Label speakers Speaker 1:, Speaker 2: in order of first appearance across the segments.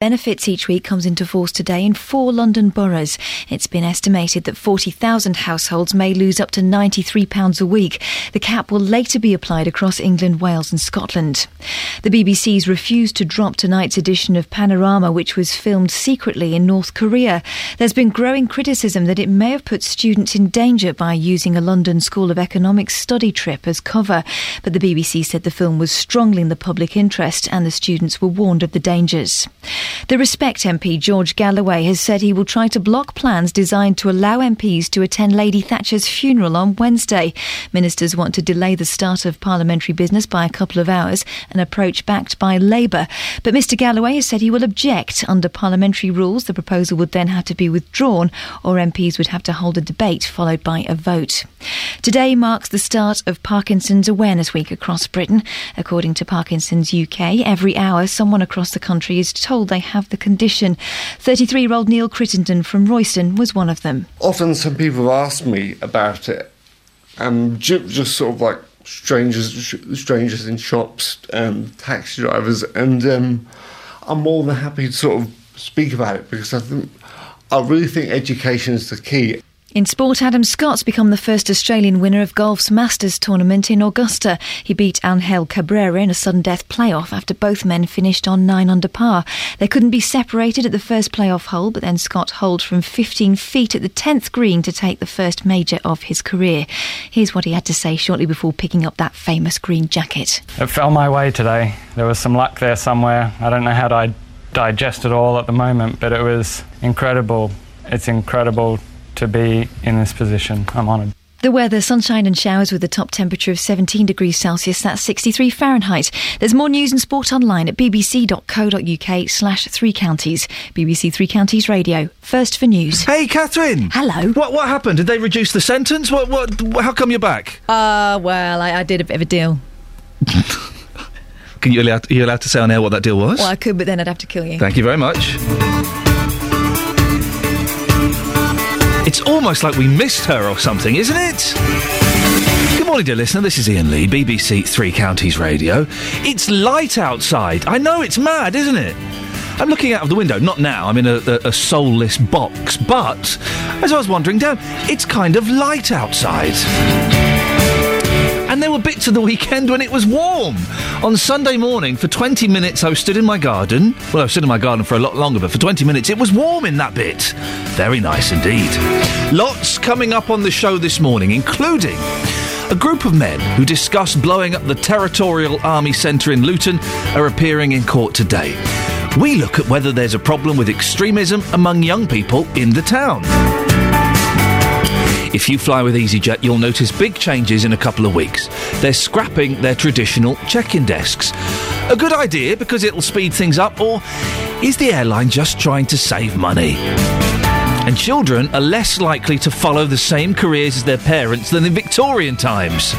Speaker 1: Benefits each week comes into force today in four London boroughs. It's been estimated that 40,000 households may lose up to £93 a week. The cap will later be applied across England, Wales, and Scotland. The BBC's refused to drop tonight's edition of Panorama, which was filmed secretly in North Korea. There's been growing criticism that it may have put students in danger by using a London School of Economics study trip as cover. But the BBC said the film was strongly in the public interest and the students were warned of the dangers. The Respect MP George Galloway has said he will try to block plans designed to allow MPs to attend Lady Thatcher's funeral on Wednesday. Ministers want to delay the start of parliamentary business by a couple of hours, an approach backed by Labour. But Mr Galloway has said he will object. Under parliamentary rules, the proposal would then have to be withdrawn, or MPs would have to hold a debate followed by a vote. Today marks the start of Parkinson's Awareness Week across Britain. According to Parkinson's UK, every hour someone across the country is told they have the condition. 33 year old Neil Crittenden from Royston was one of them.
Speaker 2: Often, some people asked me about it, um, just sort of like strangers, strangers in shops, um, taxi drivers, and um, I'm more than happy to sort of speak about it because I think I really think education is the key.
Speaker 1: In sport, Adam Scott's become the first Australian winner of golf's Masters tournament in Augusta. He beat Angel Cabrera in a sudden death playoff after both men finished on 9 under par. They couldn't be separated at the first playoff hole, but then Scott holed from 15 feet at the 10th green to take the first major of his career. Here's what he had to say shortly before picking up that famous green jacket.
Speaker 3: It fell my way today. There was some luck there somewhere. I don't know how to digest it all at the moment, but it was incredible. It's incredible to be in this position. I'm honoured.
Speaker 1: The weather, sunshine and showers with a top temperature of 17 degrees Celsius, that's 63 Fahrenheit. There's more news and sport online at bbc.co.uk slash three counties. BBC Three Counties Radio. First for news.
Speaker 4: Hey, Catherine.
Speaker 1: Hello.
Speaker 4: What what happened? Did they reduce the sentence? What what? How come you're back?
Speaker 1: Uh, well, I, I did a bit of a deal.
Speaker 4: Can you allowed, are you allowed to say on air what that deal was?
Speaker 1: Well, I could, but then I'd have to kill you.
Speaker 4: Thank you very much. It's almost like we missed her or something, isn't it? Good morning, dear listener. This is Iain Lee, BBC Three Counties Radio. It's light outside. I know it's mad, isn't it? I'm looking out of the window. Not now. I'm in a, a, a soulless box. But as I was wandering down, it's kind of light outside. And there were bits of the weekend when it was warm. On Sunday morning, for 20 minutes, I stood in my garden. Well, I stood in my garden for a lot longer, but for 20 minutes, it was warm in that bit. Very nice indeed. Lots coming up on the show this morning, including. A group of men who discussed blowing up the Territorial Army Centre in Luton are appearing in court today. We look at whether there's a problem with extremism among young people in the town. If you fly with EasyJet, you'll notice big changes in a couple of weeks. They're scrapping their traditional check in desks. A good idea because it'll speed things up, or is the airline just trying to save money? And children are less likely to follow the same careers as their parents than in Victorian times.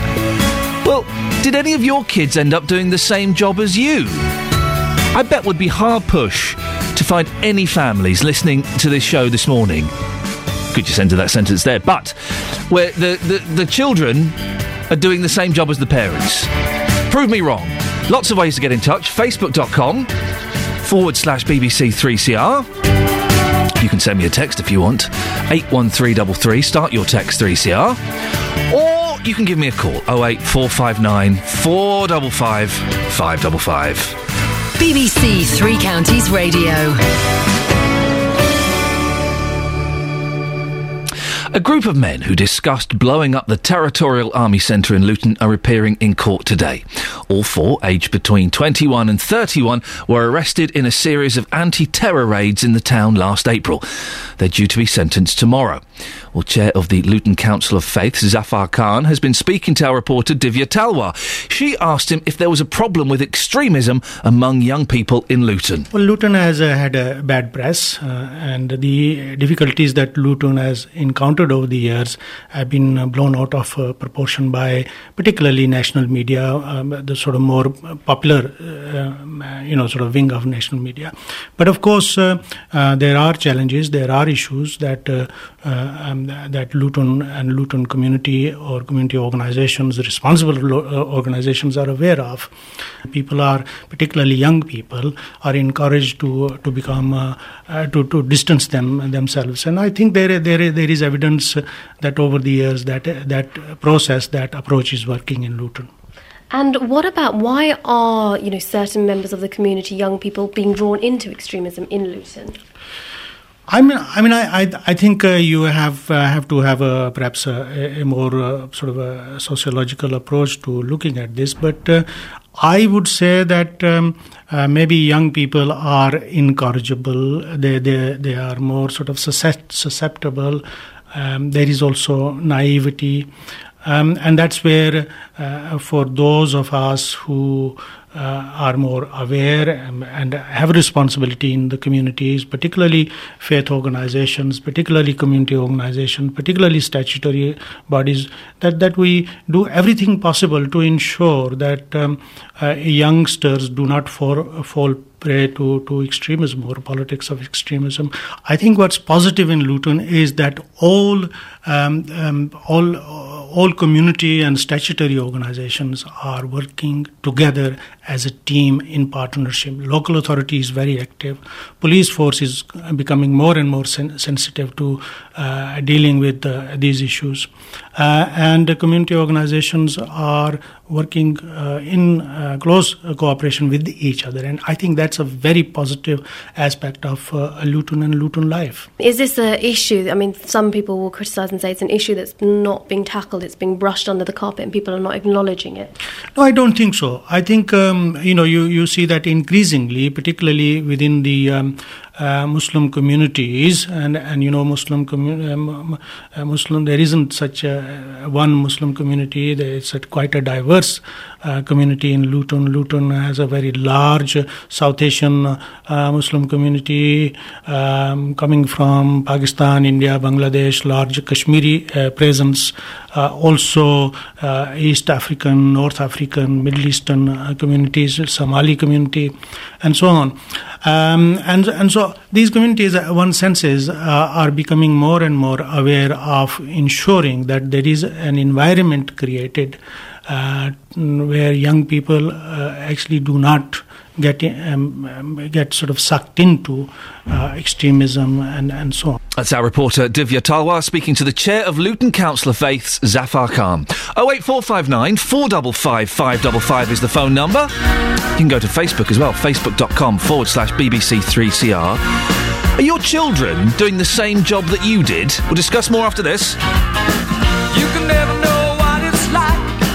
Speaker 4: Well, did any of your kids end up doing the same job as you? I bet would be hard push to find any families listening to this show this morning could just enter that sentence there. But where the, the, the children are doing the same job as the parents. Prove me wrong. Lots of ways to get in touch. Facebook.com forward slash BBC3CR. You can send me a text if you want. 81333. Start your text 3CR. Or you can give me a call. 08459 455 555.
Speaker 5: BBC Three Counties Radio.
Speaker 4: A group of men who discussed blowing up the Territorial Army Centre in Luton are appearing in court today. All four, aged between 21 and 31, were arrested in a series of anti terror raids in the town last April. They're due to be sentenced tomorrow. Well, Chair of the Luton Council of Faith, Zafar Khan, has been speaking to our reporter Divya Talwar. She asked him if there was a problem with extremism among young people in Luton.
Speaker 6: Well, Luton has uh, had a bad press, uh, and the difficulties that Luton has encountered over the years have been uh, blown out of uh, proportion by particularly national media, um, the sort of more popular, uh, you know, sort of wing of national media. But of course, uh, there are challenges, there are issues that uh, uh, that Luton and Luton community or community organizations, responsible uh, organizations, are aware of. People are, particularly young people, are encouraged to to become uh, uh, to to distance them themselves. And I think there there there is evidence that over the years that that process that approach is working in Luton.
Speaker 7: And what about why are you know certain members of the community, young people, being drawn into extremism in Luton?
Speaker 6: I mean, I mean, I, I, I think uh, you have uh, have to have a perhaps a, a more uh, sort of a sociological approach to looking at this. But uh, I would say that um, uh, maybe young people are incorrigible. They they they are more sort of susceptible. Um, there is also naivety. Um, and that's where, uh, for those of us who are more aware and, and, have responsibility in the communities, particularly faith organizations, particularly community organizations, particularly statutory bodies, that, that we do everything possible to ensure that um, uh, youngsters do not fall, fall prey to, to extremism or politics of extremism. I think what's positive in Luton is that all um, um, all all community and statutory organizations are working together as a team in partnership. Local authority is very active. Police force is becoming more and more sen- sensitive to uh, dealing with uh, these issues. Uh, and community organizations are working uh, in uh, close cooperation with each other. And I think that's a very positive aspect of uh, Luton and Luton life.
Speaker 7: Is this an issue? I mean, some people will criticize and say it's an issue that's not being tackled, it's being brushed under the carpet, and people are not acknowledging it.
Speaker 6: No, I don't think so. I think, um, you know, you, you see that increasingly, particularly within the um, uh, Muslim communities, and and you know Muslim community, um, uh, Muslim there isn't such a one Muslim community. It's a, quite a diverse uh, community in Luton. Luton has a very large South Asian uh, Muslim community um, coming from Pakistan, India, Bangladesh, large Kashmiri uh, presence, also East African, North African, Middle Eastern communities, Somali community, and so on. Um, and and so these communities, uh, one senses, uh, are becoming more and more aware of ensuring that there is an environment created uh, where young people uh, actually do not get um, get sort of sucked into uh, extremism and, and so on.
Speaker 8: That's our reporter Divya Talwar speaking to the chair of Luton Council of Faiths, Zafar Khan. 08459 455 555 is the phone number. You can go to Facebook as well, facebook.com forward slash BBC3CR. Are your children doing the same job that you did? We'll discuss more after this.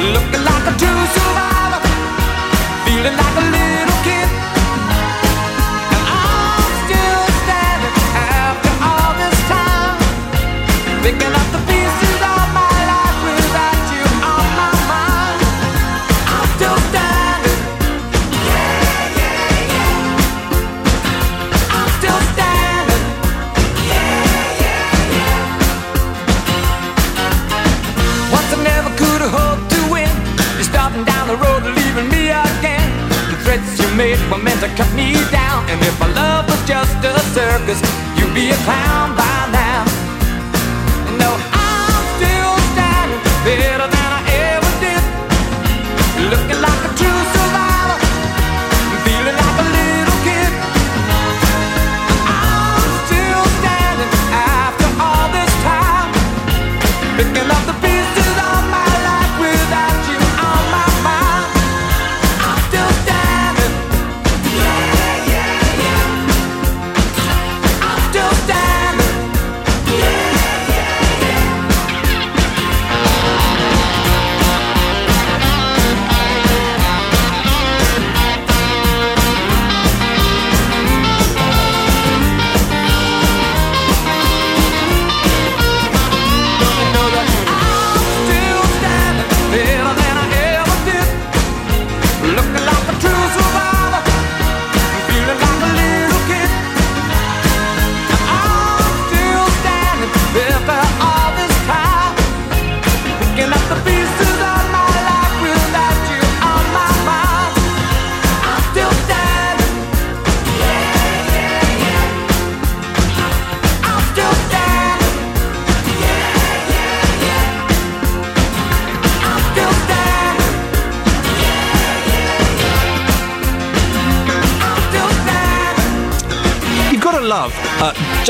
Speaker 8: Looking like a true survivor, feeling like a made were meant to cut me down. And if my love was just a circus, you'd be a clown by now. No, I'm still standing better than I ever did. Looking like a true survivor, feeling like a little kid. I'm still standing after all this time, picking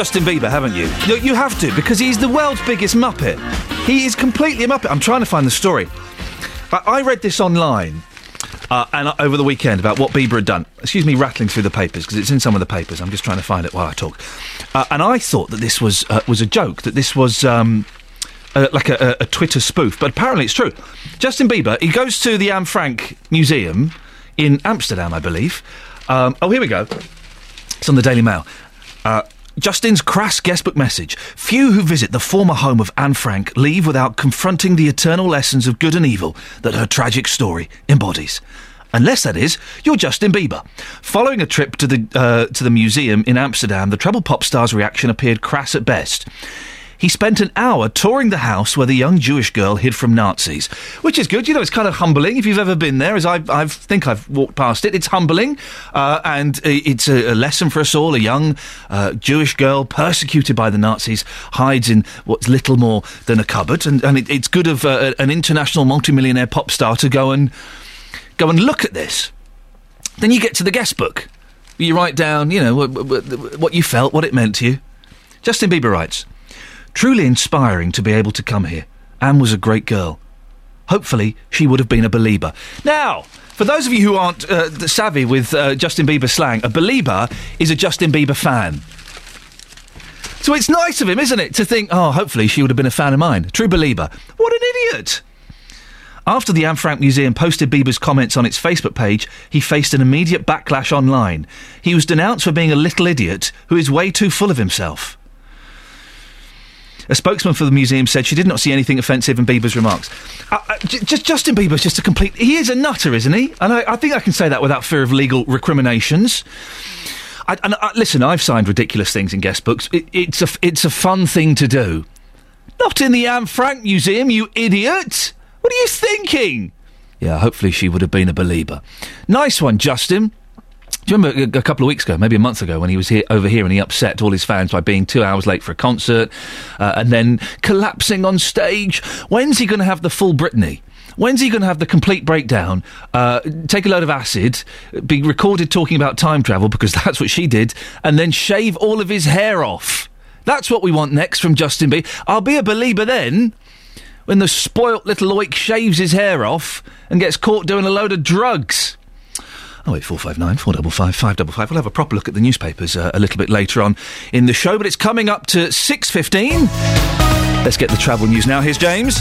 Speaker 4: Justin Bieber, haven't you? you? You have to because he's the world's biggest muppet. He is completely a muppet. I'm trying to find the story. I, I read this online. Uh, and uh, over the weekend about what Bieber had done. Excuse me, rattling through the papers because it's in some of the papers. I'm just trying to find it while I talk. Uh, and I thought that this was uh, was a joke. That this was um, uh, like a, a, Twitter spoof, but apparently it's true. Justin Bieber he goes to the Anne Frank Museum in Amsterdam, I believe. Um, oh, here we go. It's on the Daily Mail. Uh, Justin's crass guestbook message. Few who visit the former home of Anne Frank leave without confronting the eternal lessons of good and evil that her tragic story embodies. Unless that is, you're Justin Bieber. Following a trip to the uh, to the museum in Amsterdam, the treble pop star's reaction appeared crass at best. He spent an hour touring the house where the young Jewish girl hid from Nazis, which is good. You know, it's kind of humbling if you've ever been there, as I I think I've walked past it. It's humbling, uh, and it's a, a, lesson for us all. A young uh, Jewish girl persecuted by the Nazis hides in what's little more than a cupboard, and, and it, it's good of uh, an international multimillionaire pop star to go and go and look at this. Then you get to the guest book. You write down, you know, what, what you felt, what it meant to you. Justin Bieber writes. Truly inspiring to be able to come here. Anne was a great girl. Hopefully, she would have been a believer. Now, for those of you who aren't uh, savvy with uh, Justin Bieber slang, a believer is a Justin Bieber fan. So it's nice of him, isn't it, to think, oh, hopefully she would have been a fan of mine. True believer. What an idiot! After the Anne Frank Museum posted Bieber's comments on its Facebook page, he faced an immediate backlash online. He was denounced for being a little idiot who is way too full of himself. A spokesman for the museum said she did not see anything offensive in Bieber's remarks. Uh, uh, j- just Justin Bieber's just a complete. He is a nutter, isn't he? And I, I think I can say that without fear of legal recriminations. I, and I, uh, listen, I've signed ridiculous things in guest books. It, it's a it's a fun thing to do. Not in the Anne Frank Museum, you idiot! What are you thinking? Yeah, hopefully she would have been a believer. Nice one, Justin. Do you remember a, couple of weeks ago, maybe a month ago, when he was here over here and he upset all his fans by being two hours late for a concert uh, and then collapsing on stage? When's he going to have the full Britney? When's he going to have the complete breakdown? Uh, take a load of acid, be recorded talking about time travel because that's what she did, and then shave all of his hair off. That's what we want next from Justin Bieber. I'll be a believer then when the spoilt little oik shaves his hair off and gets caught doing a load of drugs. Oh wait, four five nine four double five five double five. We'll have a proper look at the newspapers uh, a little bit later on in the show, but it's coming up to six fifteen. Let's get the travel news now. Here's James.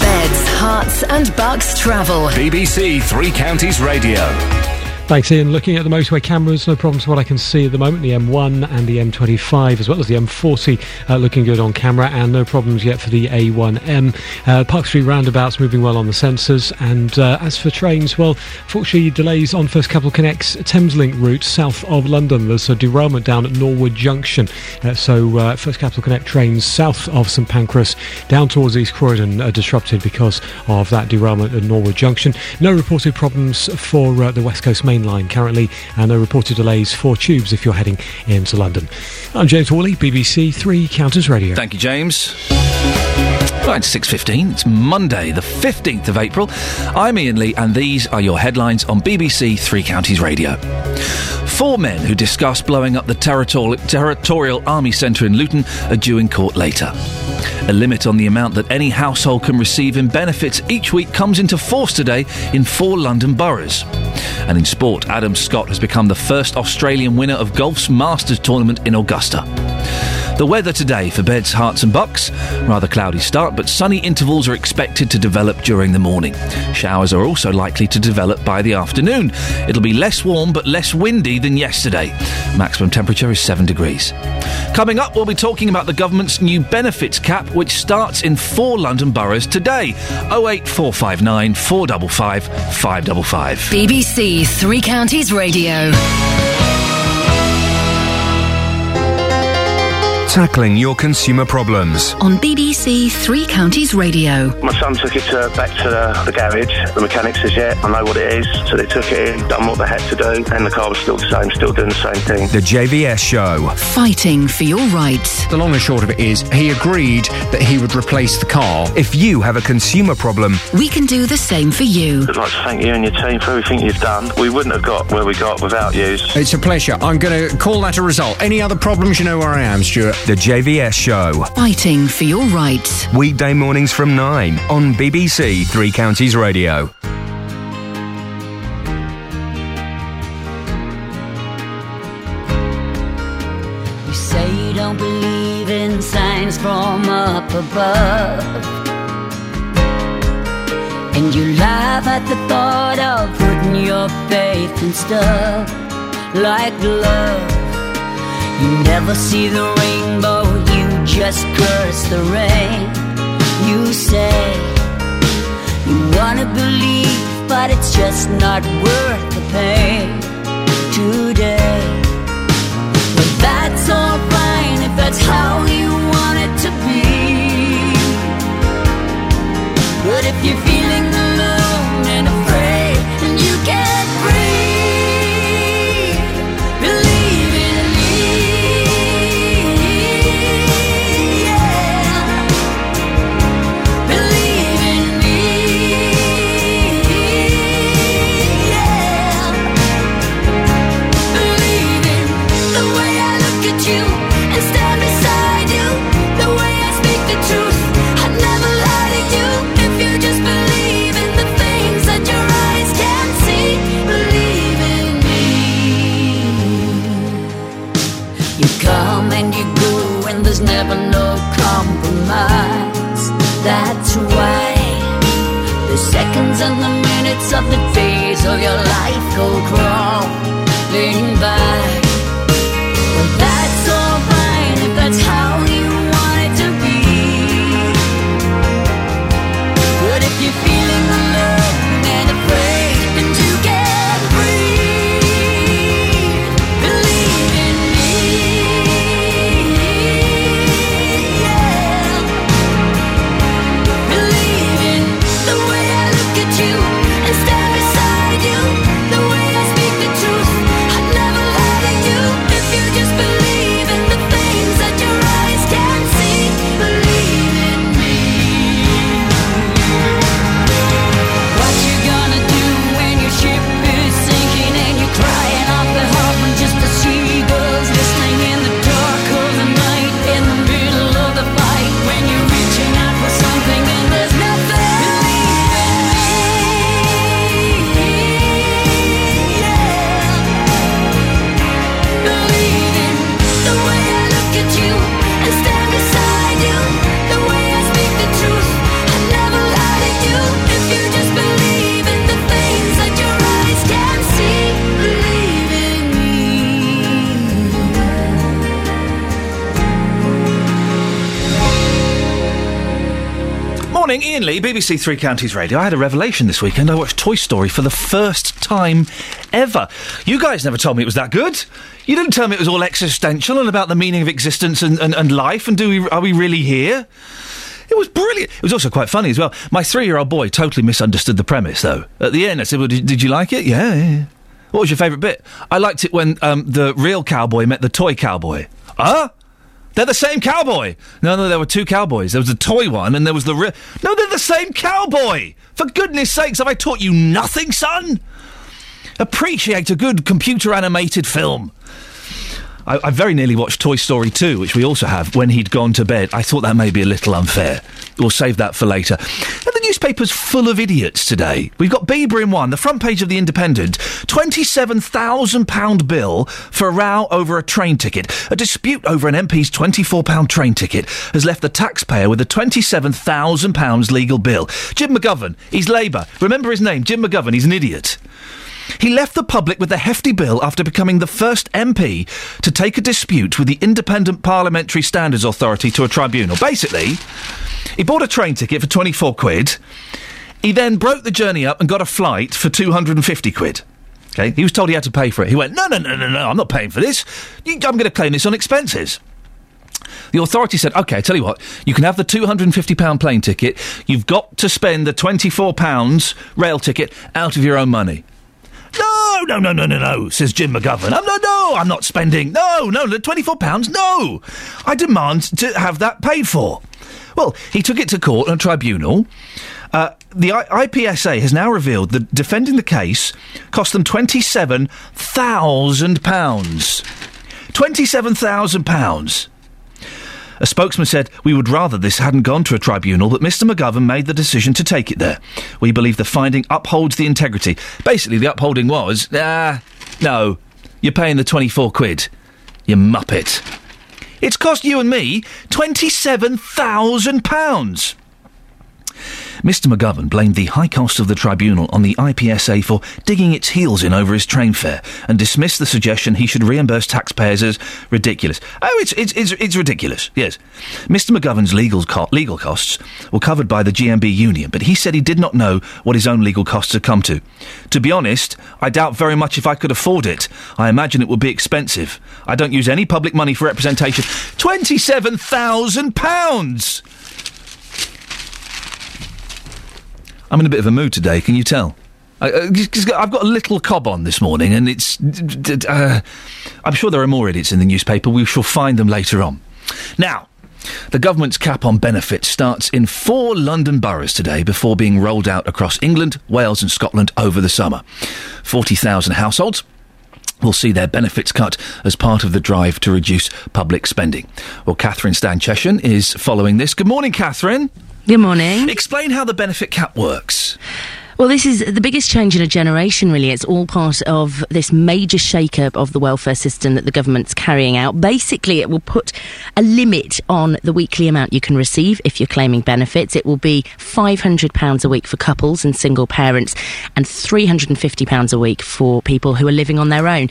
Speaker 5: Beds, Herts, and bucks travel.
Speaker 9: BBC Three Counties Radio.
Speaker 10: Thanks, Iain. Looking at the motorway cameras, no problems what I can see at the moment. The M1 and the M25, as well as the M40, uh, looking good on camera, and no problems yet for the A1M. Uh, Park Street roundabouts moving well on the sensors. And uh, as for trains, well, fortunately, delays on First Capital Connect's Thameslink route south of London. There's a derailment down at Norwood Junction. Uh, so, uh, First Capital Connect trains south of St Pancras down towards East Croydon are disrupted because of that derailment at Norwood Junction. No reported problems for uh, the West Coast Main line currently, and no reported delays for tubes if you're heading into London. I'm James Worley, BBC Three Counties Radio.
Speaker 4: Thank you, James. Right, 6.15. It's Monday, the 15th of April. I'm Iain Lee, and these are your headlines on BBC Three Counties Radio. Four men who discussed blowing up the territorial, territorial Army Centre in Luton are due in court later. A limit on the amount that any household can receive in benefits each week comes into force today in four London boroughs. And in sport, Adam Scott has become the first Australian winner of golf's Masters tournament in Augusta. The weather today for Beds, Herts, and Bucks. Rather cloudy start, but sunny intervals are expected to develop during the morning. Showers are also likely to develop by the afternoon. It'll be less warm but less windy than yesterday. Maximum temperature is 7 degrees. Coming up, we'll be talking about the government's new benefits cap, which starts in four London boroughs today. 08459 455 555.
Speaker 5: BBC Three Counties Radio.
Speaker 11: Tackling your consumer problems.
Speaker 5: On BBC Three Counties Radio.
Speaker 12: My son took it to, back to the, the garage. The mechanic says, yeah, I know what it is. So they took it in, done what they had to do, and the car was still the same, still doing the same thing.
Speaker 11: The JVS Show.
Speaker 5: Fighting for your rights.
Speaker 13: The long and short of it is, he agreed that he would replace the car.
Speaker 11: If you have a consumer problem,
Speaker 5: We can do the same for you.
Speaker 12: I'd like to thank you and your team for everything you've done. We wouldn't have got where we got without you.
Speaker 13: It's a pleasure. I'm going to call that a result. Any other problems, you know where I am, Stuart.
Speaker 11: The JVS Show.
Speaker 5: Fighting for your rights.
Speaker 11: Weekday mornings from 9 on BBC Three Counties Radio.
Speaker 14: You say you don't believe in signs from up above. And you laugh at the thought of putting your faith in stuff like love. You never see the rainbow, you just curse the rain. You say you wanna believe, but it's just not worth the pain today. But that's all fine if that's how you want it to be. But if you're
Speaker 4: BBC Three Counties Radio. I had a revelation this weekend. I watched Toy Story for the first time ever. You guys never told me it was that good. You didn't tell me it was all existential and about the meaning of existence and, and, and life and do we, are we really here? It was brilliant. It was also quite funny as well. My three-year-old boy totally misunderstood the premise, though. At the end, I said, "Well, did, did you like it? Yeah, yeah, yeah." What was your favourite bit? I liked it when um, the real cowboy met the toy cowboy. Huh? They're the same cowboy. No, no, there were two cowboys. There was a toy one, and there was the real. No, they're the same cowboy. For goodness sakes, have I taught you nothing, son? Appreciate a good computer animated film. I, I very nearly watched Toy Story 2, which we also have, when he'd gone to bed. I thought that may be a little unfair. We'll save that for later. And the newspaper's full of idiots today. We've got Bieber in one, the front page of The Independent. £27,000 bill for a row over a train ticket. A dispute over an MP's £24 train ticket has left the taxpayer with a £27,000 legal bill. Jim McGovern, he's Labour. Remember his name, Jim McGovern, he's an idiot. He left the public with a hefty bill after becoming the first MP to take a dispute with the Independent Parliamentary Standards Authority to a tribunal. Basically, he bought a train ticket for 24 quid. He then broke the journey up and got a flight for 250 quid. Okay, he was told he had to pay for it. He went, no, no, no, no, no, I'm not paying for this. I'm going to claim this on expenses. The authority said, OK, I tell you what, you can have the £250 plane ticket. You've got to spend the £24 rail ticket out of your own money. No, no, no, no, no, no, says Jim McGovern. I'm, no, no, I'm not spending. No, no, the £24, no. I demand to have that paid for. Well, he took it to court and a tribunal. Uh, the I- IPSA has now revealed that defending the case cost them £27,000. £27,000. A spokesman said, We would rather this hadn't gone to a tribunal, but Mr. McGovern made the decision to take it there. We believe the finding upholds the integrity. Basically, the upholding was, ah, no, you're paying the 24 quid. You muppet. It's cost you and me £27,000. Mr. McGovern blamed the high cost of the tribunal on the IPSA for digging its heels in over his train fare and dismissed the suggestion he should reimburse taxpayers as ridiculous. Oh, it's, it's, it's, it's ridiculous, yes. Mr. McGovern's legal, co- legal costs were covered by the GMB union, but he said he did not know what his own legal costs had come to. To be honest, I doubt very much if I could afford it. I imagine it would be expensive. I don't use any public money for representation. £27,000! I'm in a bit of a mood today, can you tell? I, uh, just- I've got a little cob on this morning, and it's. Uh, I'm sure there are more idiots in the newspaper. We shall find them later on. Now, the government's cap on benefits starts in four London boroughs today before being rolled out across England, Wales, and Scotland over the summer. 40,000 households will see their benefits cut as part of the drive to reduce public spending. Well, Catherine Stan Cheshin is following this. Good morning, Catherine.
Speaker 15: Good morning.
Speaker 4: Explain how the benefit cap works.
Speaker 15: Well, this is the biggest change in a generation, really. It's all part of this major shake-up of the welfare system that the government's carrying out. Basically, it will put a limit on the weekly amount you can receive if you're claiming benefits. It will be £500 a week for couples and single parents and £350 a week for people who are living on their own.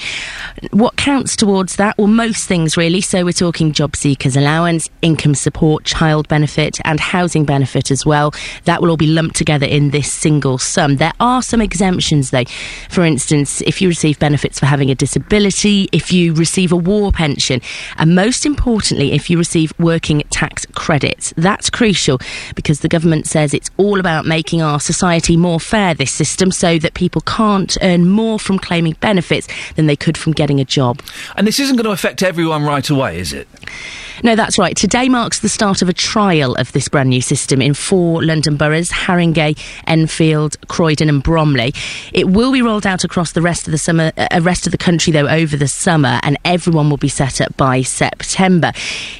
Speaker 15: What counts towards that? Well, most things, really. So we're talking job seekers allowance, income support, child benefit, and housing benefit as well. That will all be lumped together in this single sum. There are some exemptions, though. For instance, if you receive benefits for having a disability, if you receive a war pension, and most importantly, if you receive working tax credits. That's crucial because the government says it's all about making our society more fair, this system, so that people can't earn more from claiming benefits than they could from getting a job.
Speaker 4: And this isn't going to affect everyone right away, is it?
Speaker 15: No, that's right. Today marks the start of a trial of this brand new system in four London boroughs Haringey, Enfield, Croydon, and Bromley. It will be rolled out across the rest of the summer, uh, rest of the country though over the summer, and everyone will be set up by September.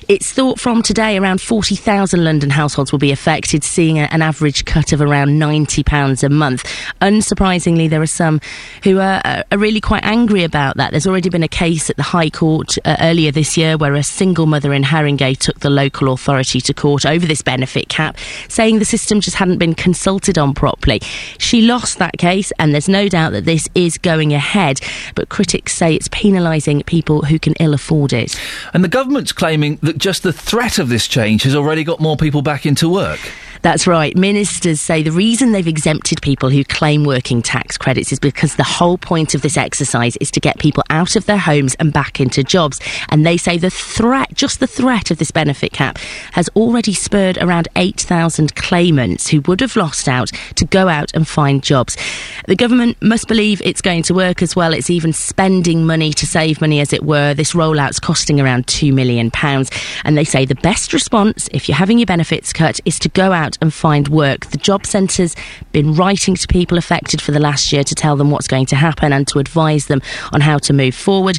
Speaker 15: It's thought from today around 40,000 London households will be affected, seeing a, an average cut of around 90 pounds a month. Unsurprisingly, there are some who are, uh, are really quite angry about that. There's already been a case at the High Court uh, earlier this year where a single mother in Haringey took the local authority to court over this benefit cap, saying the system just hadn't been consulted on properly. She lost that case, and there's no doubt that this is going ahead, but critics say it's penalising people who can ill afford it.
Speaker 4: And the government's claiming that just the threat of this change has already got more people back into work.
Speaker 15: That's right. Ministers say the reason they've exempted people who claim working tax credits is because the whole point of this exercise is to get people out of their homes and back into jobs. And they say the threat, just the threat of this benefit cap, has already spurred around 8,000 claimants who would have lost out to go out and find jobs. The government must believe it's going to work as well. It's even spending money to save money, as it were. This rollout's costing around £2 million. And they say the best response, if you're having your benefits cut, is to go out and find work. The job centre's been writing to people affected for the last year to tell them what's going to happen and to advise them on how to move forward.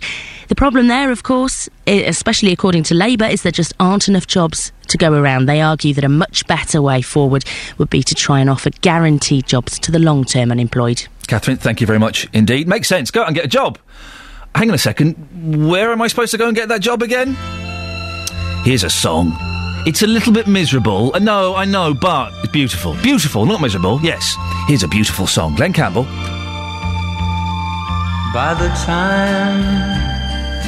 Speaker 15: The problem there, of course, especially according to Labour, is there just aren't enough jobs to go around. They argue that a much better way forward would be to try and offer guaranteed jobs to the long term unemployed.
Speaker 4: Catherine, thank you very much indeed. Makes sense. Go out and get a job. Hang on a second. Where am I supposed to go and get that job again? Here's a song. It's a little bit miserable. Uh, no, I know, but it's beautiful. Beautiful, not miserable. Yes. Here's a beautiful song. Glen Campbell.
Speaker 16: By the time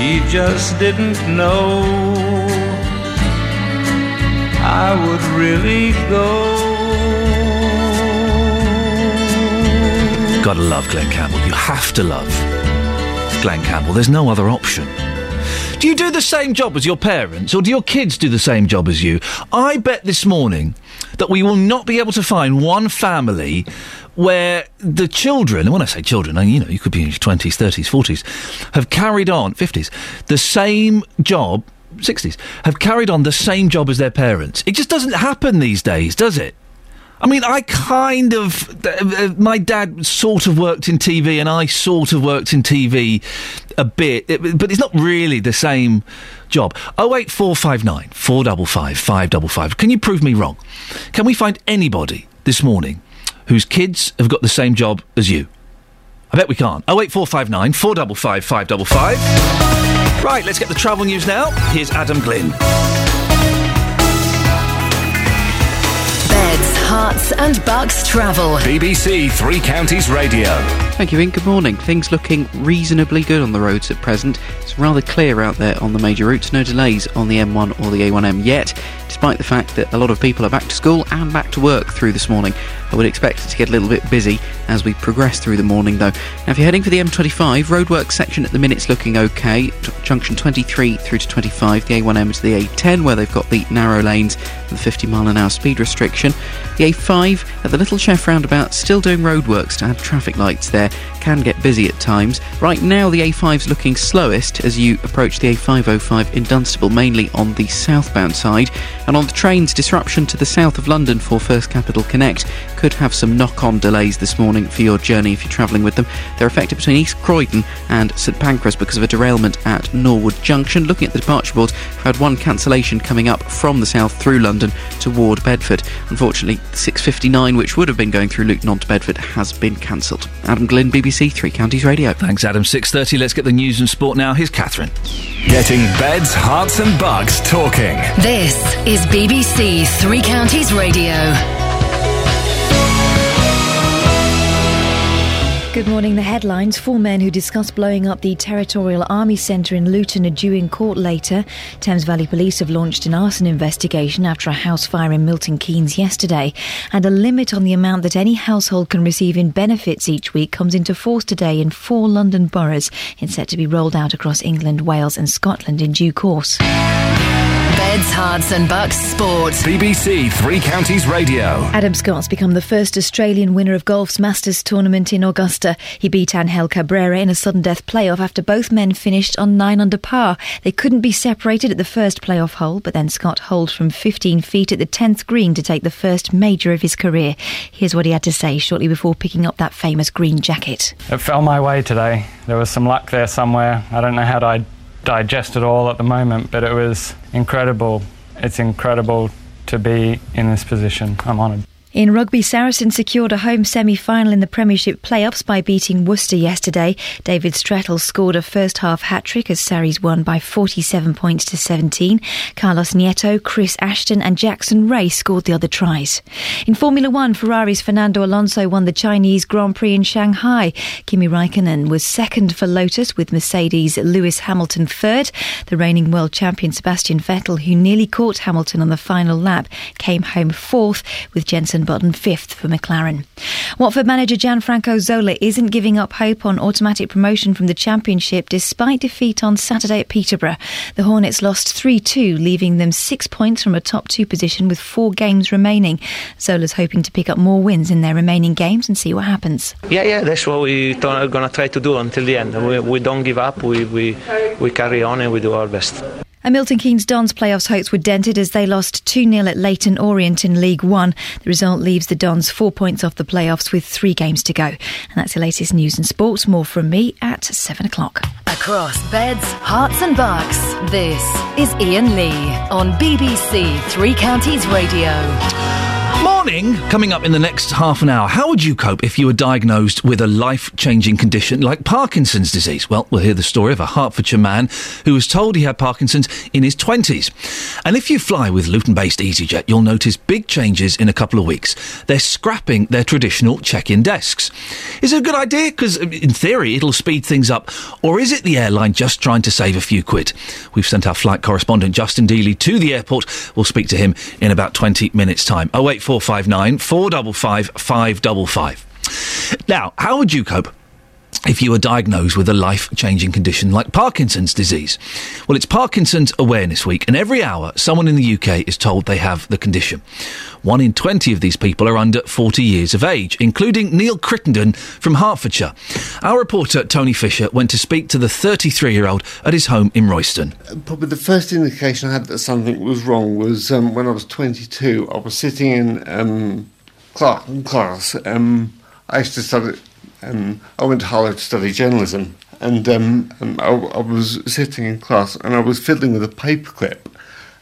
Speaker 16: She just didn't know I would really go.
Speaker 4: Gotta love Glen Campbell. You have to love Glen Campbell. There's no other option. Do you do the same job as your parents, or do your kids do the same job as you? I bet this morning that we will not be able to find one family where the children, and when I say children, I, you know, you could be in your 20s, 30s, 40s, have carried on, 50s, the same job, 60s, have carried on the same job as their parents. It just doesn't happen these days, does it? I mean, I kind of. Uh, uh, my dad sort of worked in TV, and I sort of worked in TV a bit, it- but it's not really the same job. 08459 455 555. Can you prove me wrong? Can we find anybody this morning whose kids have got the same job as you? I bet we can't. 08459 455 555. Right, let's get the travel news now. Here's Adam Glynn.
Speaker 5: Beds, and bucks travel.
Speaker 9: BBC Three Counties Radio.
Speaker 17: Thank you, Iain. Good morning. Things looking reasonably good on the roads at present. It's rather clear out there on the major routes. No delays on the M1 or the A1M yet, despite the fact that a lot of people are back to school and back to work through this morning. I would expect it to get a little bit busy as we progress through the morning, though. Now, if you're heading for the M25, roadwork section at the minute's looking okay. T- junction 23 through to 25, the A1M to the A10, where they've got the narrow lanes and the 50 mile an hour speed restriction. The A5 at the Little Chef roundabout, still doing roadworks to add traffic lights there. Can get busy at times. Right now, the A5's looking slowest as you approach the A505 in Dunstable, mainly on the southbound side. And on the trains, disruption to the south of London for First Capital Connect could have some knock on delays this morning for your journey if you're travelling with them. They're affected between East Croydon and St Pancras because of a derailment at Norwood Junction. Looking at the departure boards, we've had one cancellation coming up from the south through London toward Bedford. Unfortunately, 659, which would have been going through Luton on to Bedford, has been cancelled. Adam Glynn, BBC Three Counties Radio.
Speaker 4: Thanks, Adam. 6.30, let's get the news and sport now. Here's Catherine.
Speaker 9: Getting beds, Herts, and Bucks talking.
Speaker 5: This is BBC Three Counties Radio.
Speaker 1: Good morning. The headlines Four men who discussed blowing up the Territorial Army Centre in Luton are due in court later. Thames Valley Police have launched an arson investigation after a house fire in Milton Keynes yesterday. And a limit on the amount that any household can receive in benefits each week comes into force today in four London boroughs. It's set to be rolled out across England, Wales, and Scotland in due course.
Speaker 5: Beds, Herts and Bucks Sport.
Speaker 9: BBC Three Counties Radio.
Speaker 1: Adam Scott's become the first Australian winner of golf's Masters tournament in Augusta. He beat Angel Cabrera in a sudden death playoff after both men finished on 9 under par. They couldn't be separated at the first playoff hole, but then Scott holed from 15 feet at the 10th green to take the first major of his career. Here's what he had to say shortly before picking up that famous green jacket.
Speaker 3: It fell my way today. There was some luck there somewhere. I don't know how to digest it all at the moment, but it was incredible. It's incredible to be in this position. I'm honoured.
Speaker 1: In rugby, Saracens secured a home semi-final in the Premiership playoffs by beating Worcester yesterday. David Strettle scored a first-half hat-trick as Sarries won by 47 points to 17. Carlos Nieto, Chris Ashton and Jackson Wray scored the other tries. In Formula One, Ferrari's Fernando Alonso won the Chinese Grand Prix in Shanghai. Kimi Raikkonen was second for Lotus with Mercedes Lewis Hamilton third. The reigning world champion Sebastian Vettel, who nearly caught Hamilton on the final lap, came home fourth with Jensen Button fifth for McLaren. Watford manager Gianfranco Zola isn't giving up hope on automatic promotion from the Championship despite defeat on Saturday at Peterborough. The Hornets lost 3 2, leaving them six points from a top two position with four games remaining. Zola's hoping to pick up more wins in their remaining games and see what happens.
Speaker 18: Yeah, yeah, that's what we're going to try to do until the end. We, we don't give up, we, we, we carry on and we do our best.
Speaker 1: And Milton Keynes Dons playoffs hopes were dented as they lost 2 0 at Leyton Orient in League One. The result leaves the Dons four points off the playoffs with three games to go. And that's the latest news and sports. More from me at 7 o'clock.
Speaker 5: Across beds, Herts, and bucks, this is Iain Lee on BBC Three Counties Radio.
Speaker 4: Morning! Coming up in the next half an hour. How would you cope if you were diagnosed with a life changing condition like Parkinson's disease? Well, we'll hear the story of a Hertfordshire man who was told he had Parkinson's in his 20s. And if you fly with Luton based EasyJet, you'll notice big changes in a couple of weeks. They're scrapping their traditional check in desks. Is it a good idea? Because um, in theory, it'll speed things up. Or is it the airline just trying to save a few quid? We've sent our flight correspondent Justin Dealey to the airport. We'll speak to him in about 20 minutes' time. Oh 08459 455 555. Now, how would you cope? If you are diagnosed with a life changing condition like Parkinson's disease. Well, it's Parkinson's Awareness Week, and every hour someone in the UK is told they have the condition. One in 20 of these people are under 40 years of age, including Neil Crittenden from Hertfordshire. Our reporter, Tony Fisher, went to speak to the 33 year old at his home in Royston.
Speaker 2: Probably the first indication I had that something was wrong was um, when I was 22. I was sitting in um, class. Um, I used to study, um, I went to Harvard to study journalism, and um, um, I, I was sitting in class and I was fiddling with a paperclip.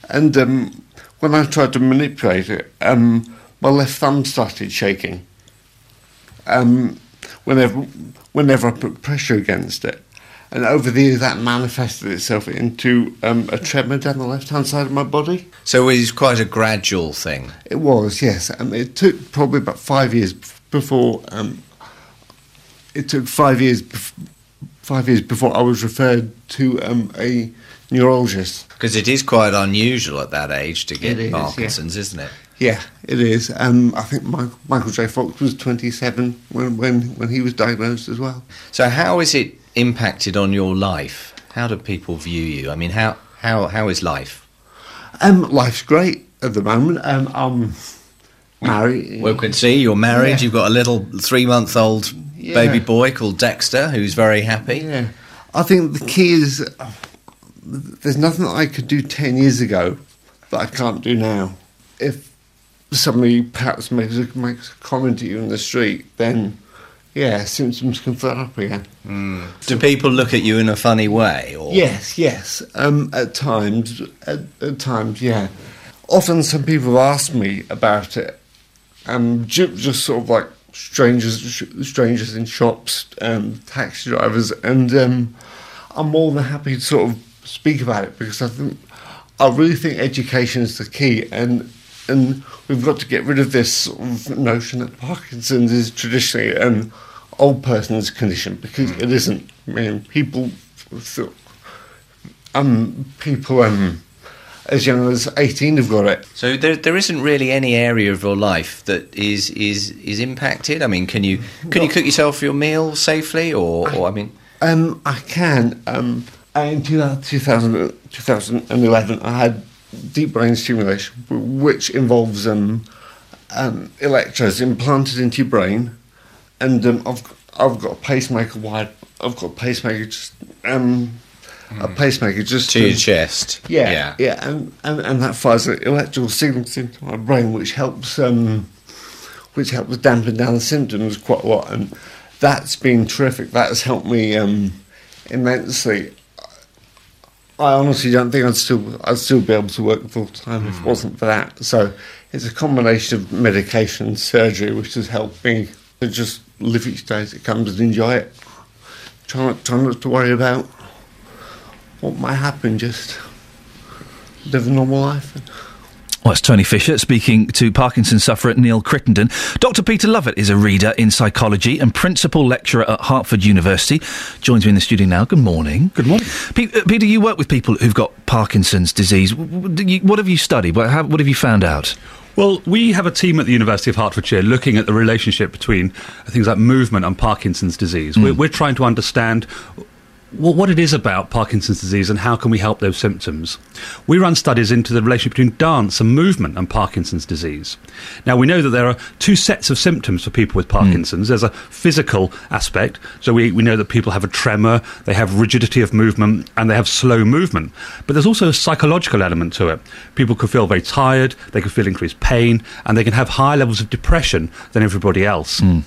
Speaker 2: And um, when I tried to manipulate it, um, my left thumb started shaking. Um, whenever, whenever I put pressure against it. And over the years, that manifested itself into um, a tremor down the left hand side of my body.
Speaker 19: So it was quite a gradual thing.
Speaker 2: It was, yes. Um, it took probably about five years before. Um, it took five years, five years before I was referred to um, a neurologist.
Speaker 19: Because it is quite unusual at that age to get
Speaker 2: is, yeah.
Speaker 19: Parkinson's, isn't it?
Speaker 2: Yeah, it is. Um, I think Mi- Michael J. Fox was 27 when, when, when he was diagnosed as well.
Speaker 19: So how is it impacted on your life? How do people view you? I mean, how how how is life?
Speaker 2: Um, life's great at the moment. Um, I'm married.
Speaker 19: Well, we can see you're married.
Speaker 2: Yeah.
Speaker 19: You've got a little three-month-old
Speaker 2: Yeah.
Speaker 19: baby boy called Dexter, who's very happy.
Speaker 2: Yeah. I think the key is uh, there's nothing that I could do 10 years ago that I can't do now. If somebody perhaps makes a, makes a comment at you in the street, then yeah, symptoms can flare up again.
Speaker 19: Do people look at you in a funny way? Or
Speaker 2: Yes, yes. Um, at times, at, at times, yeah. Often, some people have asked me about it. Ju- just sort of like strangers, sh- strangers in shops, um, taxi drivers, and um, I'm more than happy to sort of speak about it because I think I really think education is the key, and and we've got to get rid of this sort of notion that Parkinson's is traditionally an old person's condition because it isn't. I mean, people, um, people um, as young as eighteen have got it.
Speaker 19: So there, there isn't really any area of your life that is is is impacted. I mean, can you can you cook yourself your meal safely, or, or I mean,
Speaker 2: Um, I can. Um, in 2000, 2011, I had deep brain stimulation, which involves um, um, electrodes implanted into your brain, and um, I've I've got a pacemaker wired. I've got a pacemaker just um, a pacemaker just
Speaker 19: to your chest?
Speaker 2: Yeah,
Speaker 19: Yeah.
Speaker 2: yeah, and, and, and that fires an electrical signals into my brain, which helps um, which helps dampen down the symptoms quite a lot, and that's been terrific. That has helped me um, immensely. I honestly don't think I'd still I'd still be able to work full time if it wasn't for that. So it's a combination of medication and surgery which has helped me to just live each day as it comes and enjoy it. Try not, try not to worry about what might happen. Just live a normal life.
Speaker 4: Well, it's Tony Fisher speaking to Parkinson's sufferer Neil Crittenden. Dr. Peter Lovett is a reader in psychology and principal lecturer at Hartford University. Joins me in the studio now. Good morning.
Speaker 20: Good morning.
Speaker 4: Pe- uh, Peter, you work with people who've got Parkinson's disease. W- w- do you- What have you studied? What have, you found out?
Speaker 20: Well, we have a team at the University of Hertfordshire looking at the relationship between things like movement and Parkinson's disease. We're, we're trying to understand wh- what it is about Parkinson's disease and how can we help those symptoms. We run studies into the relationship between dance and movement and Parkinson's disease. Now, we know that there are two sets of symptoms for people with hmm. Parkinson's. There's a physical aspect, so we, we know that people have a tremor, they have rigidity of movement, and they have slow movement. But there's also a psychological element to it. People could feel very tired, they could feel increased pain, and they can have higher levels of depression than everybody else. Hmm.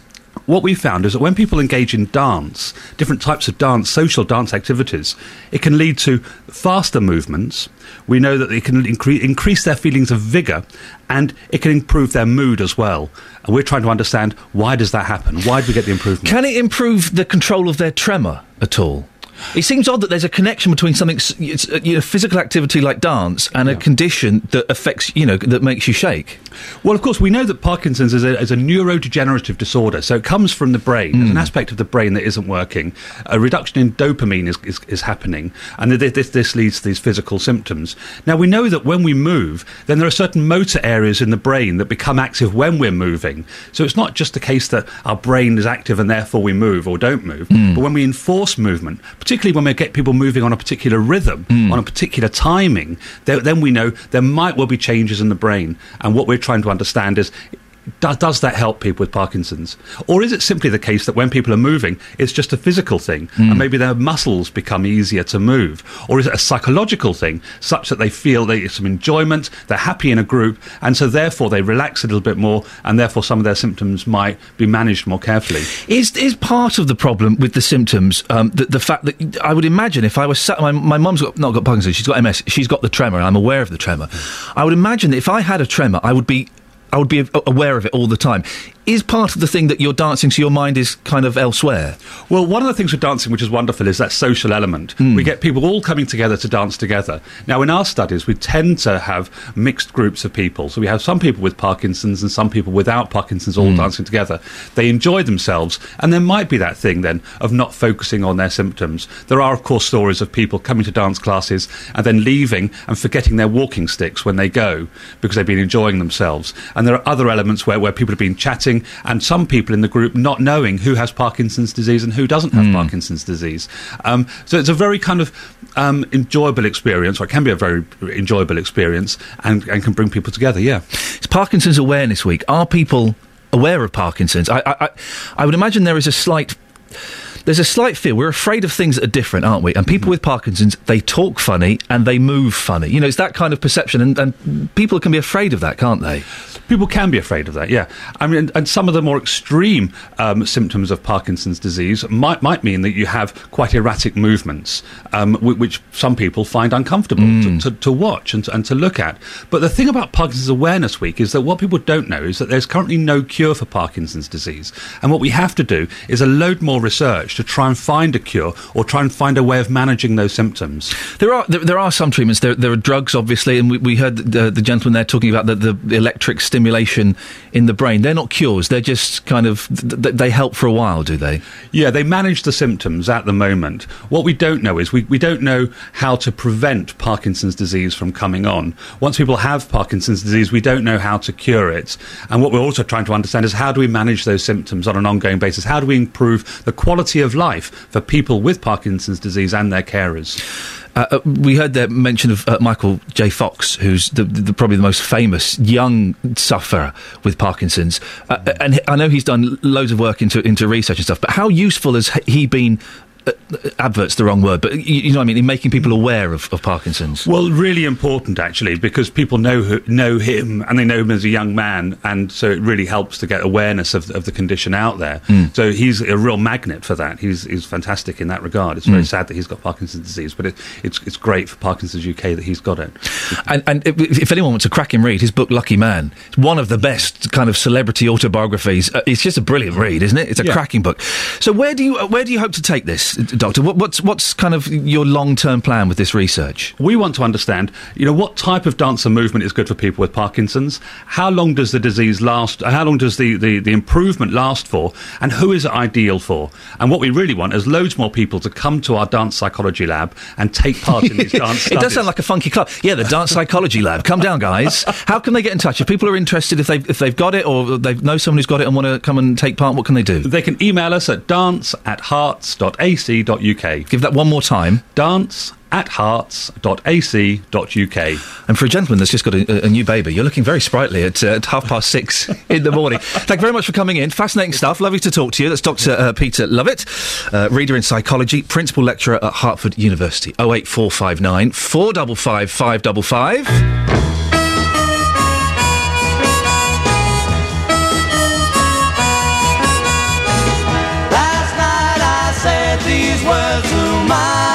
Speaker 20: What we found is that when people engage in dance, different types of dance, social dance activities, it can lead to faster movements. We know that it can incre- increase their feelings of vigour and it can improve their mood as well. And we're trying to understand why does that happen? Why do we get the improvement?
Speaker 4: Can it improve the control of their tremor at all? It seems odd that there's a connection between something, uh, you know, physical activity like dance and a condition that affects, you know, that makes you shake.
Speaker 20: Well, of course, we know that Parkinson's is a, is a neurodegenerative disorder, so it comes from the brain. There's an aspect of the brain that isn't working. A reduction in dopamine is, is, is happening, and th- this, this leads to these physical symptoms. Now, we know that when we move, then there are certain motor areas in the brain that become active when we're moving. So it's not just the case that our brain is active and therefore we move or don't move, but when we enforce movement, particularly when we get people moving on a particular rhythm, hmm. on a particular timing, then we know there might well be changes in the brain. And what we're trying to understand is do, does that help people with Parkinson's? Or is it simply the case that when people are moving, it's just a physical thing and maybe their muscles become easier to move? Or is it a psychological thing such that they feel they get some enjoyment, they're happy in a group, and so therefore they relax a little bit more and therefore some of their symptoms might be managed more carefully?
Speaker 4: Is is part of the problem with the symptoms um, the, the fact that I would imagine if I was sat, my, my mum's got, not got Parkinson's, she's got MS, she's got the tremor, and I'm aware of the tremor. I would imagine that if I had a tremor, I would be I would be aware of it all the time. Is part of the thing that you're dancing, so your mind is kind of elsewhere?
Speaker 20: Well, one of the things with dancing which is wonderful is that social element. Hmm. We get people all coming together to dance together. Now, in our studies, we tend to have mixed groups of people. So we have some people with Parkinson's and some people without Parkinson's all hmm. dancing together. They enjoy themselves, and there might be that thing then of not focusing on their symptoms. There are, of course, stories of people coming to dance classes and then leaving and forgetting their walking sticks when they go because they've been enjoying themselves. And there are other elements where, where people have been chatting and some people in the group not knowing who has Parkinson's disease and who doesn't have Parkinson's disease. Um, so it's a very kind of um, enjoyable experience, or it can be a very enjoyable experience, and, and can bring people together. Yeah,
Speaker 4: it's Parkinson's Awareness Week. Are people aware of Parkinson's? I, I, I would imagine there is a slight. There's a slight fear. We're afraid of things that are different, aren't we? And people with Parkinson's, they talk funny and they move funny. You know, it's that kind of perception, and, and people can be afraid of that, can't they?
Speaker 20: People can be afraid of that, yeah. I mean, and some of the more extreme um, symptoms of Parkinson's disease might might mean that you have quite erratic movements, um, whi- which some people find uncomfortable to, to, to watch and to, and to look at. But the thing about Parkinson's Awareness Week is that what people don't know is that there's currently no cure for Parkinson's disease, and what we have to do is a load more research to try and find a cure or try and find a way of managing those symptoms.
Speaker 4: There are there, there are some treatments. There, there are drugs, obviously, and we, we heard the, the gentleman there talking about the, the electric stimulation in the brain. They're not cures. They're just kind of th- they help for a while, do they?
Speaker 20: Yeah, they manage the symptoms at the moment. What we don't know is we, we don't know how to prevent Parkinson's disease from coming on. Once people have Parkinson's disease, we don't know how to cure it. And what we're also trying to understand is how do we manage those symptoms on an ongoing basis? How do we improve the quality of life for people with Parkinson's disease and their carers?
Speaker 4: Uh, uh, we heard the mention of uh, Michael J. Fox, who's the, the, probably the most famous young sufferer with Parkinson's, uh, and I know he's done loads of work into into research and stuff. But how useful has he been uh, adverts the wrong word, but you, you know what I mean, in making people aware of, of Parkinson's.
Speaker 20: Well, really important actually, because people know who, know him and they know him as a young man, and so it really helps to get awareness of, of the condition out there.
Speaker 4: Mm.
Speaker 20: So he's a real magnet for that. He's he's fantastic in that regard. It's very
Speaker 4: Mm.
Speaker 20: sad that he's got Parkinson's disease, but it, it's it's great for Parkinson's UK that he's got it.
Speaker 4: And, and if, if anyone wants to crack him read, his book Lucky Man, it's one of the best kind of celebrity autobiographies. Uh, it's just a brilliant read, isn't it? It's a
Speaker 20: Yeah.
Speaker 4: cracking book. So where do you uh, where do you hope to take this, Doctor? What, what's what's kind of your long term plan with this research?
Speaker 20: We want to understand, you know, what type of dance and movement is good for people with Parkinson's? How long does the disease last? How long does the, the, the improvement last for? And who is it ideal for? And what we really want is loads more people to come to our dance psychology lab and take part in these dance
Speaker 4: it
Speaker 20: studies.
Speaker 4: does sound like a funky club. Yeah, the Dance Psychology Lab. Come down, guys. How can they get in touch if people are interested? If they if they've got it or they know someone who's got it and want to come and take part, what can they do?
Speaker 20: They can email us at dance at herts.ac.uk.
Speaker 4: Give that one more time.
Speaker 20: Dance at herts.ac.uk.
Speaker 4: And for a gentleman that's just got a, a new baby, you're looking very sprightly at, uh, at half past six in the morning. Thank you very much for coming in. Fascinating stuff. Lovely to talk to you. That's Dr. Uh, Peter Lovett, uh, reader in psychology, principal lecturer at Hartford University. 08459 455 555.
Speaker 21: Words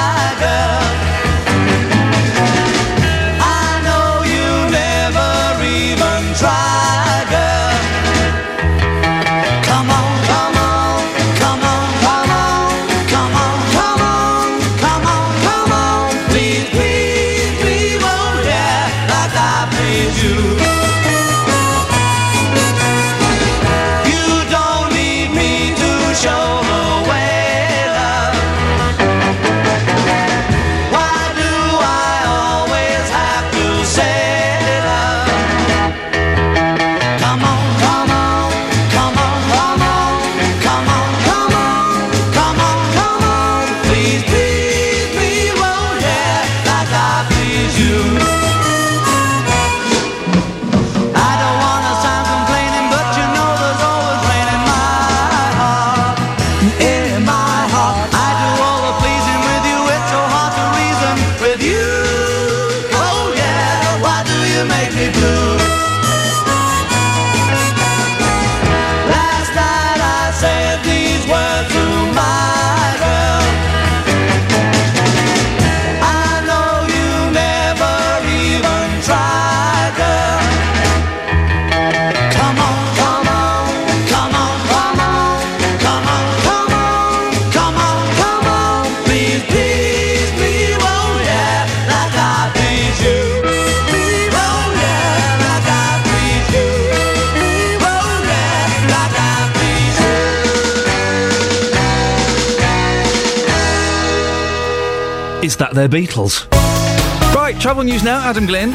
Speaker 4: Is that their Beatles? Right, travel news now. Adam Glynn.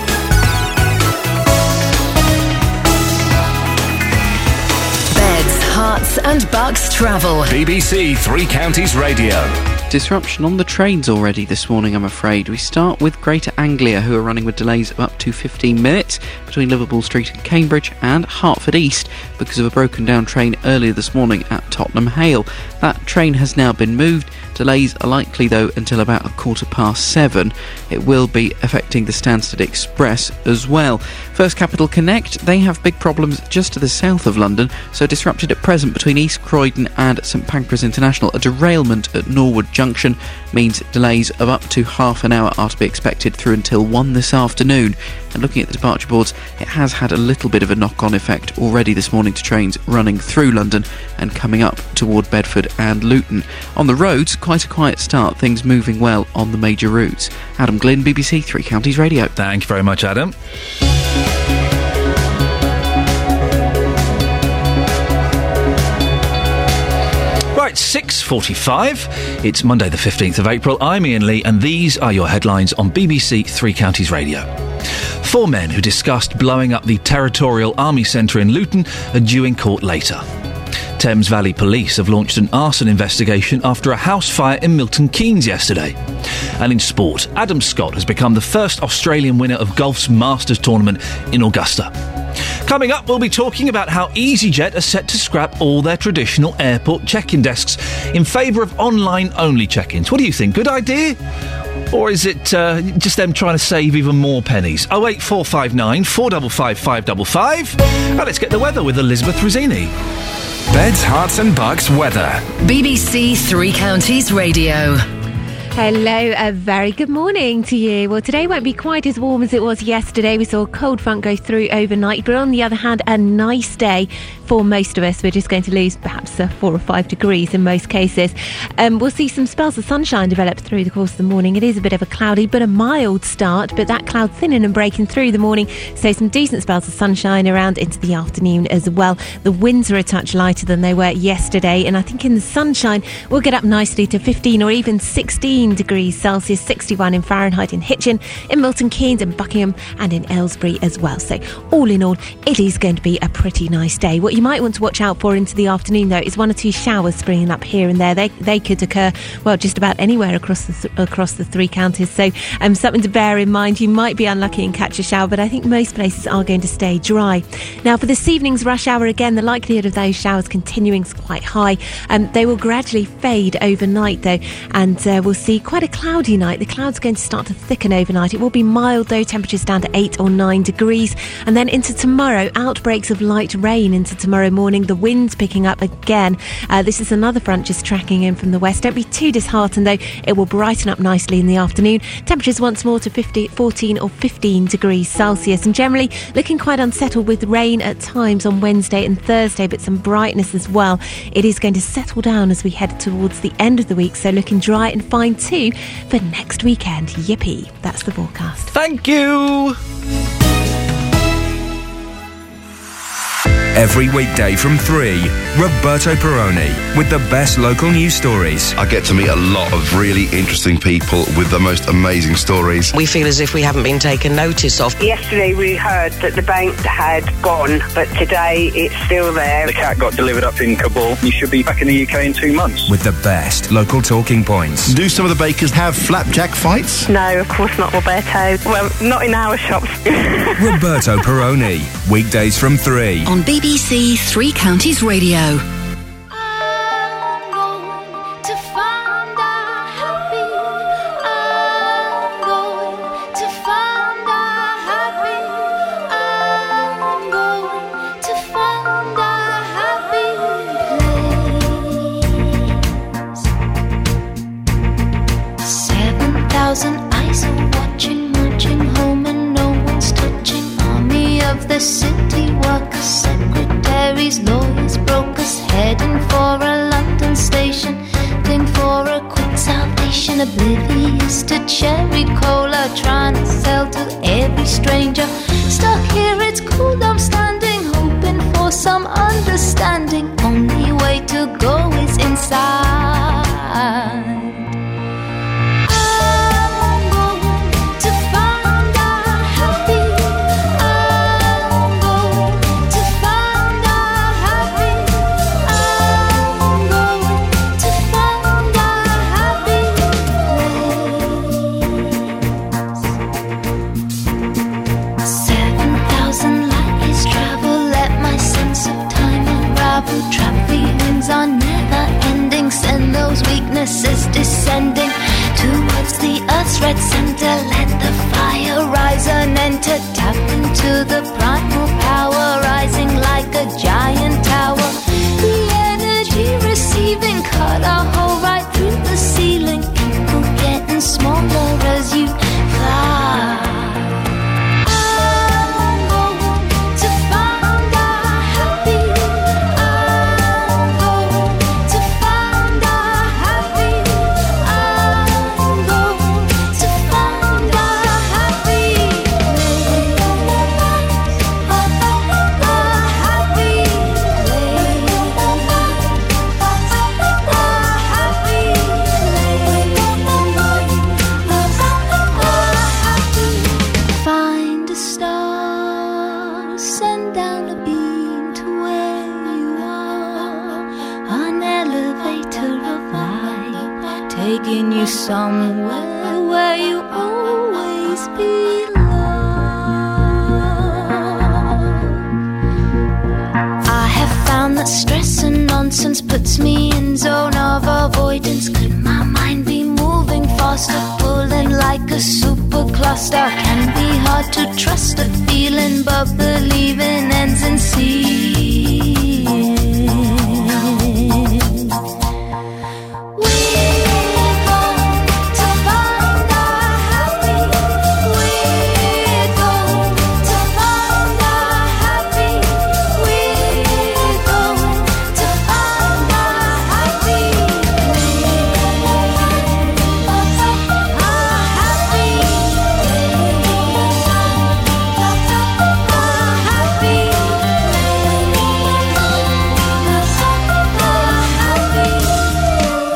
Speaker 5: Beds, Herts, and bucks travel.
Speaker 9: BBC Three Counties Radio.
Speaker 17: Disruption on the trains already this morning, I'm afraid. We start with Greater Anglia, who are running with delays of up to 15 minutes between Liverpool Street and Cambridge and Hertford East because of a broken down train earlier this morning at Tottenham Hale. That train has now been moved. Delays are likely, though, until about a quarter past seven. It will be affecting the Stansted Express as well. First Capital Connect, they have big problems just to the south of London, so disrupted at present between East Croydon and St Pancras International. A derailment at Norwood Junction means delays of up to half an hour are to be expected through until 1 this afternoon. And looking at the departure boards, it has had a little bit of a knock on effect already this morning to trains running through London and coming up toward Bedford and Luton. On the roads, quite a quiet start, things moving well on the major routes. Adam Glynn, BBC Three Counties Radio.
Speaker 4: Thank you very much, Adam. Right, 6.45. It's Monday the 15th of April. I'm Iain Lee, and these are your headlines on BBC Three Counties Radio. Four men who discussed blowing up the Territorial Army Centre in Luton are due in court later. Thames Valley Police have launched an arson investigation after a house fire in Milton Keynes yesterday. And in sport, Adam Scott has become the first Australian winner of golf's Masters tournament in Augusta. Coming up, we'll be talking about how EasyJet are set to scrap all their traditional airport check-in desks in favour of online-only check-ins. What do you think? Good idea? Or is it uh, just them trying to save even more pennies? 08459 455 555. Now let's get the weather with Elizabeth Rizzini.
Speaker 11: Beds, Herts and Bucks weather.
Speaker 5: BBC Three Counties Radio.
Speaker 22: Hello, a very good morning to you. Well, today won't be quite as warm as it was yesterday. We saw a cold front go through overnight, but on the other hand, a nice day for most of us. We're just going to lose perhaps uh, four or five degrees in most cases. Um, we'll see some spells of sunshine develop through the course of the morning. It is a bit of a cloudy, but a mild start, but that cloud thinning and breaking through the morning. So some decent spells of sunshine around into the afternoon as well. The winds are a touch lighter than they were yesterday, and I think in the sunshine, we'll get up nicely to 15 or even 16 degrees Celsius, 61 in Fahrenheit in Hitchin, in Milton Keynes, in Buckingham, and in Aylesbury as well. So, all in all, it is going to be a pretty nice day. What you might want to watch out for into the afternoon, though, is one or two showers springing up here and there. They they could occur well just about anywhere across the th- across the three counties. So, um, something to bear in mind. You might be unlucky and catch a shower, but I think most places are going to stay dry. Now, for this evening's rush hour, again, the likelihood of those showers continuing is quite high. Um, they will gradually fade overnight, though, and uh, we'll see quite a cloudy night. The clouds are going to start to thicken overnight. It will be mild, though, temperatures down to 8 or 9 degrees. And then into tomorrow, outbreaks of light rain into tomorrow morning. The winds picking up again. Uh, this is another front just tracking in from the west. Don't be too disheartened, though. It will brighten up nicely in the afternoon. Temperatures once more to 50, 14 or 15 degrees Celsius. And generally looking quite unsettled with rain at times on Wednesday and Thursday, but some brightness as well. It is going to settle down as we head towards the end of the week, so looking dry and fine too for next weekend. Yippee. That's the forecast.
Speaker 4: Thank you.
Speaker 11: Every weekday from 3, Roberto Perrone with the best local news stories.
Speaker 23: I get to meet a lot of really interesting people with the most amazing stories.
Speaker 24: We feel as if we haven't been taken notice of.
Speaker 25: Yesterday we heard that the bank had gone, but today it's still there.
Speaker 26: The cat got delivered up in Kabul. You should be back in the UK in two months.
Speaker 11: With the best local talking points.
Speaker 23: Do some of the bakers have flapjack fights?
Speaker 25: No, of course not, Roberto. Well, not in our shops.
Speaker 11: Roberto Perrone. Weekdays from 3.
Speaker 5: On BBC Three Counties Radio.
Speaker 14: City workers, secretaries, lawyers, brokers, heading for a London station, looking for a quick salvation, oblivious to cherry cola, trying to sell to every stranger. Stuck here, it's cool, I'm standing, hoping for some understanding. Only way to go is inside. Red center. Let the fire rise and enter, tap into the primal puts me in zone of avoidance. Could my mind be moving faster, pulling like a super cluster? Can be hard to trust a feeling, but believing ends in seeing.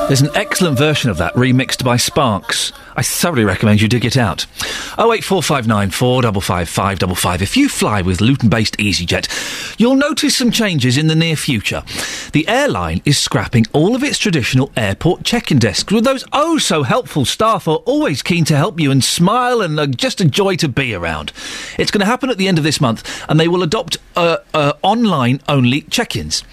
Speaker 4: There's an excellent version of that remixed by Sparks. I thoroughly recommend you dig it out. 08459 455 555. If you fly with Luton based EasyJet, you'll notice some changes in the near future. The airline is scrapping all of its traditional airport check in desks with those oh so helpful staff are always keen to help you and smile and are just a joy to be around. It's going to happen at the end of this month and they will adopt uh, uh, online only check ins.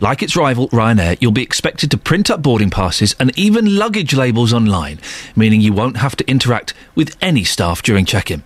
Speaker 4: Like its rival Ryanair, you'll be expected to print up boarding passes and even luggage labels online, meaning you won't have to interact with any staff during check in.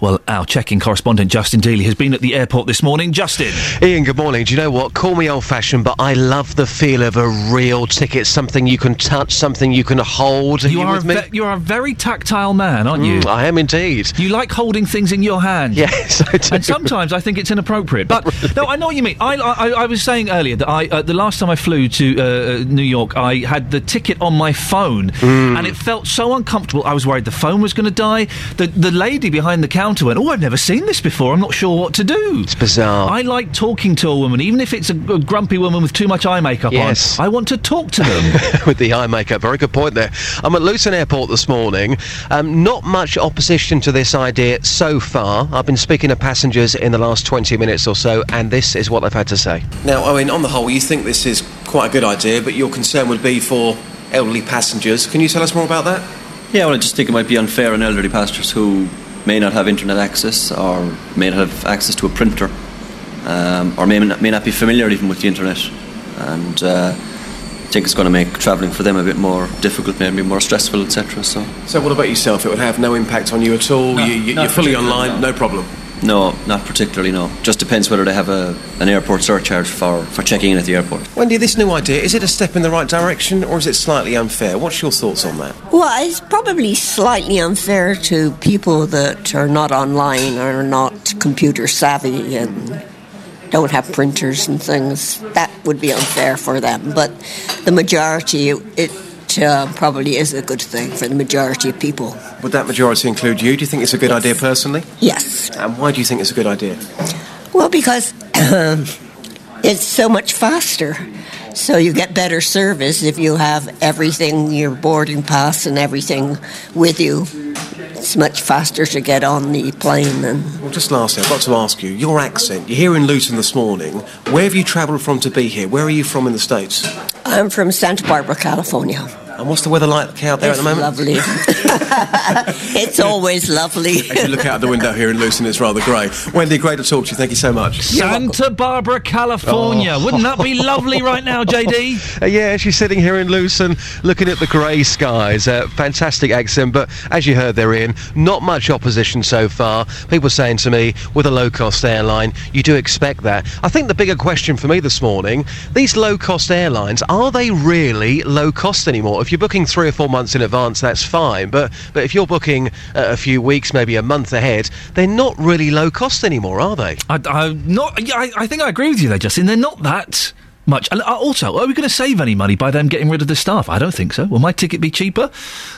Speaker 4: Well, our check-in correspondent Justin Dealey has been at the airport this morning. Justin.
Speaker 27: Iain, good morning. Do you know what? Call me old fashioned, but I love the feel of a real ticket, something you can touch, something you can hold. Are
Speaker 4: You, are,
Speaker 27: with
Speaker 4: a
Speaker 27: me?
Speaker 4: ve- you are a very tactile man, aren't you?
Speaker 27: Mm, I am indeed.
Speaker 4: You like holding things in your hand.
Speaker 27: Yes, I do.
Speaker 4: And sometimes I think it's inappropriate. But no, I know what you mean. I, I, I was saying earlier that I, uh, the last time I flew to uh, uh, New York, I had the ticket on my phone,
Speaker 27: Mm.
Speaker 4: and it felt so uncomfortable. I was worried the phone was going to die. The the lady behind the counter went, "Oh, I've never seen this before. I'm not sure what to do." It's
Speaker 27: bizarre.
Speaker 4: I like talking to a woman, even if it's a, a grumpy woman with too much eye makeup
Speaker 27: Yes.
Speaker 4: on. I want to talk to them.
Speaker 27: with the eye makeup. Very good point there. I'm at Luton Airport this morning. Um, not much opposition to this idea so far. I've been speaking to passengers in the last 20 minutes or so, and this is what they've had to say.
Speaker 28: Now, Owen, on the whole, you think this is quite a good idea, but your concern would be for elderly passengers. Can you tell us more about that?
Speaker 23: Yeah, well, I just think it might be unfair on elderly passengers who may not have internet access or may not have access to a printer um, or may not, may not be familiar even with the internet. And uh, I think it's going to make travelling for them a bit more difficult, maybe more stressful, etc. So,
Speaker 28: So, what about yourself? It would have no impact on you at all.
Speaker 23: No,
Speaker 28: you, you, you're fully online,
Speaker 23: no.
Speaker 28: no problem.
Speaker 23: No, not particularly, no. Just depends whether they have a, an airport surcharge for, for checking in at the airport.
Speaker 28: Wendy, this new idea, is it a step in the right direction or is it slightly unfair? What's your thoughts on that?
Speaker 29: Well, it's probably slightly unfair to people that are not online or are not computer savvy and don't have printers and things. That would be unfair for them. But the majority, it uh, probably is a good thing for the majority of people.
Speaker 28: Would that majority include you? Do you think it's a good idea personally?
Speaker 29: Yes.
Speaker 28: And why do you think it's a good idea?
Speaker 29: Well, because it's so much faster. So you get better service if you have everything, your boarding pass and everything with you. It's much faster to get on the plane and
Speaker 28: Well, just lastly, I've got to ask you, your accent, you're here in Luton this morning. Where have you travelled from to be here? Where are you from in the States?
Speaker 29: I'm from Santa Barbara, California.
Speaker 28: And what's the weather like out there
Speaker 29: it's
Speaker 28: at the moment?
Speaker 29: lovely. it's always lovely.
Speaker 28: As you look out the window here in Luton, it's rather grey. Wendy, great to talk to you. Thank you so much.
Speaker 4: Santa Barbara, California.
Speaker 27: Oh.
Speaker 4: Wouldn't that be lovely right now, JD?
Speaker 27: Uh, yeah, she's sitting here in Luton looking at the grey skies. Uh, fantastic accent, but as you heard there, Iain, not much opposition so far. People saying to me, with a low cost airline, you do expect that. I think the bigger question for me this morning these low cost airlines, are they really low cost anymore? If you're booking three or four months in advance, that's fine, but, but if you're booking uh, a few weeks, maybe a month ahead, they're not really low cost anymore, are they?
Speaker 4: I, I not. I, I think I agree with you there, Justin. They're not that much. Uh, also, are we going to save any money by them getting rid of the staff? I don't think so. Will my ticket be cheaper?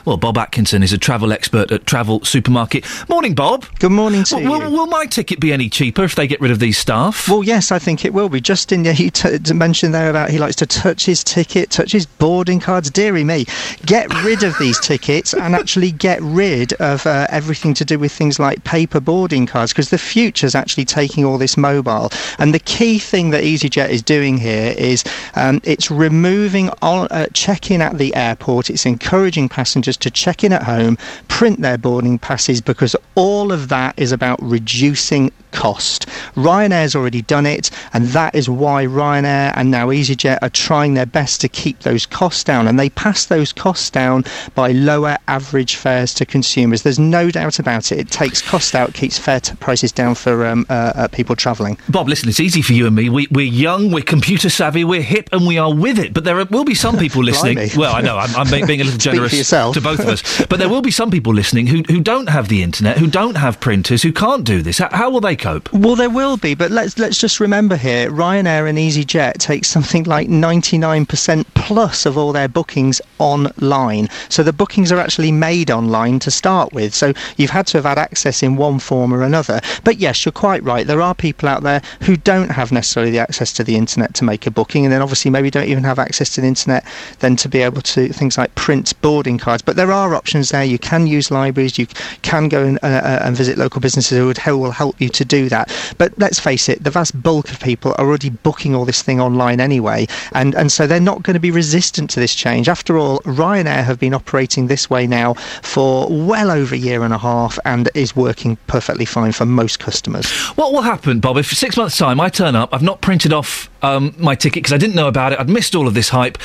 Speaker 4: Well, Bob Atkinson is a travel expert at Travel Supermarket. Morning, Bob.
Speaker 30: Good morning to
Speaker 4: will, will, will my ticket be any cheaper if they get rid of these staff?
Speaker 30: Well, yes, I think it will be. Justin, yeah, he t- t- mentioned there about he likes to touch his ticket, touch his boarding cards. Deary me, get rid of these tickets and actually get rid of uh, everything to do with things like paper boarding cards because the future's actually taking all this mobile. And the key thing that EasyJet is doing here is. Um, it's removing all, uh, check-in at the airport. It's encouraging passengers to check in at home, print their boarding passes because all of that is about reducing cost. Ryanair's already done it, and that is why Ryanair and now EasyJet are trying their best to keep those costs down. And they pass those costs down by lower average fares to consumers. There's no doubt about it. It takes cost out, keeps fare prices down for um, uh, uh, people travelling.
Speaker 4: Bob, listen, it's easy for you and me. We, we're young, we're computer savvy, we're hip, and we are with it. But there will be some people listening. Well, I know, I'm, I'm being being a little generous to both of us. But there will be some people listening who, who don't have the internet, who don't have printers, who can't do this. How, how will they cope?
Speaker 30: Well, there will be, but let's let's just remember here: Ryanair and EasyJet take something like 99% plus of all their bookings online. So the bookings are actually made online to start with. So you've had to have had access in one form or another. But yes, you're quite right. There are people out there who don't have necessarily the access to the internet to make a booking, and then obviously maybe don't even have access to the internet then to be able to things like print boarding cards. But there are options there. You can use libraries. You can go and, uh, uh, and visit local businesses who who will help you to do that. But let's face it, the vast bulk of people are already booking all this thing online anyway, and and so they're not going to be resistant to this change. After all, Ryanair have been operating this way now for well over a year and a half, and is working perfectly fine for most customers.
Speaker 4: What will happen, Bob, if six months' time I turn up, I've not printed off um, my ticket because I didn't know about it, I'd missed all of this hype.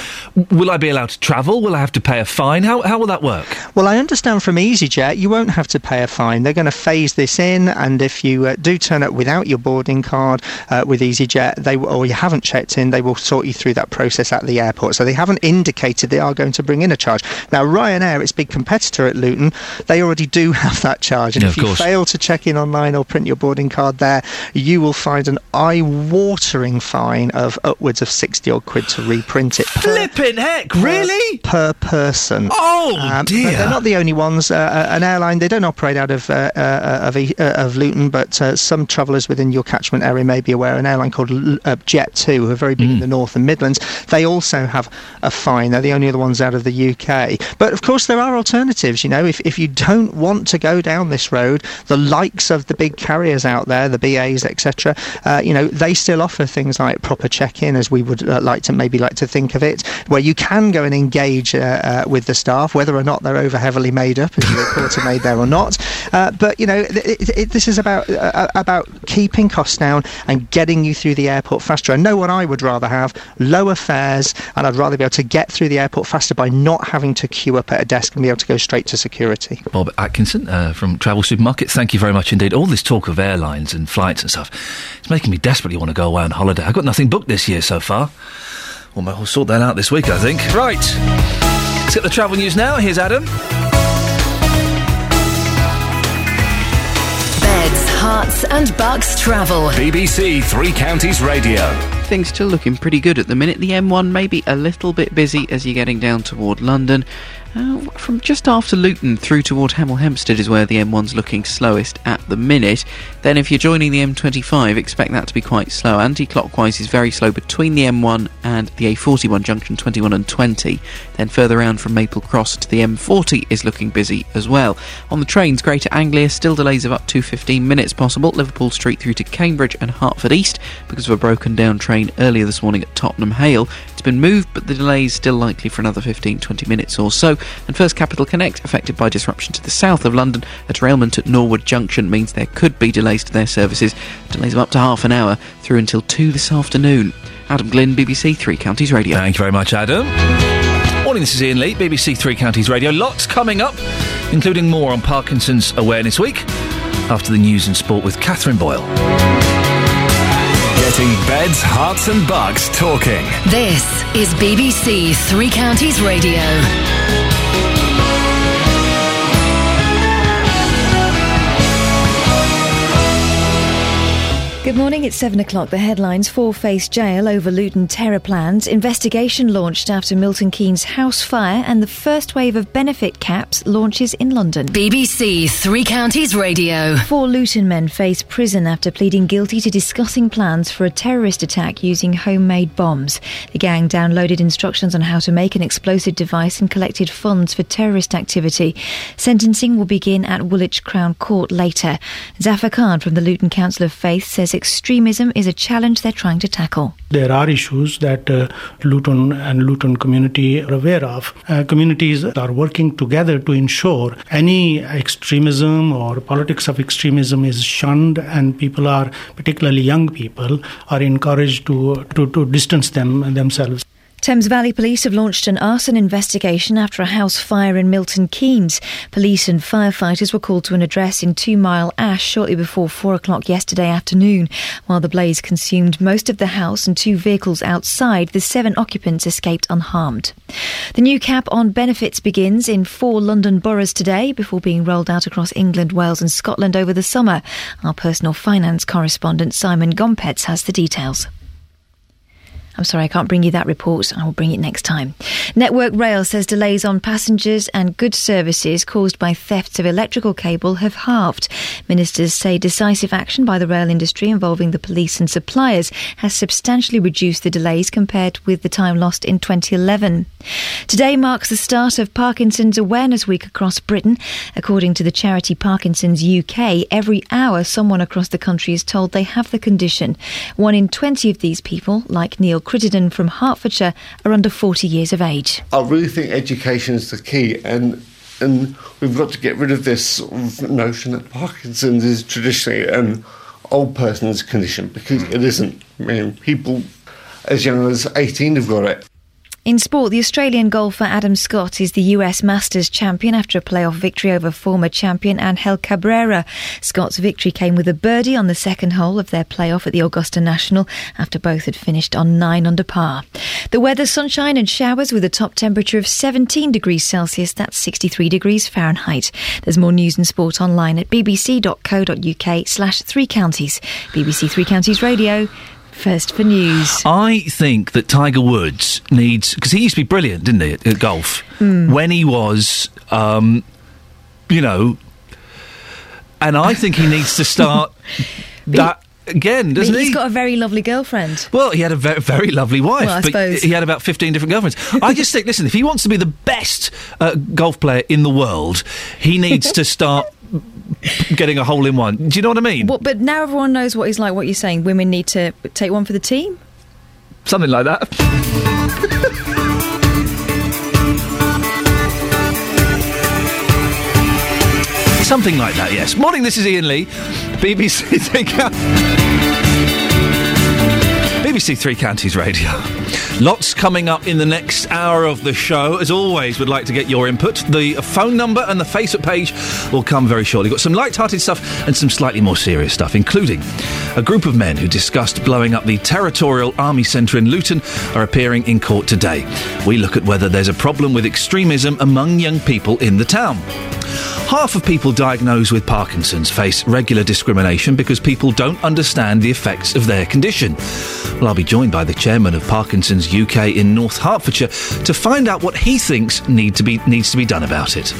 Speaker 4: Will I be allowed to travel? Will I have to pay a fine? How, how will that work?
Speaker 30: Well, I understand from EasyJet you won't have to pay a fine. They're going to phase this in, and if you uh, do turn up without your boarding card uh, with EasyJet, they or you haven't checked in, they will sort you through that process at the airport. So they haven't indicated they are going to bring in a charge. Now, Ryanair, its big competitor at Luton, they already do have that charge, and
Speaker 4: Yeah,
Speaker 30: if you
Speaker 4: course.
Speaker 30: fail to check in online or print your boarding card there, you will find an eye-watering fine of upwards of sixty odd quid to reprint it. Per,
Speaker 4: Flipping heck, really?
Speaker 30: per person.
Speaker 4: Oh
Speaker 30: Um,
Speaker 4: dear!
Speaker 30: but they're not the only ones. Uh, uh, an airline, they don't operate out of uh, uh, of, E- uh, of Luton, but uh, some travellers within your catchment area may be aware. An airline called L- uh, Jet2, who are very big in the North and Midlands, they also have a fine. They're the only other ones out of the UK. But of course, there are alternatives. You know, if if you don't want to go down this road, the likes of the big carriers out there, the BAs, etc., uh, you know, they still offer things like proper check-in, as we would uh, like to maybe like to think of it, where you can go and engage uh, uh, with the staff, whether or not they're over heavily made up, as your reports are made there or not. Uh, but you know, it, it, this is about uh, about keeping costs down and getting you through the airport faster. I know what I would rather have: lower fares, and I'd rather be able to get through the airport faster by not having to queue up at a desk and be able to go straight to security.
Speaker 4: Bob Atkinson from Travel Supermarkets, thank you very much indeed. All this talk of airlines and flights and stuff, it's making me desperately want to go away on holiday. I've got nothing booked this year so far. Well, we'll sort that out this week, I think. Right. Let's get the travel news now. Here's Adam.
Speaker 5: Beds, Herts and Bucks Travel.
Speaker 9: BBC Three Counties Radio.
Speaker 17: Things still looking pretty good at the minute. The M1 may be a little bit busy as you're getting down toward London. Uh, from just after Luton through toward Hemel Hempstead is where the M1's looking slowest at the minute. Then, if you're joining the M25, expect that to be quite slow. Anti clockwise is very slow between the M1 and the A41 junction 21 and 20. Then, further around from Maple Cross to the M40 is looking busy as well. On the trains, Greater Anglia, still delays of up to 15 minutes possible. Liverpool Street through to Cambridge and Hertford East because of a broken down train earlier this morning at Tottenham Hale. It's been moved, but the delay is still likely for another 15 20 minutes or so. And First Capital Connect, affected by disruption to the south of London, a derailment at Norwood Junction means there could be delays to their services. Delays of up to half an hour through until 2 this afternoon. Adam Glynn, BBC Three Counties Radio.
Speaker 4: Thank you very much, Adam. Morning, this is Iain Lee, BBC Three Counties Radio. Lots coming up, including more on Parkinson's Awareness Week after the news and sport with Catherine Boyle.
Speaker 9: Getting beds, Herts, and Bucks talking.
Speaker 5: This is BBC Three Counties Radio.
Speaker 1: Good morning, it's 7 o'clock. The headlines Four face jail over Luton terror plans, investigation launched after Milton Keynes house fire, and the first wave of benefit caps launches in London.
Speaker 5: BBC Three Counties Radio.
Speaker 1: Four Luton men face prison after pleading guilty to discussing plans for a terrorist attack using homemade bombs. The gang downloaded instructions on how to make an explosive device and collected funds for terrorist activity. Sentencing will begin at Woolwich Crown Court later. Zafar Khan from the Luton Council of Faith says extremism is a challenge they're trying to tackle.
Speaker 31: There are issues that uh, Luton and Luton community are aware of. Uh, communities are working together to ensure any extremism or politics of extremism is shunned, and people are, particularly young people, are encouraged to to, to distance them themselves.
Speaker 1: Thames Valley Police have launched an arson investigation after a house fire in Milton Keynes. Police and firefighters were called to an address in Two Mile Ash shortly before four o'clock yesterday afternoon. While the blaze consumed most of the house and two vehicles outside, the seven occupants escaped unharmed. The new cap on benefits begins in four London boroughs today before being rolled out across England, Wales, and Scotland over the summer. Our personal finance correspondent Simon Gompertz has the details. I'm sorry, I can't bring you that report. I will bring it next time. Network Rail says delays on passengers and goods services caused by thefts of electrical cable have halved. Ministers say decisive action by the rail industry involving the police and suppliers has substantially reduced the delays compared with the time lost in 2011. Today marks the start of Parkinson's Awareness Week across Britain. According to the charity Parkinson's UK, every hour someone across the country is told they have the condition. One in 20 of these people, like Neil Crittenden from Hertfordshire, are under 40 years of age.
Speaker 2: I really think education is the key, and and we've got to get rid of this notion that Parkinson's is traditionally an old person's condition because it isn't. I mean, people as young as 18 have got it.
Speaker 1: In sport, the Australian golfer Adam Scott is the US Masters champion after a playoff victory over former champion Angel Cabrera. Scott's victory came with a birdie on the second hole of their playoff at the Augusta National after both had finished on 9 under par. The weather sunshine and showers with a top temperature of 17 degrees Celsius, that's 63 degrees Fahrenheit. There's more news and sport online at bbc.co.uk slash three counties. BBC Three Counties Radio. First for news.
Speaker 4: I think that Tiger Woods needs because he used to be brilliant, didn't he, at, at golf?
Speaker 1: Hmm.
Speaker 4: When he was, um, you know, and I think he needs to start that again, doesn't
Speaker 1: But
Speaker 4: he?
Speaker 1: He's got a very lovely girlfriend.
Speaker 4: Well, he had a very, very lovely wife,
Speaker 1: Well, I
Speaker 4: but
Speaker 1: suppose.
Speaker 4: he had about 15 different girlfriends. I just think, listen, if he wants to be the best uh, golf player in the world, he needs to start getting a hole in one. Do you know what I mean?
Speaker 1: What, but now everyone knows what he's like. What you're saying? Women need to take one for the team.
Speaker 4: Something like that. Something like that, yes. Morning, this is Iain Lee, BBC Three Counties. BBC Three Counties Radio. Lots coming up in the next hour of the show. As always, we'd like to get your input. The phone number and the Facebook page will come very shortly. Got some light-hearted stuff and some slightly more serious stuff, including a group of men who discussed blowing up the Territorial Army Centre in Luton are appearing in court today. We look at whether there's a problem with extremism among young people in the town. Half of people diagnosed with Parkinson's face regular discrimination because people don't understand the effects of their condition. Well, I'll be joined by the chairman of Parkinson's UK in North Hertfordshire to find out what he thinks need to be, needs to be done about it.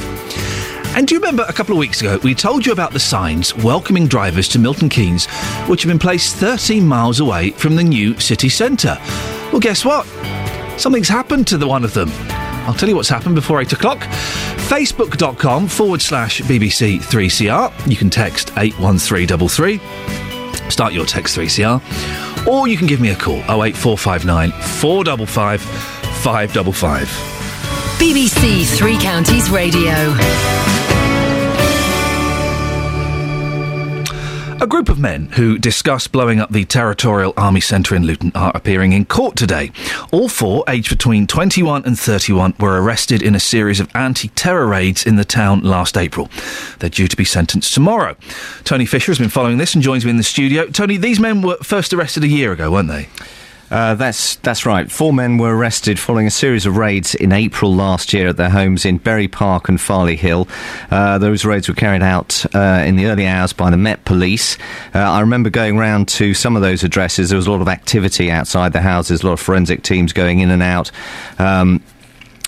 Speaker 4: And do you remember a couple of weeks ago we told you about the signs welcoming drivers to Milton Keynes, which have been placed 13 miles away from the new city centre? Well, guess what? Something's happened to the one of them. I'll tell you what's happened before 8 o'clock. Facebook.com forward slash BBC3CR. You can text 81333. Start your text 3CR. Or you can give me a call 08459 455 555.
Speaker 5: BBC Three Counties Radio.
Speaker 4: A group of men who discussed blowing up the Territorial Army Centre in Luton are appearing in court today. All four, aged between 21 and 31, were arrested in a series of anti terror raids in the town last April. They're due to be sentenced tomorrow. Tony Fisher has been following this and joins me in the studio. Tony, these men were first arrested a year ago, weren't they?
Speaker 19: Uh, that's that's right. Four men were arrested following a series of raids in April last year at their homes in Bury Park and Farley Hill. Uh, those raids were carried out uh, in the early hours by the Met Police. Uh, I remember going round to some of those addresses. There was a lot of activity outside the houses, a lot of forensic teams going in and out. Um,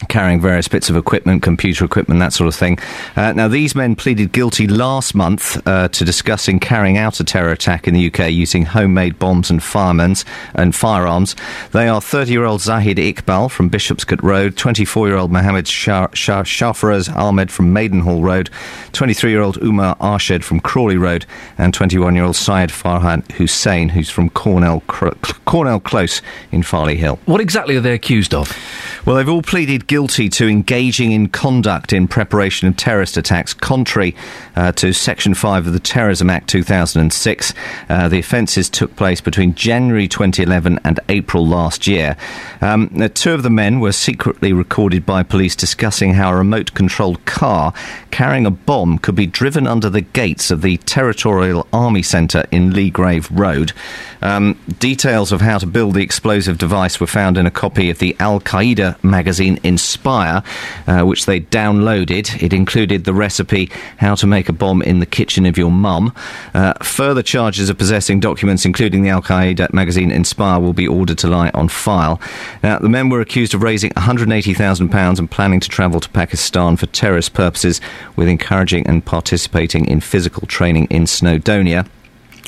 Speaker 19: carrying various bits of equipment, computer equipment, that sort of thing. Uh, now, these men pleaded guilty last month uh, to discussing carrying out a terror attack in the UK using homemade bombs and firearms. And firearms. They are 30-year-old Zahid Iqbal from Bishopsgate Road, 24-year-old Mohammed Shah- Shah- Shafraz Ahmed from Maidenhall Road, 23-year-old Umar Arshad from Crawley Road, and 21-year-old Syed Farhan Hussein, who's from Cornell Cornell Close in Farley Hill.
Speaker 4: What exactly are they accused of?
Speaker 19: Well, they've all pleaded guilty to engaging in conduct in preparation of terrorist attacks, contrary uh, to Section 5 of the Terrorism Act 2006. Uh, the offences took place between January 2011 and April last year. Um, two of the men were secretly recorded by police discussing how a remote controlled car carrying a bomb could be driven under the gates of the Territorial Army Centre in Leagrave Road. Um, details of how to build the explosive device were found in a copy of the Al Qaeda magazine Inspire, uh, which they downloaded. It included the recipe How to Make a Bomb in the Kitchen of Your Mum. Uh, further charges of possessing documents, including the Al Qaeda magazine Inspire, will be ordered to lie on file. Now, the men were accused of raising £180,000 and planning to travel to Pakistan for terrorist purposes, with encouraging and participating in physical training in Snowdonia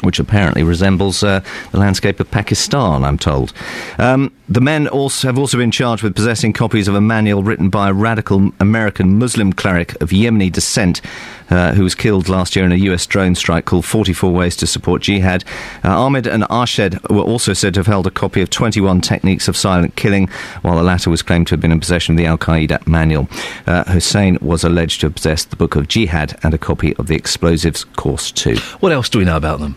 Speaker 19: which apparently resembles uh, the landscape of Pakistan, I'm told. Um, the men also have also been charged with possessing copies of a manual written by a radical American Muslim cleric of Yemeni descent uh, who was killed last year in a US drone strike called 44 Ways to Support Jihad. Uh, Ahmed and Arshad were also said to have held a copy of 21 Techniques of Silent Killing, while the latter was claimed to have been in possession of the Al Qaeda manual. Uh, Hussein was alleged to have possessed the Book of Jihad and a copy of the Explosives Course 2.
Speaker 4: What else do we know about them?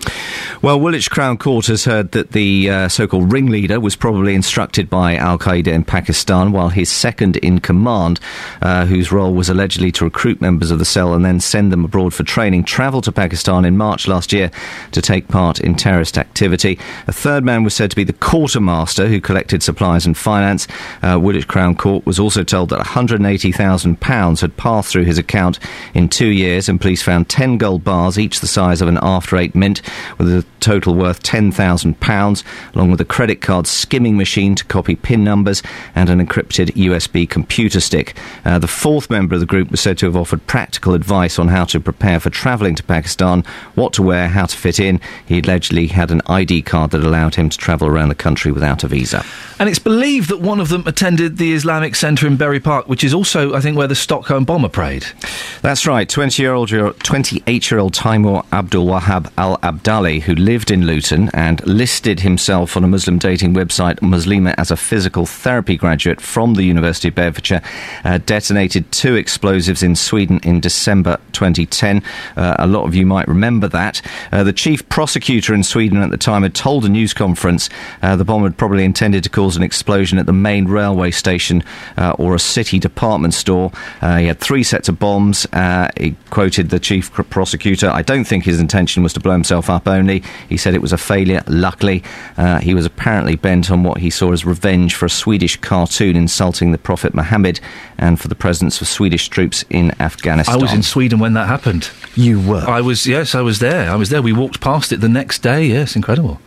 Speaker 19: Well, Woolwich Crown Court has heard that the uh, so called ringleader was probably instructed by Al Qaeda in Pakistan, while his second in command, uh, whose role was allegedly to recruit members of the cell and then send them abroad for training, travelled to Pakistan in March last year to take part in terrorist activity. A third man was said to be the quartermaster who collected supplies and finance. Uh, Woolwich Crown Court was also told that £180,000 had passed through his account in two years, and police found 10 gold bars, each the size of an after eight mint, with a total worth £10,000, along with a credit card skimming machine to copy PIN numbers and an encrypted USB computer stick. Uh, the fourth member of the group was said to have offered practical advice on how to prepare for travelling to Pakistan, what to wear, how to fit in. He allegedly had an ID card that allowed him to travel around the country without a visa.
Speaker 4: And it's believed that one of them attended the Islamic Centre in Bury Park, which is also, I think, where the Stockholm bomber prayed.
Speaker 19: That's right. 20 year old, 28 year old Timur Abdul Wahab Al Abdali, who lived in Luton and listed himself on a Muslim dating website, Muslima, as a physical therapy graduate from the University of Bedfordshire, uh, detonated two explosives in Sweden in December 2010. Uh, a lot of you might remember that. Uh, the chief prosecutor in Sweden at the time had told a news conference uh, the bomb had probably intended to cause an explosion at the main railway station uh, or a city department store. Uh, he had three sets of bombs. Uh, he quoted the chief prosecutor. I don't think his intention was to blow himself up only. He said it was a failure. Luckily, he was apparently bent on what he saw as revenge for a Swedish cartoon insulting the Prophet Muhammad and for the presence of Swedish troops in Afghanistan.
Speaker 4: I was in Sweden when that happened.
Speaker 19: You were?
Speaker 4: I was, yes, I was there. I was there. We walked past it the next day. Yes, incredible.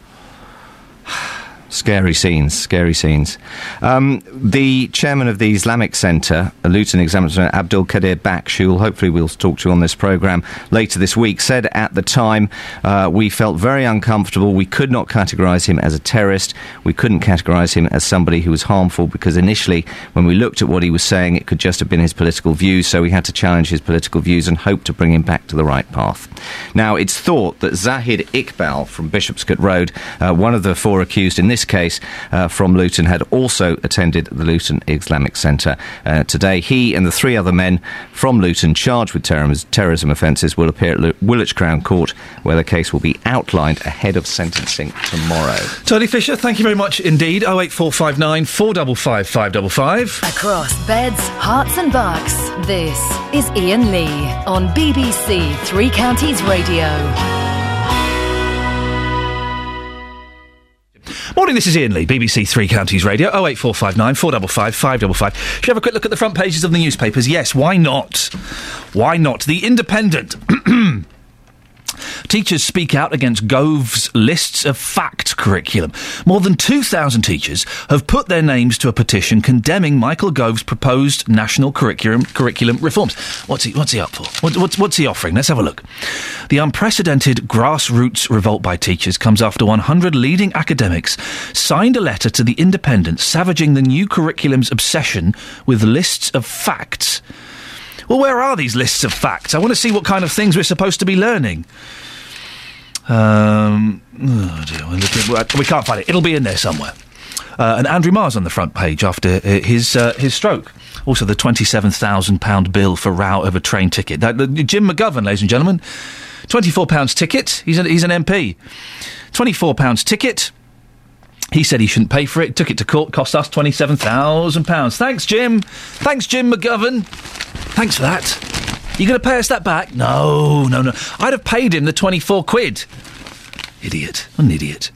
Speaker 19: Scary scenes, scary scenes. Um, the chairman of the Islamic Centre, Luton examiner Abdul Qadir Baksh, who hopefully we'll talk to on this programme later this week, said at the time, uh, we felt very uncomfortable. We could not categorise him as a terrorist. We couldn't categorise him as somebody who was harmful because initially, when we looked at what he was saying, it could just have been his political views, so we had to challenge his political views and hope to bring him back to the right path. Now, it's thought that Zahid Iqbal from Bishopsgate Road, uh, one of the four accused in this case uh, from Luton, had also attended the Luton Islamic Centre uh, today. He and the three other men from Luton charged with terrorism, terrorism offences will appear at Lu- Woolwich Crown Court, where the case will be outlined ahead of sentencing tomorrow.
Speaker 4: Tony Fisher, thank you very much indeed. 08459 455 555.
Speaker 5: Across beds, herts, and bucks, this is Iain Lee on BBC Three Counties Radio.
Speaker 4: Morning, this is Iain Lee, BBC Three Counties Radio, 08459 455 555. Should have a quick look at the front pages of the newspapers? Yes, why not? Why not? The Independent. Teachers speak out against Gove's lists of fact curriculum. More than 2,000 teachers have put their names to a petition condemning Michael Gove's proposed national curriculum curriculum reforms. What's he, what's he up for? What, what's, what's he offering? Let's have a look. The unprecedented grassroots revolt by teachers comes after 100 leading academics signed a letter to The Independent savaging the new curriculum's obsession with lists of facts. Well, where are these lists of facts? I want to see what kind of things we're supposed to be learning. Um, oh dear, we can't find it. It'll be in there somewhere. Uh, and Andrew Marr's on the front page after uh, his uh, his stroke. Also, the twenty-seven thousand pound bill for row of a train ticket. That, the, Jim McGovern, ladies and gentlemen, twenty-four pounds ticket. He's an, he's an MP. Twenty-four pounds ticket. He said he shouldn't pay for it. Took it to court. Cost us twenty-seven thousand pounds. Thanks, Jim. Thanks, Jim McGovern. Thanks for that. You going to pay us that back? No, no, no. I'd have paid him the twenty-four quid. Idiot. An idiot.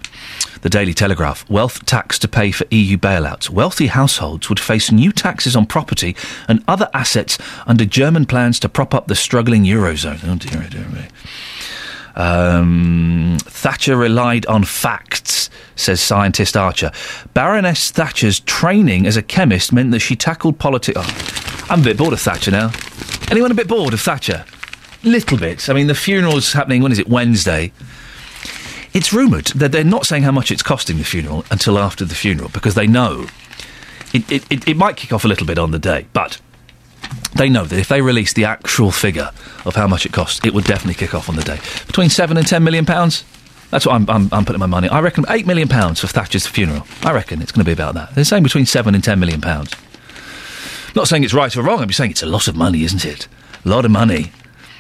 Speaker 4: The Daily Telegraph. Wealth tax to pay for EU bailouts. Wealthy households would face new taxes on property and other assets under German plans to prop up the struggling Eurozone. Oh dear, oh dear, oh dear. Um, Thatcher relied on facts, says scientist Archer. Baroness Thatcher's training as a chemist meant that she tackled politics. Oh, I'm a bit bored of Thatcher now. Anyone a bit bored of Thatcher? Little bit. I mean, the funeral's happening, when is it, Wednesday? It's rumoured that they're not saying how much it's costing the funeral until after the funeral because they know it, it, it, it might kick off a little bit on the day, but they know that if they release the actual figure of how much it costs, it would definitely kick off on the day. Between seven and ten million pounds. That's what I'm, I'm, I'm putting my money. I reckon eight million pounds for Thatcher's funeral. I reckon it's going to be about that. They're saying between seven and ten million pounds. Not saying it's right or wrong. I'm just saying it's a lot of money, isn't it? A lot of money.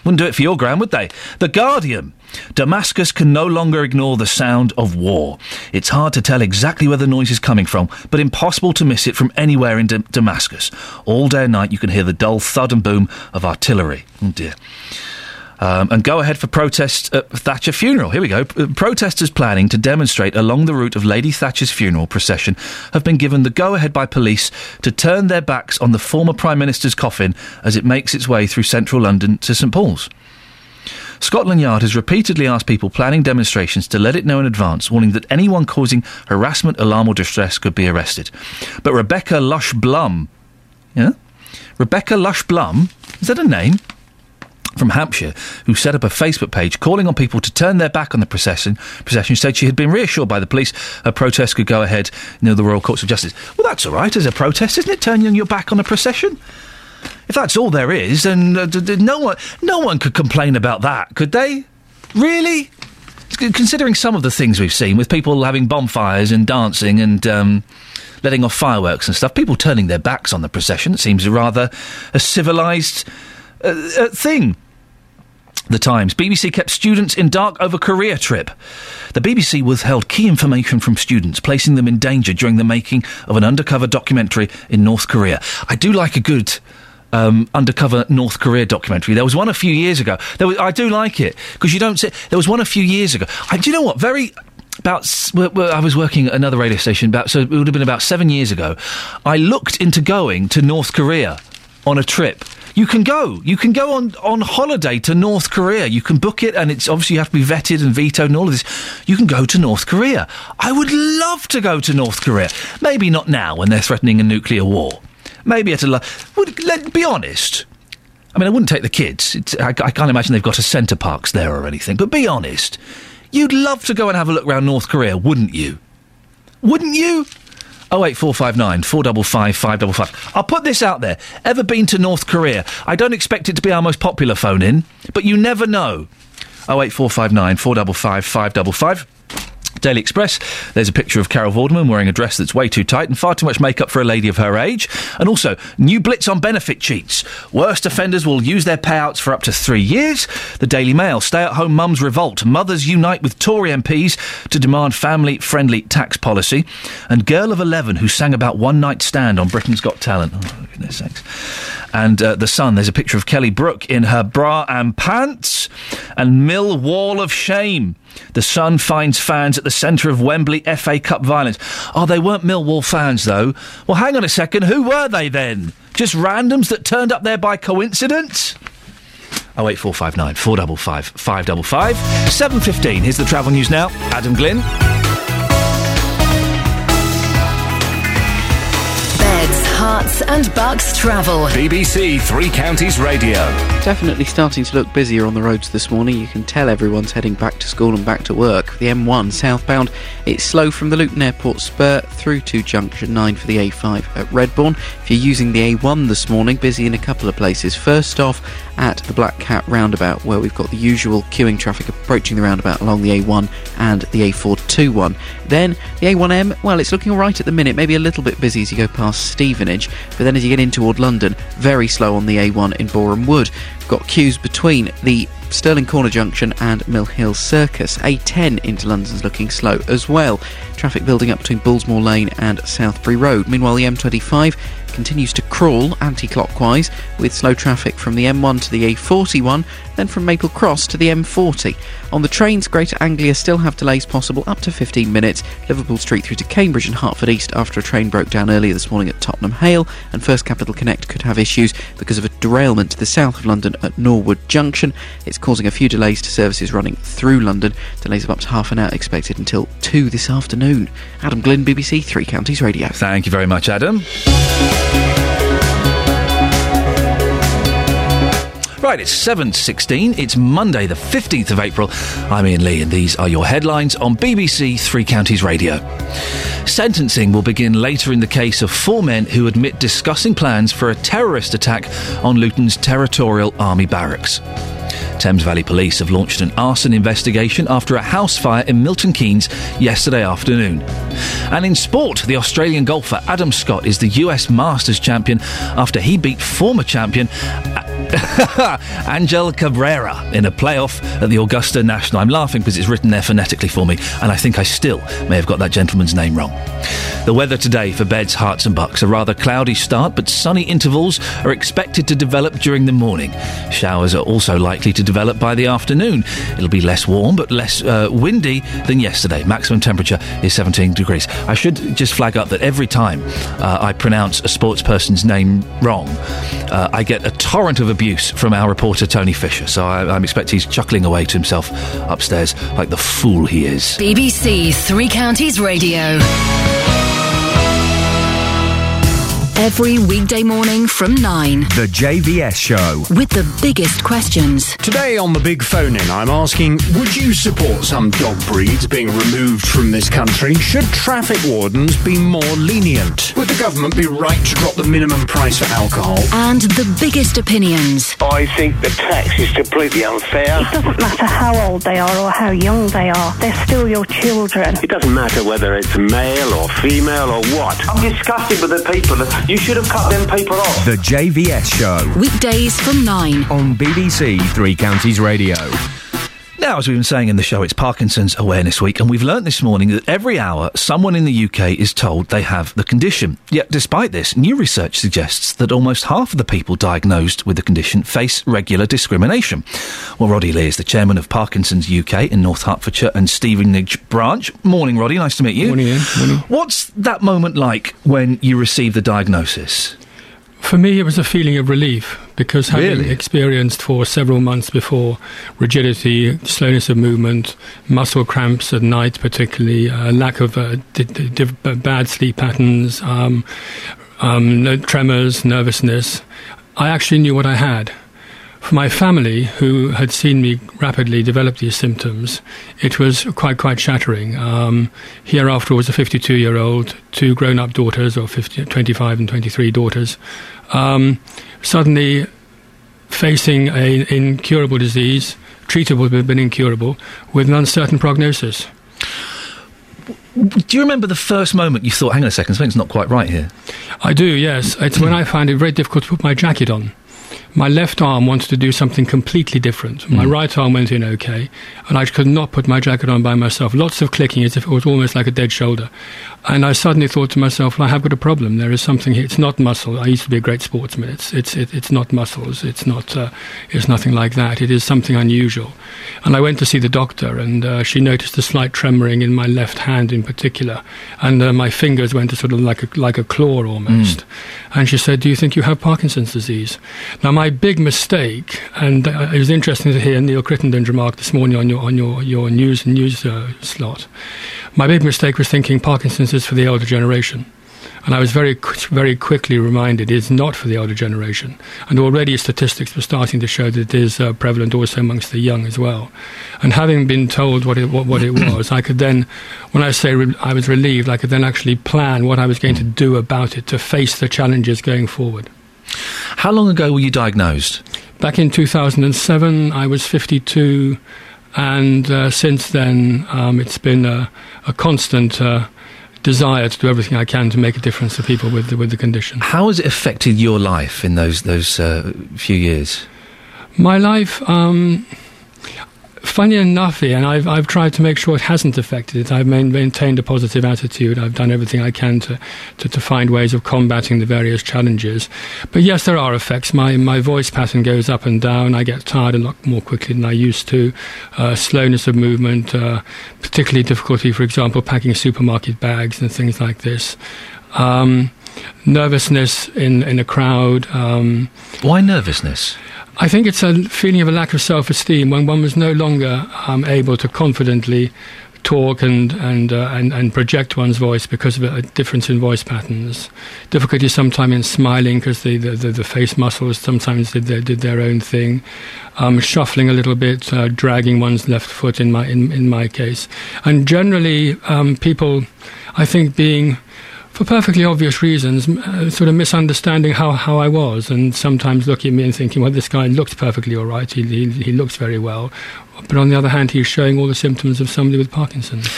Speaker 4: Wouldn't do it for your ground, would they? The Guardian. Damascus can no longer ignore the sound of war. It's hard to tell exactly where the noise is coming from, but impossible to miss it from anywhere in D- Damascus. All day and night you can hear the dull thud and boom of artillery. Oh dear. Um, and go ahead for protests at Thatcher funeral. Here we go. Protesters planning to demonstrate along the route of Lady Thatcher's funeral procession have been given the go ahead by police to turn their backs on the former Prime Minister's coffin as it makes its way through central London to St Paul's. Scotland Yard has repeatedly asked people planning demonstrations to let it know in advance, warning that anyone causing harassment, alarm, or distress could be arrested. But Rebecca Lush Blum, yeah? Rebecca Lush Blum, is that a name? From Hampshire, who set up a Facebook page calling on people to turn their back on the procession, procession said she had been reassured by the police her protest could go ahead near the Royal Courts of Justice. Well, that's all right as a protest, isn't it? Turning your back on a procession? If that's all there is, then uh, d- d- no one, no one could complain about that, could they? Really? Considering some of the things we've seen with people having bonfires and dancing and um, letting off fireworks and stuff, people turning their backs on the procession it seems rather a civilised uh, uh, thing. The Times. BBC kept students in dark over Korea trip. The BBC withheld key information from students, placing them in danger during the making of an undercover documentary in North Korea. I do like a good um, undercover North Korea documentary. There was one a few years ago. Was, I do like it because you don't see. There was one a few years ago. I, do you know what? Very about I was working at another radio station about so it would have been about seven years ago. I looked into going to North Korea on a trip. You can go. You can go on, on holiday to North Korea. You can book it, and it's obviously you have to be vetted and vetoed and all of this. You can go to North Korea. I would love to go to North Korea. Maybe not now when they're threatening a nuclear war. Maybe at a. Would let be honest. I mean, I wouldn't take the kids. I, I can't imagine they've got a Center Parcs there or anything. But be honest, you'd love to go and have a look around North Korea, wouldn't you? Wouldn't you? 08459 455 555. I'll put this out there. Ever been to North Korea? I don't expect it to be our most popular phone in, but you never know. 08459 455 555. Daily Express, there's a picture of Carol Vorderman wearing a dress that's way too tight and far too much makeup for a lady of her age. And also, new blitz on benefit cheats. Worst offenders will use their payouts for up to three years. The Daily Mail, stay at home mums revolt. Mothers unite with Tory MPs to demand family friendly tax policy. And Girl of 11, who sang about one night stand on Britain's Got Talent. Oh, goodness sakes. And uh, The Sun, there's a picture of Kelly Brook in her bra and pants. And Mill Wall of Shame. The Sun finds fans at the centre of Wembley FA Cup violence. Oh, they weren't Millwall fans, though. Well, hang on a second. Who were they then? Just randoms that turned up there by coincidence? 08459 455 555. 7.15, here's the travel news now. Adam Glynn.
Speaker 5: Herts and Bucks travel.
Speaker 9: BBC Three Counties Radio.
Speaker 17: Definitely starting to look busier on the roads this morning. You can tell everyone's heading back to school and back to work. The M1 southbound, it's slow from the Luton Airport spur through to junction 9 for the A5 at Redbourn. If you're using the A1 this morning, busy in a couple of places. First off, at the Black Cat roundabout, where we've got the usual queuing traffic approaching the roundabout along the A1 and the A421. Then the A1M, well, it's looking alright at the minute, maybe a little bit busy as you go past Stevenage, but then as you get in toward London, very slow on the A1 in Boreham Wood. We've got queues between the Stirling Corner Junction and Mill Hill Circus. A10 into London's looking slow as well. Traffic building up between Bullsmoor Lane and Southbury Road. Meanwhile, the M25 continues to crawl anti-clockwise with slow traffic from the M1 to the A41, then from Maple Cross to the M40. On the trains, Greater Anglia still have delays possible up to 15 minutes. Liverpool Street through to Cambridge and Hertford East after a train broke down earlier this morning at Tottenham Hale, and First Capital Connect could have issues because of a derailment to the south of London at Norwood Junction. It's causing a few delays to services running through London. Delays of up to half an hour expected until 2 this afternoon. Adam Glynn, BBC Three Counties Radio.
Speaker 4: Thank you very much, Adam. Right, it's 7.16. It's Monday, the 15th of April. I'm Iain Lee, and these are your headlines on BBC Three Counties Radio. Sentencing will begin later in the case of four men who admit discussing plans for a terrorist attack on Luton's Territorial Army Barracks. Thames Valley Police have launched an arson investigation after a house fire in Milton Keynes yesterday afternoon. And in sport, the Australian golfer Adam Scott is the US Masters champion after he beat former champion Angel Cabrera in a playoff at the Augusta National. I'm laughing because it's written there phonetically for me, and I think I still may have got that gentleman's name wrong. The weather today for Beds, Herts, and Bucks. A rather cloudy start, but sunny intervals are expected to develop during the morning. Showers are also likely to develop by the afternoon. It'll be less warm, but less uh, windy than yesterday. Maximum temperature is 17 degrees. I should just flag up that every time uh, I pronounce a sports person's name wrong, uh, I get a torrent of abuse from our reporter Tony Fisher. So I, I'm expecting he's chuckling away to himself upstairs like the fool he is.
Speaker 5: BBC Three Counties Radio. Every weekday morning from 9
Speaker 9: The JVS Show.
Speaker 5: with the biggest questions.
Speaker 32: Today on the big phone in, I'm asking Would you support some dog breeds being removed from this country? Should traffic wardens be more lenient? Would the government be right to drop the minimum price for alcohol?
Speaker 5: And the biggest opinions.
Speaker 33: I think the tax is completely unfair.
Speaker 34: It doesn't matter how old they are or how young they are, they're still your children.
Speaker 33: It doesn't matter whether it's male or female or what. I'm disgusted with the people. You should have cut them people off.
Speaker 9: The JVS Show.
Speaker 5: Weekdays from 9
Speaker 9: on BBC Three Counties Radio.
Speaker 4: Now, as we've been saying in the show, it's Parkinson's Awareness Week, and we've learnt this morning that every hour someone in the UK is told they have the condition. Yet, despite this, new research suggests that almost half of the people diagnosed with the condition face regular discrimination. Well, Roddy Lee is the chairman of Parkinson's UK in North Hertfordshire and Stevenage branch. Morning, Roddy. Nice to meet you.
Speaker 35: Morning, Iain. Morning.
Speaker 4: What's that moment like when you receive the diagnosis?
Speaker 35: For me, it was a feeling of relief because having
Speaker 4: Really?
Speaker 35: experienced for several months before rigidity, slowness of movement, muscle cramps at night, particularly, uh, lack of uh, d- d- d- bad sleep patterns, um, um, no tremors, nervousness, I actually knew what I had. For my family, who had seen me rapidly develop these symptoms, it was quite quite shattering. Um, hereafter was a 52-year-old, two grown-up daughters, or 50, 25 and 23 daughters, um, suddenly facing an incurable disease, treatable but incurable, with an uncertain prognosis.
Speaker 4: Do you remember the first moment you thought, hang on a second, something's not quite right here?
Speaker 35: I do, yes. It's when I found it very difficult to put my jacket on. My left arm wanted to do something completely different. My right arm went in okay, and I could not put my jacket on by myself. Lots of clicking as if it was almost like a dead shoulder. And I suddenly thought to myself, well, I have got a problem. There is something here. It's not muscle. I used to be a great sportsman. It's, it's, it, it's not muscles. It's, not, uh, it's nothing like that. It is something unusual. And I went to see the doctor, and uh, she noticed a slight tremoring in my left hand in particular. And uh, my fingers went to sort of like a, like a claw almost. And she said, Do you think you have Parkinson's disease? Now, my big mistake, and uh, it was interesting to hear Neil Crittenden's remark this morning on your on your your news news uh, slot. My big mistake was thinking Parkinson's is for the elder generation. And I was very, very quickly reminded it's not for the older generation. And already statistics were starting to show that it is uh, prevalent also amongst the young as well. And having been told what it, what, what it was, I could then, when I say re- I was relieved, I could then actually plan what I was going to do about it to face the challenges going forward.
Speaker 4: How long ago were you diagnosed?
Speaker 35: Back in 2007, I was 52, and uh, since then, um, it's been a, a constant uh, desire to do everything I can to make a difference to people with the, with the condition.
Speaker 4: How has it affected your life in those those uh, few years?
Speaker 35: My life, um, funny enough, and I've I've tried to make sure it hasn't affected it. I've maintained a positive attitude. I've done everything I can to, to, to find ways of combating the various challenges. But yes, there are effects. My my voice pattern goes up and down. I get tired a lot more quickly than I used to. Uh, slowness of movement, uh, particularly difficulty, for example, packing supermarket bags and things like this. Um, nervousness in in a crowd. Um,
Speaker 4: Why nervousness?
Speaker 35: I think it's a feeling of a lack of self-esteem when one was no longer um, able to confidently talk and and, uh, and and project one's voice because of a difference in voice patterns. Difficulty sometimes in smiling because the, the, the, the face muscles sometimes did their, did their own thing. Um, shuffling a little bit, uh, dragging one's left foot in my in, in my case, and generally um, people, I think, being for perfectly obvious reasons, uh, sort of misunderstanding how, how I was, and sometimes looking at me and thinking, well, this guy looks perfectly all right, he, he, he looks very well. But on the other hand, he's showing all the symptoms of somebody with Parkinson's.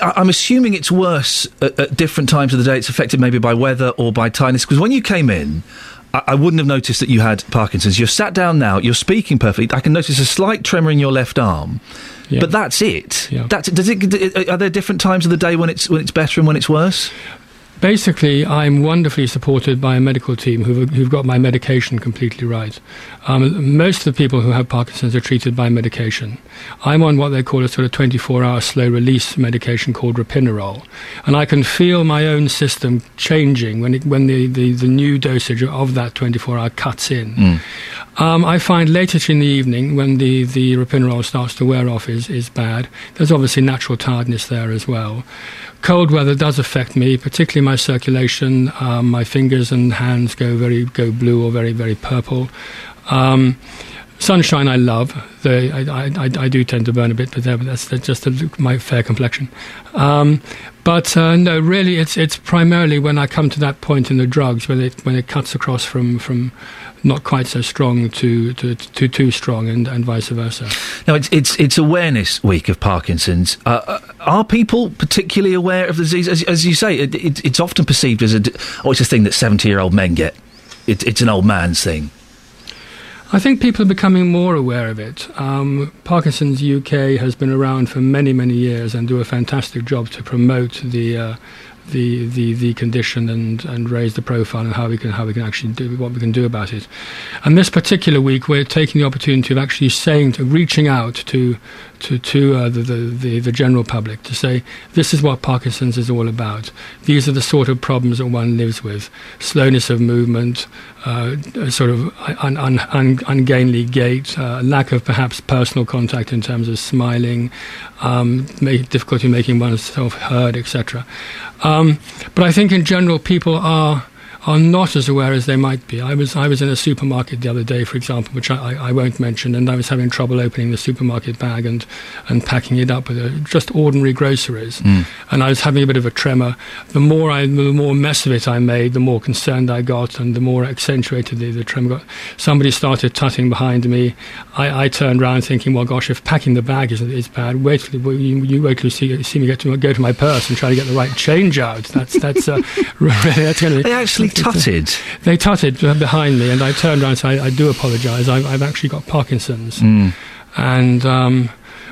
Speaker 4: I- I'm assuming it's worse at, at different times of the day. It's affected maybe by weather or by tidiness. Because when you came in, I, I wouldn't have noticed that you had Parkinson's. You're sat down now. You're speaking perfectly. I can notice a slight tremor in your left arm, but that's it. That's. Does it? Are there different times of the day when it's when it's better and when it's worse?
Speaker 35: Basically, I'm wonderfully supported by a medical team who've, who've got my medication completely right. Um, most of the people who have Parkinson's are treated by medication. I'm on what they call a sort of 24 hour slow release medication called Ropinirole. And I can feel my own system changing when, it, when the, the, the new dosage of that 24 hour cuts in. Um, I find later in the evening, when the, the Ropinirole starts to wear off, is, is bad. There's obviously natural tiredness there as well. Cold weather does affect me, particularly my circulation. Um, my fingers and hands go very go blue or very very purple. Um, sunshine, I love. The, I, I, I do tend to burn a bit, but that's, just a, my fair complexion. Um, but uh, no, really, it's it's primarily when I come to that point in the drugs when it when it cuts across from from not quite so strong to to, to too strong and, and vice versa.
Speaker 4: Now it's it's it's Awareness Week of Parkinson's. Uh, uh, are people particularly aware of the disease? As, as you say, it, it, it's often perceived as a oh, it's a thing that seventy-year-old men get. It, it's an old man's thing.
Speaker 35: I think people are becoming more aware of it. Um, Parkinson's UK has been around for many, many years and do a fantastic job to promote the uh, the, the the condition and, and raise the profile and how we can how we can actually do what we can do about it. And this particular week, we're taking the opportunity of actually saying to reaching out to to to uh, the, the, the general public to say this is what Parkinson's is all about. These are the sort of problems that one lives with: slowness of movement, uh, sort of un, un, un, ungainly gait, uh, lack of perhaps personal contact in terms of smiling, um, make, difficulty making oneself heard, etc. Um, but I think in general people are are not as aware as they might be. I was I was in a supermarket the other day, for example, which I, I won't mention, and I was having trouble opening the supermarket bag and, and packing it up with uh, just ordinary groceries,
Speaker 4: Mm.
Speaker 35: and I was having a bit of a tremor. The more I the more mess of it I made, the more concerned I got, and the more accentuated the, the tremor got. Somebody started tutting behind me. I, I turned around thinking, well, gosh, if packing the bag is, is bad, wait till you, you wait till you see, see me get to go to my purse and try to get the right change out. That's that's uh, really that's going to.
Speaker 4: They actually tutted.
Speaker 35: They tutted behind me, and I turned around and said, I, I do apologise. I've, I've actually got Parkinson's.
Speaker 4: Mm.
Speaker 35: And um,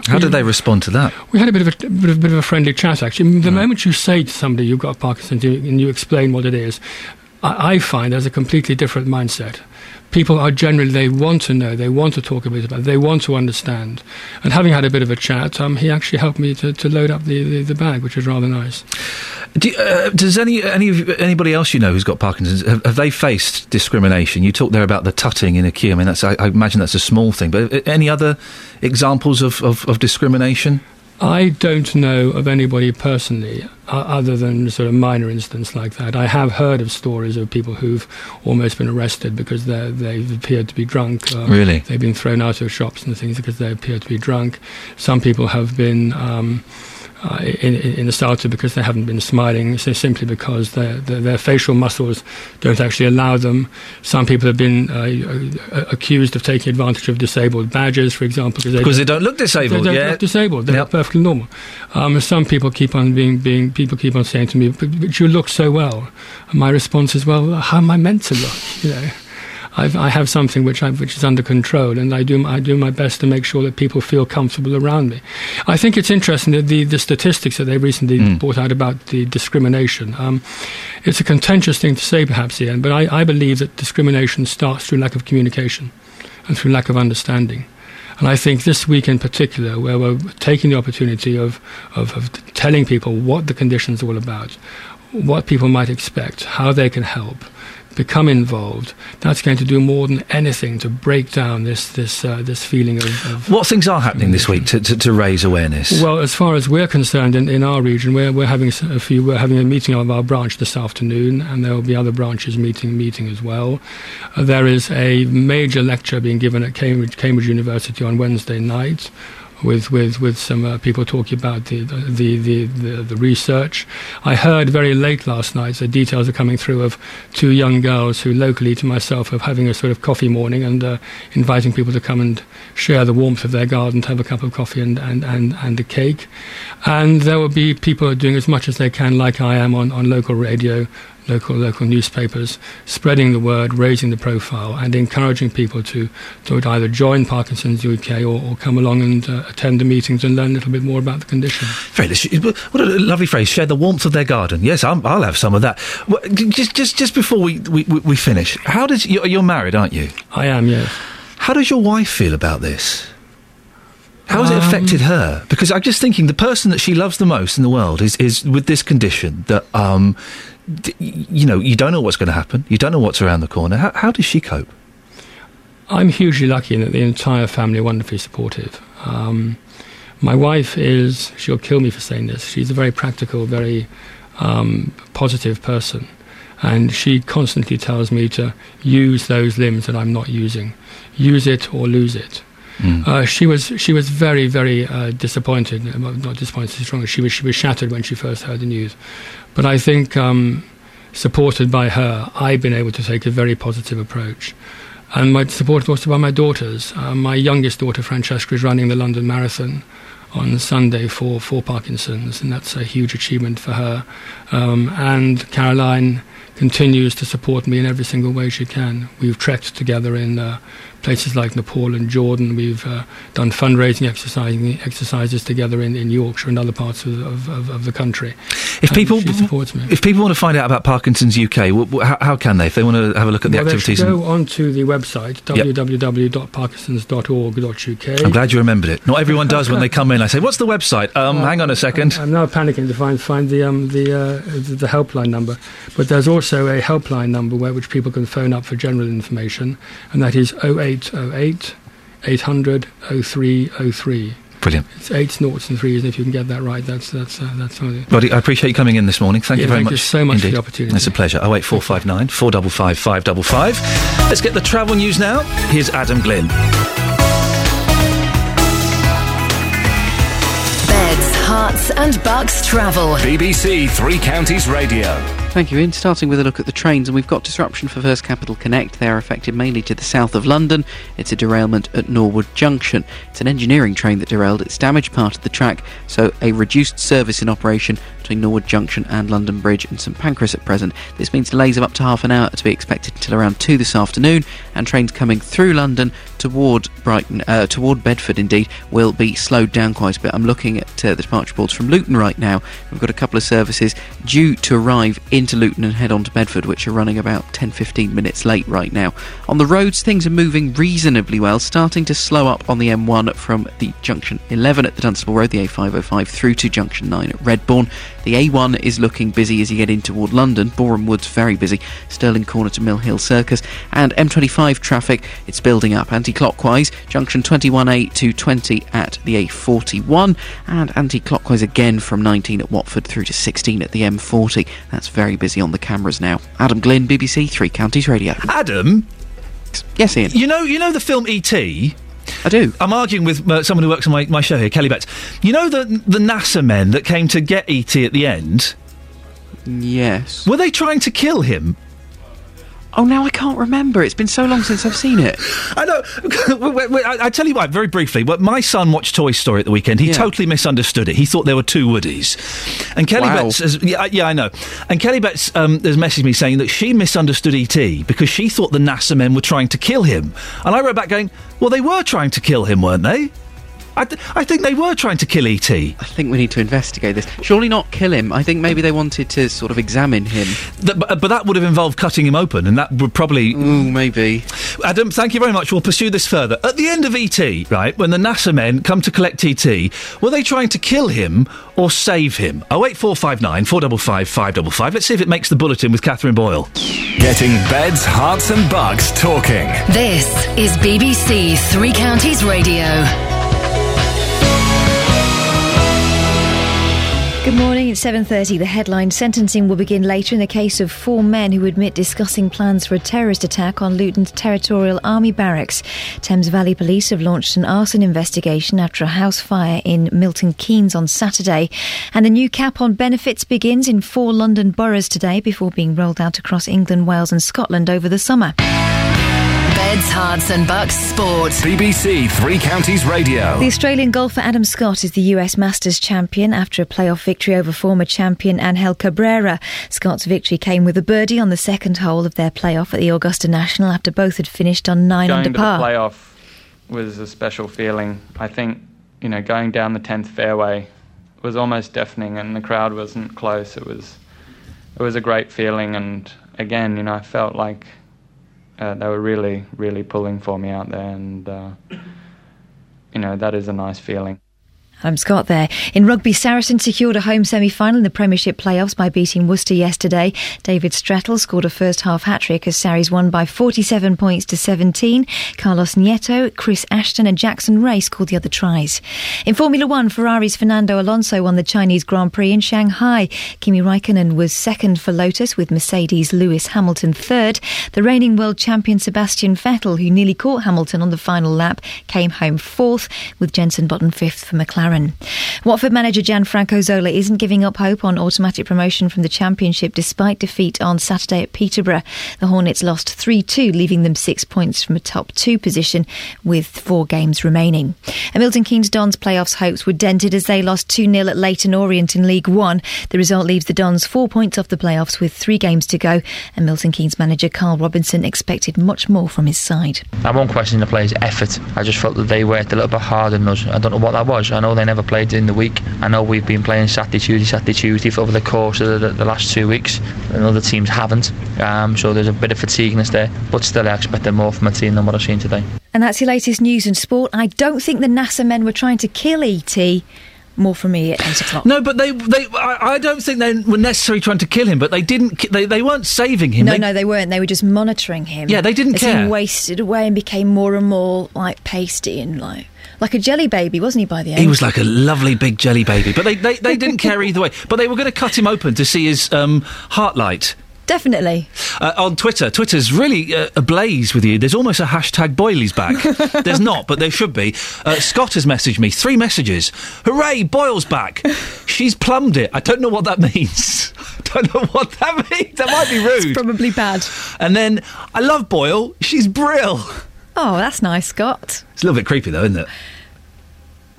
Speaker 4: How
Speaker 35: we-
Speaker 4: did they respond to that?
Speaker 35: we had a bit of a, bit of, bit of a friendly chat, actually. The moment you say to somebody you've got Parkinson's and you explain what it is, I, I find there's a completely different mindset. People are generally, they want to know, they want to talk a bit about it, they want to understand. And having had a bit of a chat, um, he actually helped me to, to load up the, the, the bag, which was rather nice.
Speaker 4: Do, uh, does any any anybody else you know who's got Parkinson's have, have they faced discrimination? You talked there about the tutting in a queue. I mean, that's I, I imagine that's a small thing. But uh, any other examples of, of, of discrimination?
Speaker 35: I don't know of anybody personally, uh, other than sort of minor incidents like that. I have heard of stories of people who've almost been arrested because they they've appeared to be drunk. Uh,
Speaker 4: Really?
Speaker 35: They've been thrown out of shops and things because they appear to be drunk. Some people have been. Um, uh, in, in the starter because they haven't been smiling, so simply because their, their, their facial muscles don't actually allow them. Some people have been uh, uh, accused of taking advantage of disabled badges, for example,
Speaker 4: Because they don't look disabled,
Speaker 35: They don't
Speaker 4: yeah.
Speaker 35: look disabled. They look perfectly normal. Um, some people keep on being being people keep on saying to me, "But, but you look so well." And my response is, "Well, how am I meant to look?" You know. I've, I have something which, I, which is under control, and I do, I do my best to make sure that people feel comfortable around me. I think it's interesting that the, the statistics that they recently brought out about the discrimination. Um, it's a contentious thing to say, perhaps, Iain, but I, I believe that discrimination starts through lack of communication and through lack of understanding. And I think this week in particular, where we're taking the opportunity of, of, of telling people what the condition's are all about, what people might expect, how they can help, become involved, that's going to do more than anything to break down this, this, uh, this feeling of, of
Speaker 4: What things are happening this week to, to, to raise awareness?
Speaker 35: well, as far as we're concerned, in, in our region, we're, we're having a few. We're having a meeting of our branch this afternoon, and there will be other branches meeting meeting as well. Uh, there is a major lecture being given at Cambridge, Cambridge University on Wednesday night. With, with, with some uh, people talking about the, the, the, the, the research. I heard very late last night the details are coming through of two young girls who, locally to myself, are having a sort of coffee morning and uh, inviting people to come and share the warmth of their garden to have a cup of coffee and, and, and, and a cake. And there will be people doing as much as they can, like I am on, on local radio, local local newspapers, spreading the word, raising the profile, and encouraging people to, to either join Parkinson's UK or, or come along and uh, attend the meetings and learn a little bit more about the condition.
Speaker 4: Very What a lovely phrase. Share the warmth of their garden. Yes, I'm, I'll have some of that. Just, just, just before we, we, we finish, how does you're, you're married, aren't you?
Speaker 35: I am. Yes.
Speaker 4: How does your wife feel about this? How has it
Speaker 35: Um,
Speaker 4: affected her? Because I'm just thinking the person that she loves the most in the world is, is with this condition that, um, you know, you don't know what's going to happen. You don't know what's around the corner. How, how does she cope?
Speaker 35: I'm hugely lucky in that the entire family are wonderfully supportive. Um, my wife is, she'll kill me for saying this, she's a very practical, very um, positive person. And she constantly tells me to use those limbs that I'm not using. Use it or lose it. Uh, she was she was very very uh, disappointed. uh, Not disappointed is wrong. She was she was shattered when she first heard the news. But I think um, supported by her, I've been able to take a very positive approach. And my supported also by my daughters. Uh, my youngest daughter Francesca is running the London Marathon on Sunday for for Parkinson's, and that's a huge achievement for her. Um, and Caroline continues to support me in every single way she can. We've trekked together in uh, places like Nepal and Jordan. We've uh, done fundraising exercising, exercises together in, in Yorkshire and other parts of, of, of, the country.
Speaker 4: If people,
Speaker 35: she supports me.
Speaker 4: if people want to find out about Parkinson's UK, w- w- how, how can they? If they want to have a look at the
Speaker 35: well, they
Speaker 4: activities, and-
Speaker 35: go onto the website
Speaker 4: Yep.
Speaker 35: www.parkinsons.org.uk.
Speaker 4: I'm glad you remembered it. Not everyone does when they come in. I say, "What's the website?" Um, hang on a second.
Speaker 35: I'm now panicking to find find the um, the, uh, the the helpline number, but there's also a helpline number where which people can phone up for general information, and that is 0808 800 0303.
Speaker 4: Brilliant.
Speaker 35: It's eight noughts and threes, and if you can get that right, that's that's uh, that's something.
Speaker 4: Roddy, I appreciate you coming in this morning. Thank
Speaker 35: Yeah,
Speaker 4: you very much.
Speaker 35: thank
Speaker 4: much.
Speaker 35: you so much for the opportunity.
Speaker 4: It's a pleasure. Oh eight four five nine four double five five double five. Let's get the travel news now. Here's Adam Glynn.
Speaker 5: Beds, Herts and Bucks travel.
Speaker 9: BBC Three Counties Radio.
Speaker 17: Thank you, Iain. Starting with a look at the trains, and we've got disruption for First Capital Connect. They are affected mainly to the south of London. It's a derailment at Norwood Junction. It's an engineering train that derailed. It's damaged part of the track, so a reduced service in operation between Norwood Junction and London Bridge and St Pancras at present. This means delays of up to half an hour to be expected until around 2 this afternoon, and trains coming through London toward Brighton, uh, toward Bedford indeed, will be slowed down quite a bit. I'm looking at uh, the departure boards from Luton right now. We've got a couple of services due to arrive in into Luton and head on to Bedford, which are running about 10 15 minutes late right now. On the roads, things are moving reasonably well, starting to slow up on the M1 from the junction 11 at the Dunstable Road, the A505, through to junction 9 at Redbourn. The A1 is looking busy as you get in toward London. Boreham Wood's very busy. Stirling Corner to Mill Hill Circus. And M25 traffic, it's building up anti clockwise. Junction 21A to 20 at the A41. And anti clockwise again from 19 at Watford through to 16 at the M40. That's very busy on the cameras now. Adam Glynn, BBC Three Counties Radio.
Speaker 4: Adam?
Speaker 17: Yes, Iain.
Speaker 4: You know, you know the film E.T.?
Speaker 17: I do.
Speaker 4: I'm arguing with uh, someone who works on my, my show here, Kelly Betts. You know the the NASA men that came to get ET at the end?
Speaker 17: Yes.
Speaker 4: Were they trying to kill him?
Speaker 17: Oh, now I can't remember. It's been so long since I've seen it.
Speaker 4: I know. Wait, wait, I, I tell you what, very briefly. But my son watched Toy Story at the weekend. He
Speaker 17: Yeah.
Speaker 4: totally misunderstood it. He thought there were two Woodies. And Kelly
Speaker 17: Wow.
Speaker 4: Betts, has, yeah, yeah, I know. And Kelly Betts um, has messaged me saying that she misunderstood ET because she thought the NASA men were trying to kill him. And I wrote back going, "Well, they were trying to kill him, weren't they? I, th- I think they were trying to kill ET."
Speaker 17: I think we need to investigate this. Surely not kill him. I think maybe they wanted to sort of examine him.
Speaker 4: Th- but, but that would have involved cutting him open, and that would probably.
Speaker 17: Ooh, maybe.
Speaker 4: Adam, thank you very much. We'll pursue this further. At the end of ET, right, when the NASA men come to collect ET, were they trying to kill him or save him? Oh eight four five nine four double five five double five. Let's see if it makes the bulletin with Catherine Boyle.
Speaker 9: Getting beds, herts, and bucks talking.
Speaker 5: This is BBC Three Counties Radio.
Speaker 1: Good morning. It's 7:30. The headline sentencing will begin later in the case of four men who admit discussing plans for a terrorist attack on Luton's territorial army barracks. Thames Valley Police have launched an arson investigation after a house fire in Milton Keynes on Saturday, and the new cap on benefits begins in four London boroughs today before being rolled out across England, Wales, and Scotland over the summer.
Speaker 5: Beds, Herts and Bucks Sport.
Speaker 9: BBC Three Counties Radio.
Speaker 1: The Australian golfer Adam Scott is the US Masters champion after a playoff victory over former champion Angel Cabrera. Scott's victory came with a birdie on the second hole of their playoff at the Augusta National after both had finished on nine
Speaker 36: going
Speaker 1: under
Speaker 36: to
Speaker 1: par.
Speaker 36: the playoff was a special feeling. I think you know going down the tenth fairway was almost deafening, and the crowd wasn't close. It was it was a great feeling, and again, you know, I felt like uh, they were really, really pulling for me out there, and uh, you know that is a nice feeling.
Speaker 1: Adam Scott there. In rugby, Saracen secured a home semi-final in the Premiership playoffs by beating Worcester yesterday. David Strettle scored a first-half hat-trick as Sarries won by 47 points to 17. Carlos Nieto, Chris Ashton and Jackson Wray scored the other tries. In Formula One, Ferrari's Fernando Alonso won the Chinese Grand Prix in Shanghai. Kimi Raikkonen was second for Lotus with Mercedes Lewis Hamilton third. The reigning world champion Sebastian Vettel, who nearly caught Hamilton on the final lap, came home fourth with Jenson Button fifth for McLaren. Watford manager Gianfranco Zola isn't giving up hope on automatic promotion from the Championship despite defeat on Saturday at Peterborough. The Hornets lost 3 2, leaving them six points from a top two position with four games remaining. And Milton Keynes Dons playoffs hopes were dented as they lost 2 0 at Leyton Orient in League One. The result leaves the Dons four points off the playoffs with three games to go. And Milton Keynes manager Carl Robinson expected much more from his side.
Speaker 18: I won't question the players' effort. I just felt that they worked a little bit harder than us. I don't know what that was. I know they never played in the week. I know we've been playing Saturday, Tuesday, Saturday, Tuesday for over the course of the, the, the last two weeks, and other teams haven't. Um, so there's a bit of fatigueness there. But still, I expected more from my team than what I've seen today.
Speaker 1: And that's your latest news and sport. I don't think the NASA men were trying to kill E.T. More from me at 8 o'clock.
Speaker 4: No, but they, they, I, I don't think they were necessarily trying to kill him, but they didn't. They, they weren't saving him.
Speaker 1: No,
Speaker 4: They-
Speaker 1: no, they weren't. They were just monitoring him.
Speaker 4: Yeah, they didn't
Speaker 1: as
Speaker 4: care.
Speaker 1: He wasted away and became more and more like pasty and like like a jelly baby, wasn't he? By the end,
Speaker 4: He was like a lovely big jelly baby, but they, they, they didn't care either way. But they were going to cut him open to see his um, heart light.
Speaker 1: definitely.
Speaker 4: Uh, on Twitter, Twitter's really uh, ablaze with you. There's almost a hashtag Boyley's back. There's not, but there should be. Uh, Scott has messaged me three messages. Hooray, Boyle's back. She's plumbed it. I don't know what that means. I don't know what that means. That might be rude.
Speaker 1: Probably bad.
Speaker 4: And then I love Boyle. She's brill.
Speaker 1: Oh, that's nice, Scott.
Speaker 4: It's a little bit creepy though, isn't it?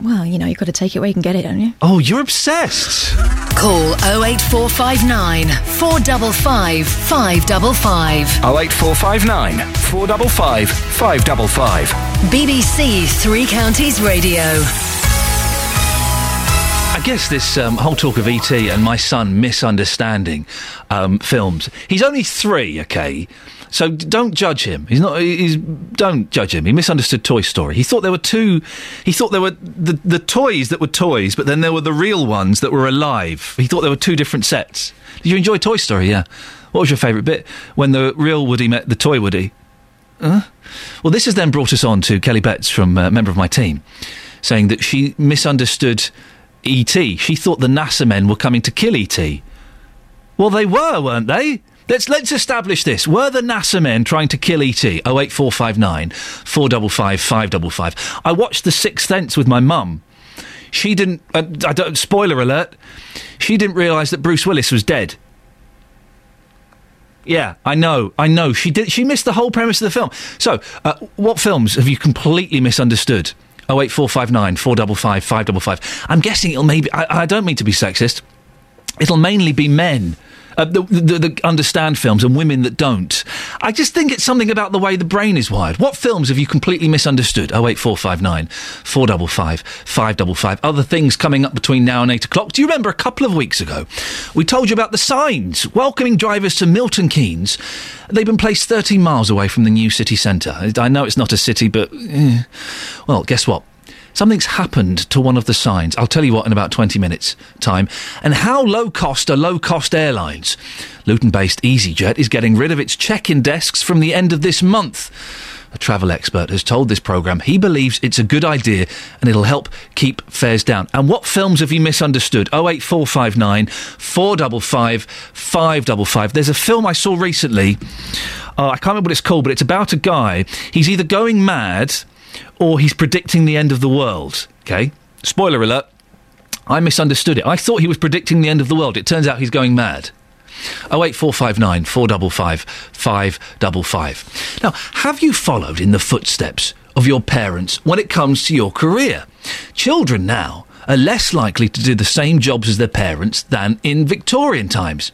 Speaker 1: Well, you know, you've got to take it where you can get it, don't you?
Speaker 4: Oh, you're obsessed.
Speaker 5: Call 08459 455 555.
Speaker 9: 08459 455 555.
Speaker 5: BBC Three Counties Radio.
Speaker 4: I guess this um, whole talk of ET and my son misunderstanding um, films. He's only three, okay. So don't judge him. He's not. He's don't judge him. He misunderstood Toy Story. He thought there were two. He thought there were the the toys that were toys, but then there were the real ones that were alive. He thought there were two different sets. Did you enjoy Toy Story? Yeah. What was your favourite bit when the real Woody met the toy Woody? Huh? Well, this has then brought us on to Kelly Betts from a member of my team, saying that she misunderstood E.T. She thought the NASA men were coming to kill E.T. Well, they were, weren't they? Let's let's establish this. Were the NASA men trying to kill ET? 08459 455 555. I watched The Sixth Sense with my mum. She didn't. Uh, I don't. Spoiler alert. She didn't realise that Bruce Willis was dead. Yeah, I know, I know. She did. She missed the whole premise of the film. So, uh, what films have you completely misunderstood? Oh eight four five nine four double five five double five. I'm guessing it'll maybe. I, I don't mean to be sexist. It'll mainly be men. Uh, the, the, the understand films and women that don't. I just think it's something about the way the brain is wired. What films have you completely misunderstood? Oh eight four five nine four double five five double five. Other things coming up between now and eight o'clock. Do you remember a couple of weeks ago we told you about the signs welcoming drivers to Milton Keynes? They've been placed 13 miles away from the new city centre. I know it's not a city, but eh. well, guess what? Something's happened to one of the signs. I'll tell you what in about 20 minutes' time. And how low cost are low cost airlines? Luton based EasyJet is getting rid of its check in desks from the end of this month. A travel expert has told this programme he believes it's a good idea and it'll help keep fares down. And what films have you misunderstood? 08459 455 555. There's a film I saw recently. Uh, I can't remember what it's called, but it's about a guy. He's either going mad or he's predicting the end of the world. Okay? Spoiler alert. I misunderstood it. I thought he was predicting the end of the world. It turns out he's going mad. 08459 455 555. Now, have you followed in the footsteps of your parents when it comes to your career? Children now are less likely to do the same jobs as their parents than in Victorian times.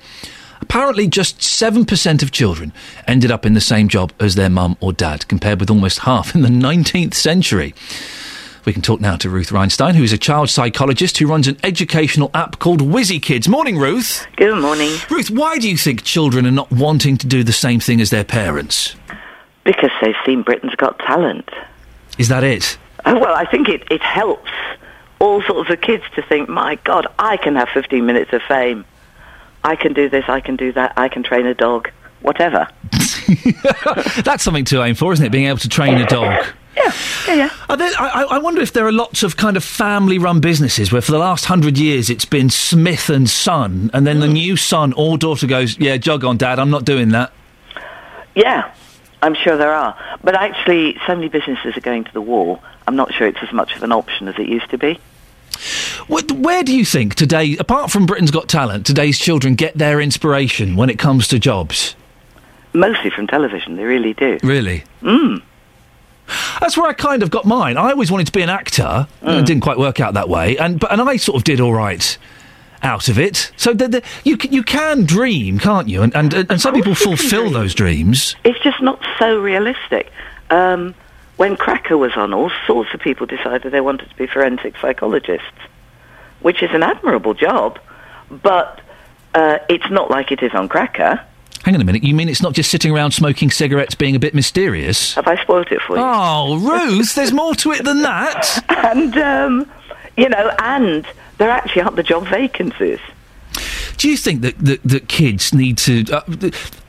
Speaker 4: Apparently, just 7% of children ended up in the same job as their mum or dad, compared with almost half in the 19th century. We can talk now to Ruth Reinstein, who is a child psychologist who runs an educational app called Whizzy Kids. Morning, Ruth.
Speaker 37: Good morning.
Speaker 4: Ruth, why do you think children are not wanting to do the same thing as their parents?
Speaker 37: Because they've seen Britain's Got Talent.
Speaker 4: Is that it?
Speaker 37: Oh, well, I think it, it helps all sorts of kids to think, my God, I can have 15 minutes of fame. I can do this, I can do that, I can train a dog, whatever.
Speaker 4: That's something to aim for, isn't it? Being able to train a dog.
Speaker 37: Yeah, yeah, yeah.
Speaker 4: Are there, I, I wonder if there are lots of kind of family-run businesses where, for the last hundred years, it's been Smith and Son, and then the mm. new son or daughter goes, "Yeah, jog on, Dad. I'm not doing that."
Speaker 37: Yeah, I'm sure there are. But actually, so many businesses are going to the wall, I'm not sure it's as much of an option as it used to be.
Speaker 4: What, where do you think today, apart from Britain's Got Talent, today's children get their inspiration when it comes to jobs?
Speaker 37: Mostly from television, they really do.
Speaker 4: Really?
Speaker 37: Mm.
Speaker 4: That's where I kind of got mine. I always wanted to be an actor.
Speaker 37: Mm.
Speaker 4: It didn't quite work out that way, and but and I sort of did all right out of it. So the, the, you c- you can dream, can't you? And and, and some people fulfil those dreams.
Speaker 37: It's just not so realistic. Um, when Cracker was on, all sorts of people decided they wanted to be forensic psychologists, which is an admirable job, but uh, it's not like it is on Cracker.
Speaker 4: Hang on a minute. You mean it's not just sitting around smoking cigarettes, being a bit mysterious?
Speaker 37: Have I spoiled it for you?
Speaker 4: Oh, Ruth, there's more to it than that.
Speaker 37: and um, you know, and there actually aren't the job vacancies.
Speaker 4: Do you think that, that, that kids need to? Uh,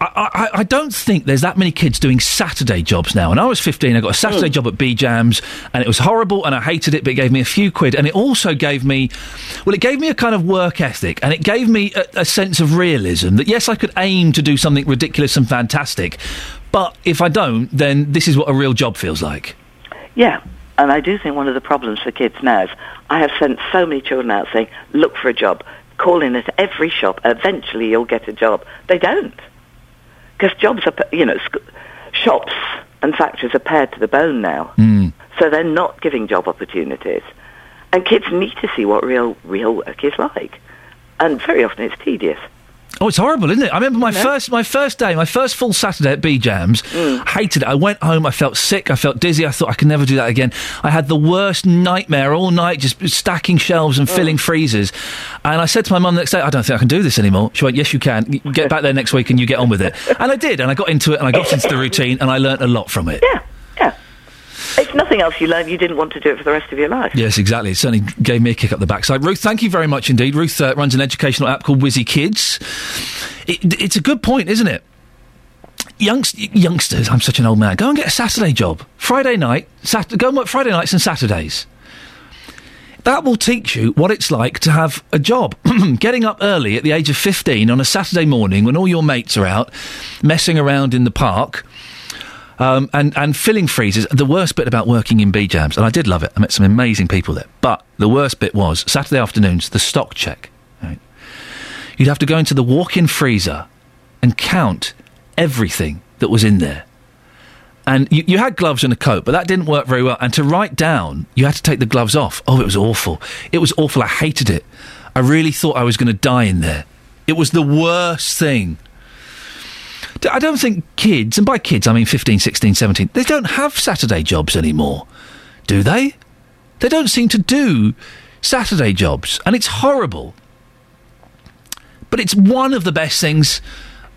Speaker 4: I, I, I don't think there's that many kids doing Saturday jobs now. When I was 15, I got a Saturday job at Bejams, and it was horrible, and I hated it, but it gave me a few quid, and it also gave me, well, it gave me a kind of work ethic, and it gave me a, a sense of realism that yes, I could aim to do something ridiculous and fantastic, but if I don't, then this is what a real job feels like.
Speaker 37: Yeah, and I do think one of the problems for kids now is I have sent so many children out saying, look for a job, call in at every shop, eventually you'll get a job. They don't. Because jobs are, you know, sc- shops and factories are pared to the bone now.
Speaker 4: Mm.
Speaker 37: So they're not giving job opportunities. And kids need to see what real, real work is like. And very often it's tedious.
Speaker 4: Oh, it's horrible, isn't it? I remember my first my first day, my first full Saturday at Bejams. Mm. Hated it. I went home. I felt sick. I felt dizzy. I thought I could never do that again. I had the worst nightmare all night, just stacking shelves and mm. filling freezers. And I said to my mum the next day, "I don't think I can do this anymore." She went, "Yes, you can. You Get back there next week and you get on with it." And I did. And I got into it. And I got into the routine. And I learnt a lot from it.
Speaker 37: If nothing else, you learn you didn't want to do it for the rest of your life.
Speaker 4: Yes, exactly. It certainly gave me a kick up the backside. Ruth, thank you very much indeed. Ruth uh, runs an educational app called Wizzy Kids. It, it's a good point, isn't it? Youngst- youngsters, I'm such an old man. Go and get a Saturday job. Friday night, Sat- go and work Friday nights and Saturdays. That will teach you what it's like to have a job. Getting up early at the age of 15 on a Saturday morning when all your mates are out messing around in the park um, and, and filling freezers. The worst bit about working in Bejams, and I did love it, I met some amazing people there, but the worst bit was Saturday afternoons, the stock check. Right? You'd have to go into the walk in freezer and count everything that was in there. And you, you had gloves and a coat, but that didn't work very well. And to write down, you had to take the gloves off. Oh, it was awful. It was awful. I hated it. I really thought I was going to die in there. It was the worst thing. I don't think kids, and by kids I mean 15, 16, 17, they don't have Saturday jobs anymore, do they? They don't seem to do Saturday jobs, and it's horrible. But it's one of the best things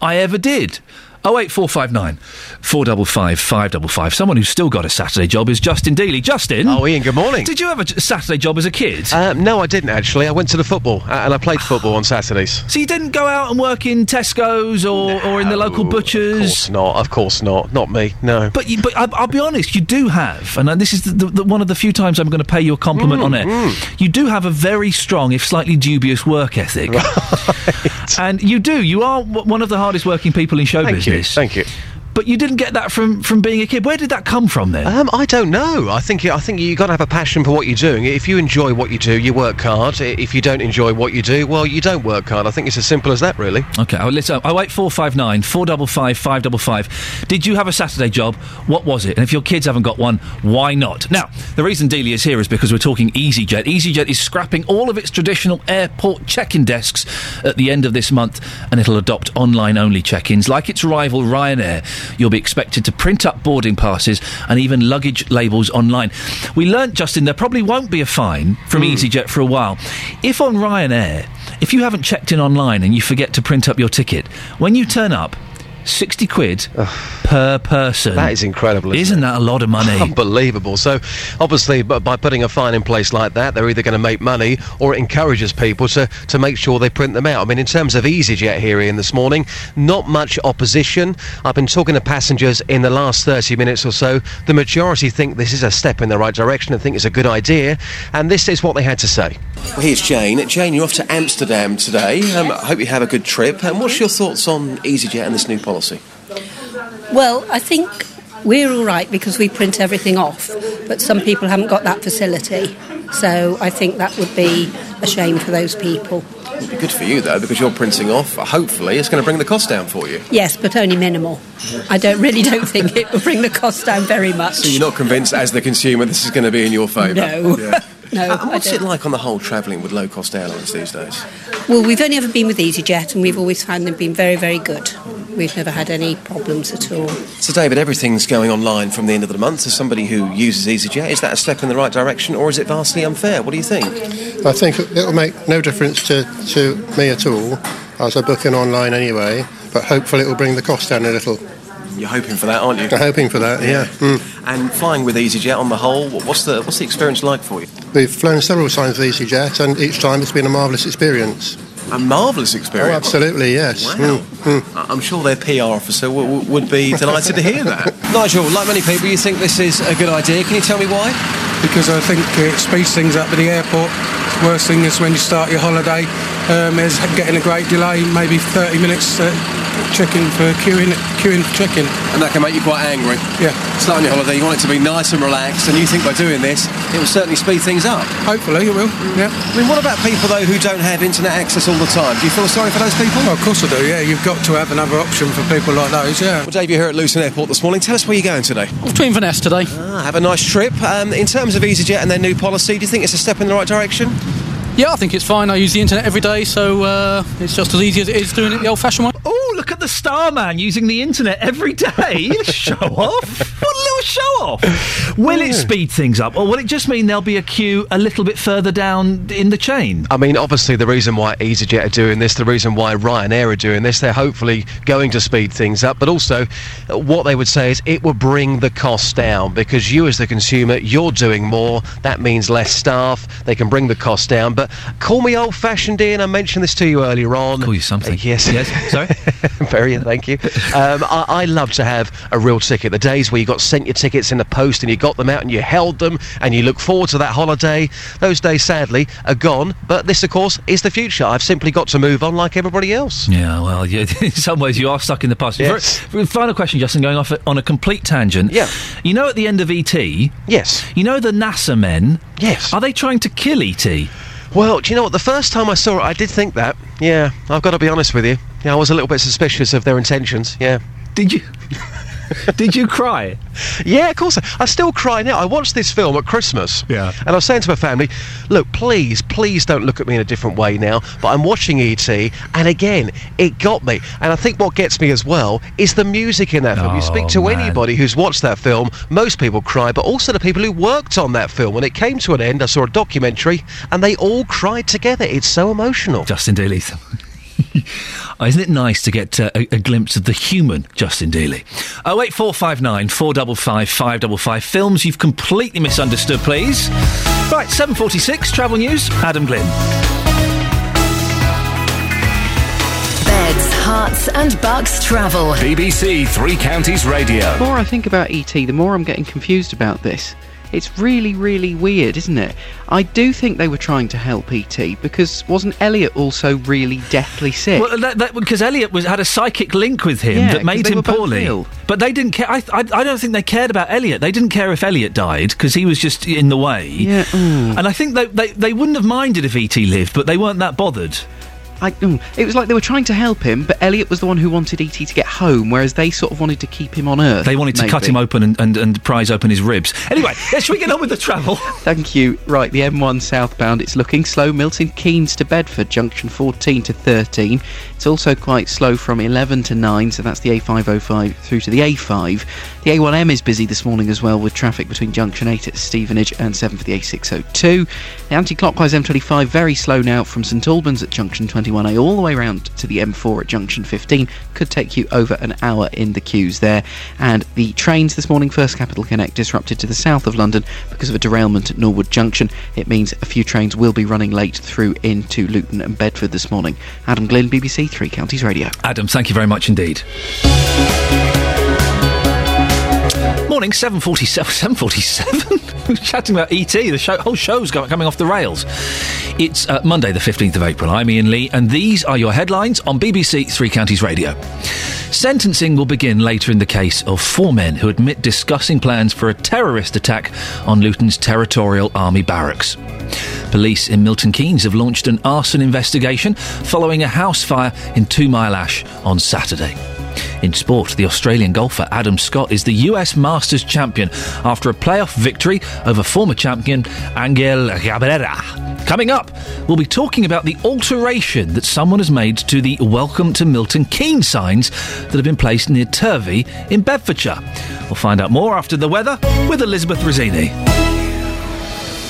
Speaker 4: I ever did. 08459 455 555. Someone who's still got a Saturday job is Justin Dealey. Justin.
Speaker 38: Oh, Iain, good morning.
Speaker 4: Did you have a j- Saturday job as a kid?
Speaker 38: Um, no, I didn't actually. I went to the football uh, and I played football on Saturdays.
Speaker 4: So you didn't go out and work in Tesco's or, or in the local butchers?
Speaker 38: Of course not. Of course not. Not me. No.
Speaker 4: But you, but I, I'll be honest, you do have, and uh, this is the, the, the, one of the few times I'm going to pay you a compliment
Speaker 38: Mm,
Speaker 4: on air. You do have a very strong, if slightly dubious, work ethic, and you do. You are w- one of the hardest working people in show
Speaker 38: Thank you, thank you.
Speaker 4: But you didn't get that from from being a kid. Where did that come from then?
Speaker 38: Um, I don't know. I think I think you got to have a passion for what you're doing. If you enjoy what you do, you work hard. If you don't enjoy what you do, well, you don't work hard. I think it's as simple as that, really.
Speaker 4: Okay, oh, listen. Oh wait, four five nine four double five five double five. Did you have a Saturday job? What was it? And if your kids haven't got one, why not? Now, the reason Dealey is here is because we're talking EasyJet. EasyJet is scrapping all of its traditional airport check-in desks at the end of this month, and it'll adopt online-only check-ins like its rival Ryanair. You'll be expected to print up boarding passes and even luggage labels online. We learnt, Justin, there probably won't be a fine from hmm. EasyJet for a while. If on Ryanair, if you haven't checked in online and you forget to print up your ticket, when you turn up, 60 quid per person.
Speaker 38: That is incredible. Isn't,
Speaker 4: Isn't that a lot of money?
Speaker 38: Unbelievable. So, obviously, but by putting a fine in place like that, they're either going to make money or it encourages people to, to make sure they print them out. I mean, in terms of EasyJet here, Iain, this morning, not much opposition. I've been talking to passengers in the last 30 minutes or so. The majority think this is a step in the right direction and think it's a good idea. And this is what they had to say.
Speaker 27: Well, here's Jane. Jane, you're off to Amsterdam today. Um, I hope you have a good trip. And what's your thoughts on EasyJet and this new policy?
Speaker 39: Well, I think we're all right because we print everything off, but some people haven't got that facility. So I think that would be a shame for those people.
Speaker 27: It'd be good for you, though, because you're printing off. Hopefully, it's going to bring the cost down for you.
Speaker 39: Yes, but only minimal. I don't really don't think it will bring the cost down very much.
Speaker 27: So you're not convinced, as the consumer, this is going to be in your favour?
Speaker 39: No.
Speaker 27: Yeah.
Speaker 39: No,
Speaker 27: Uh, and what's it like on the whole travelling with low-cost airlines these days?
Speaker 39: Well, we've only ever been with EasyJet, and we've always found them being very, very good. We've never had any problems at all.
Speaker 27: So, David, everything's going online from the end of the month. As somebody who uses EasyJet, is that a step in the right direction, or is it vastly unfair? What do you think?
Speaker 40: I think it'll make no difference to, to me at all, as I book in online anyway, but hopefully it'll bring the cost down a little.
Speaker 27: You're hoping for that, aren't you?
Speaker 40: I'm hoping for that, yeah. Mm.
Speaker 27: And flying with EasyJet on the whole, what's the what's the experience like for you?
Speaker 40: We've flown several times with EasyJet, and each time it's been a marvellous experience.
Speaker 27: A marvellous experience.
Speaker 40: Oh, absolutely, yes.
Speaker 27: Wow.
Speaker 40: Mm,
Speaker 27: I- I'm sure their PR officer w- w- would be delighted to hear that. Nigel, like many people, you think this is a good idea. Can you tell me why?
Speaker 41: because I think it speeds things up at the airport. Worst thing is when you start your holiday, um, is getting a great delay, maybe 30 minutes uh, checking for queuing, queuing for check-in.
Speaker 27: And that can make you quite angry.
Speaker 41: Yeah.
Speaker 27: Starting your holiday, you want it to be nice and relaxed, and you think by doing this, it will certainly speed things up.
Speaker 41: Hopefully it will, yeah.
Speaker 27: I mean, what about people, though, who don't have internet access all the time? Do you feel sorry for those people?
Speaker 41: Well, of course I do, yeah. You've got to have another option for people like those, yeah.
Speaker 27: Well, Dave, you're here at Luton Airport this morning. Tell us where you're going today.
Speaker 42: Off to Inverness today.
Speaker 27: Ah, have a nice trip. Um, in terms of EasyJet and their new policy, do you think it's a step in the right direction?
Speaker 42: Yeah, I think it's fine. I use the internet every day, so uh, it's just as easy as it is doing it the old-fashioned way.
Speaker 4: Oh, look at the Starman using the internet every day. show off. What a little show off. Will it speed things up, or will it just mean there'll be a queue a little bit further down in the chain?
Speaker 27: I mean, obviously, the reason why EasyJet are doing this, the reason why Ryanair are doing this, they're hopefully going to speed things up. But also, what they would say is it will bring the cost down because you, as the consumer, you're doing more. That means less staff. They can bring the cost down. But call me old-fashioned, Iain. I mentioned this to you earlier on.
Speaker 4: Call you something.
Speaker 27: Uh, yes.
Speaker 4: Yes. Sorry.
Speaker 27: Very, thank you. Um, I, I love to have a real ticket. The days where you got sent your tickets in the post and you got them out and you held them and you look forward to that holiday, those days sadly are gone. But this, of course, is the future. I've simply got to move on like everybody else.
Speaker 4: Yeah, well, you, in some ways you are stuck in the past.
Speaker 27: Yes.
Speaker 4: For- final question, Justin, going off on a complete tangent.
Speaker 27: Yeah.
Speaker 4: You know, at the end of ET.
Speaker 27: Yes.
Speaker 4: You know the NASA men.
Speaker 27: Yes.
Speaker 4: Are they trying to kill ET?
Speaker 27: Well, do you know what? The first time I saw it, I did think that. Yeah, I've got to be honest with you. Yeah, I was a little bit suspicious of their intentions. Yeah.
Speaker 4: Did you? Did you cry?
Speaker 27: Yeah, of course. I, I still cry now. I watched this film at Christmas.
Speaker 4: Yeah.
Speaker 27: And I was saying to my family, look, please, please don't look at me in a different way now. But I'm watching E.T. and again, it got me. And I think what gets me as well is the music in that film. You speak
Speaker 4: Oh,
Speaker 27: to
Speaker 4: man.
Speaker 27: anybody who's watched that film, most people cry, but also the people who worked on that film. When it came to an end, I saw a documentary and they all cried together. It's so emotional.
Speaker 4: Justin Dealey. Oh, Isn't it nice to get uh, a, a glimpse of the human Justin Dealey? Oh wait, four five nine four double five five double five. Films you've completely misunderstood, please. Right, seven forty six. Travel news. Adam Glynn.
Speaker 5: Beds, herts, and bucks travel.
Speaker 9: BBC Three Counties Radio.
Speaker 17: The more I think about ET, the more I'm getting confused about this. It's really, really weird, isn't it? I do think they were trying to help ET because wasn't Elliot also really deathly sick?
Speaker 4: Well, that, that, because Elliot was had a psychic link with him
Speaker 17: Yeah,
Speaker 4: that made him poorly.
Speaker 17: ill.
Speaker 4: But they didn't care. I, I, I don't think they cared about Elliot. They didn't care if Elliot died because he was just in the way.
Speaker 17: Yeah, mm.
Speaker 4: And I think they, they they wouldn't have minded if ET lived, but they weren't that bothered.
Speaker 17: I, mm, it was like they were trying to help him, but Elliot was the one who wanted ET to get home, whereas they sort of wanted to keep him on Earth.
Speaker 4: They wanted to cut him open and, and, and prise open his ribs. Anyway, yeah, should we get on with the travel?
Speaker 17: Thank you. Right, the M1 southbound, it's looking slow. Milton Keynes to Bedford, junction 14 to 13. It's also quite slow from 11 to 9, so that's the A505 through to the A5. The A1M is busy this morning as well, with traffic between junction 8 at Stevenage and 7 for the A602. The anti clockwise M25 very slow now from St Albans at junction 21A all the way around to the M4 at junction 15. Could take you over an hour in the queues there. And the trains this morning, First Capital Connect, disrupted to the south of London because of a derailment at Norwood Junction. It means a few trains will be running late through into Luton and Bedford this morning. Adam Glynn, BBC Three Counties Radio.
Speaker 4: Adam, thank you very much indeed. Morning, 7.47. 7.47? We're chatting about E.T. The show, whole show's coming off the rails. It's uh, Monday, the 15th of April. I'm Iain Lee, and these are your headlines on BBC Three Counties Radio. Sentencing will begin later in the case of four men who admit discussing plans for a terrorist attack on Luton's territorial army barracks. Police in Milton Keynes have launched an arson investigation following a house fire in Two Mile Ash on Saturday. In sport, the Australian golfer Adam Scott is the US Masters champion after a playoff victory over former champion Angel Cabrera. Coming up, we'll be talking about the alteration that someone has made to the Welcome to Milton Keynes signs that have been placed near Turvey in Bedfordshire. We'll find out more after the weather with Elizabeth Rizzini.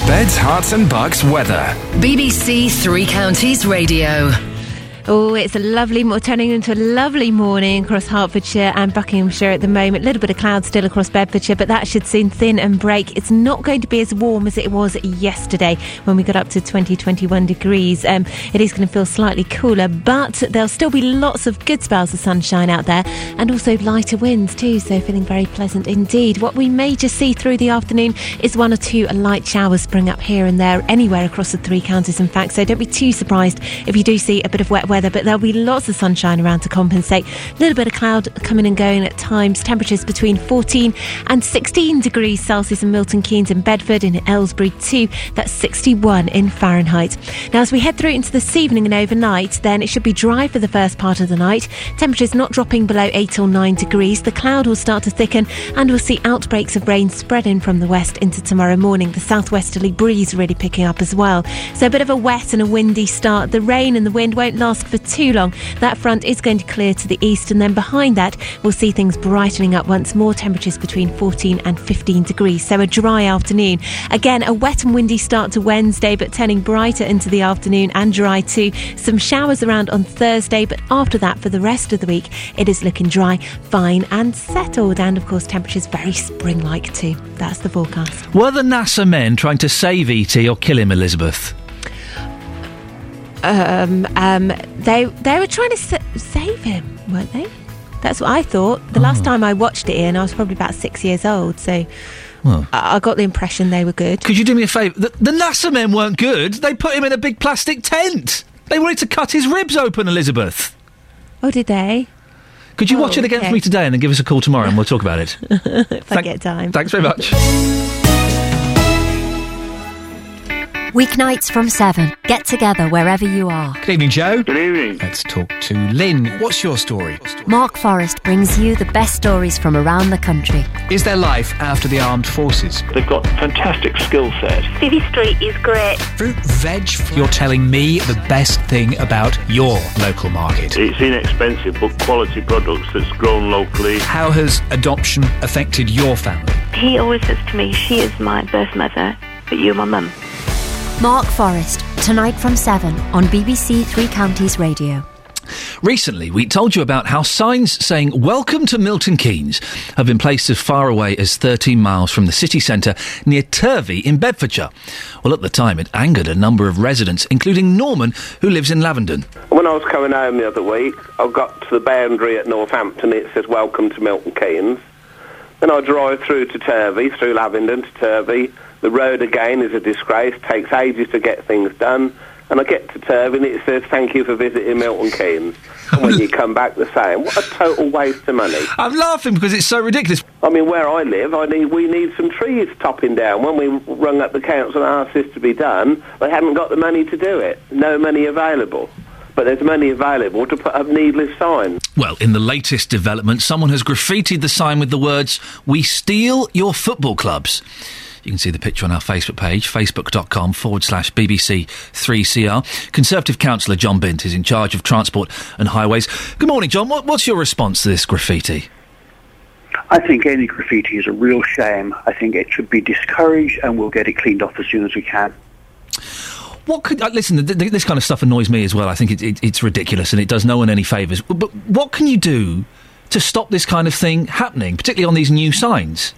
Speaker 9: Beds, Herts and Bucks weather.
Speaker 5: BBC Three Counties Radio.
Speaker 22: Oh, it's a lovely, turning into a lovely morning across Hertfordshire and Buckinghamshire at the moment. A little bit of cloud still across Bedfordshire, but that should soon thin and break. It's not going to be as warm as it was yesterday when we got up to 20, 21 degrees. Um, it is going to feel slightly cooler, but there'll still be lots of good spells of sunshine out there and also lighter winds too, so feeling very pleasant indeed. What we may just see through the afternoon is one or two light showers spring up here and there, anywhere across the three counties, in fact, so don't be too surprised if you do see a bit of wet weather weather, but there'll be lots of sunshine around to compensate. A little bit of cloud coming and going at times. Temperatures between 14 and 16 degrees Celsius in Milton Keynes and Bedford in Aylesbury too. That's 61 in Fahrenheit. Now, as we head through into this evening and overnight, then it should be dry for the first part of the night. Temperatures not dropping below 8 or 9 degrees. The cloud will start to thicken and we'll see outbreaks of rain spreading from the west into tomorrow morning. The southwesterly breeze really picking up as well. So a bit of a wet and a windy start. The rain and the wind won't last for too long. That front is going to clear to the east, and then behind that, we'll see things brightening up once more. Temperatures between 14 and 15 degrees. So a dry afternoon. Again, a wet and windy start to Wednesday, but turning brighter into the afternoon and dry too. Some showers around on Thursday, but after that, for the rest of the week, it is looking dry, fine, and settled. And of course, temperatures very spring like too. That's the forecast.
Speaker 4: Were the NASA men trying to save E.T. or kill him, Elizabeth?
Speaker 22: Um, um, they they were trying to sa- save him, weren't they? That's what I thought. The last time I watched it, Iain, I was probably about six years old, so
Speaker 4: Well.
Speaker 22: I, I got the impression they were good.
Speaker 4: Could you do me a favour? The, the NASA men weren't good. They put him in a big plastic tent. They wanted to cut his ribs open, Elizabeth.
Speaker 22: Oh, did they?
Speaker 4: Could you watch
Speaker 22: Oh,
Speaker 4: it again for me today and then give us a call tomorrow and we'll talk about it?
Speaker 22: if I get time.
Speaker 4: Thanks very much.
Speaker 43: Weeknights from 7. Get together wherever you are.
Speaker 44: Good evening, Joe. Good evening. Let's talk to Lynn. What's your story?
Speaker 43: Mark Forrest brings you the best stories from around the country.
Speaker 44: Is there life after the armed forces?
Speaker 45: They've got fantastic skill set.
Speaker 42: City Street is great.
Speaker 44: Fruit, veg. You're telling me the best thing about your local market.
Speaker 45: It's inexpensive but quality products that's grown locally.
Speaker 44: How has adoption affected your family?
Speaker 42: He always says to me, she is my birth mother, but you're my mum.
Speaker 43: Mark Forrest, tonight from 7 on BBC Three Counties Radio.
Speaker 4: Recently, we told you about how signs saying Welcome to Milton Keynes have been placed as far away as 13 miles from the city centre near Turvey in Bedfordshire. Well, at the time, it angered a number of residents, including Norman, who lives in Lavendon.
Speaker 40: When I was coming home the other week, I got to the boundary at Northampton. It says "Welcome to Milton Keynes." Then I drive through to Turvey, through Lavendon to Turvey. The road again is a disgrace. Takes ages to get things done. And I get to Turvey and it says "Thank you for visiting Milton Keynes." And when you come back, the same. What a total waste of money.
Speaker 4: I'm laughing because it's so ridiculous.
Speaker 40: I mean, where I live, I need we need some trees topping down. When we rung up the council and asked this to be done, they hadn't got the money to do it. No money available. But there's money available to put up needless signs.
Speaker 4: Well, in the latest development, someone has graffitied the sign with the words, We steal your football clubs. You can see the picture on our Facebook page, facebook.com forward slash BBC3CR. Conservative councillor John Bint is in charge of transport and highways. Good morning, John. What, what's your response to this graffiti?
Speaker 46: I think any graffiti is a real shame. I think it should be discouraged and we'll get it cleaned off as soon as we can.
Speaker 4: What could uh, listen? Th- th- this kind of stuff annoys me as well. I think it, it, it's ridiculous and it does no one any favours. But, but what can you do to stop this kind of thing happening, particularly on these new signs?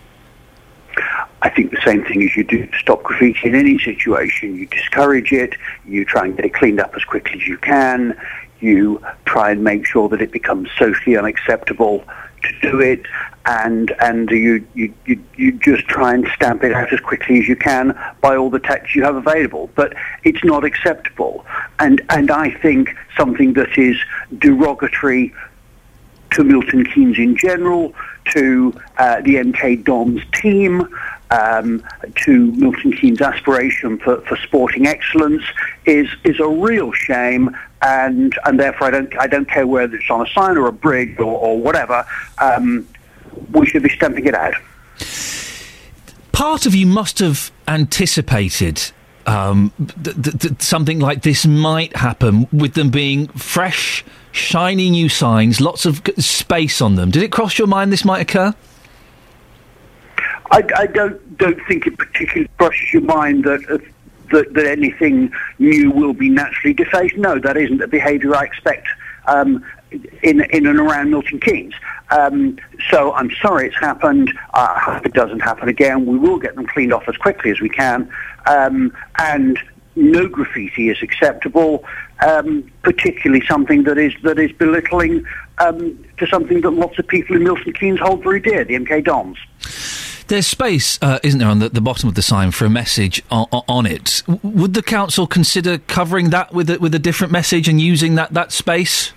Speaker 46: I think the same thing as you do stop graffiti in any situation. You discourage it, you try and get it cleaned up as quickly as you can, you try and make sure that it becomes socially unacceptable to do it, and and you, you, you, you just try and stamp it out as quickly as you can by all the text you have available. But it's not acceptable. And, and I think something that is derogatory to Milton Keynes in general, to uh, the MK Dons team, um, to Milton Keynes' aspiration for, for sporting excellence is is a real shame, and and therefore I don't I don't care whether it's on a sign or a bridge or, or whatever. Um, we should be stamping it out.
Speaker 4: Part of you must have anticipated um, th- th- th- something like this might happen with them being fresh, shiny new signs, lots of space on them. Did it cross your mind this might occur?
Speaker 46: I, I don't don't think it particularly crosses your mind that, uh, that that anything new will be naturally defaced. No, that isn't the behaviour I expect um, in in and around Milton Keynes. Um, so I'm sorry it's happened. I hope it doesn't happen again. We will get them cleaned off as quickly as we can, um, and no graffiti is acceptable. Um, particularly something that is that is belittling um, to something that lots of people in Milton Keynes hold very dear, the MK Dons.
Speaker 4: There's space, uh, isn't there, on the, the bottom of the sign for a message on, on it. W- would the council consider covering that with a, with a different message and using that, that space?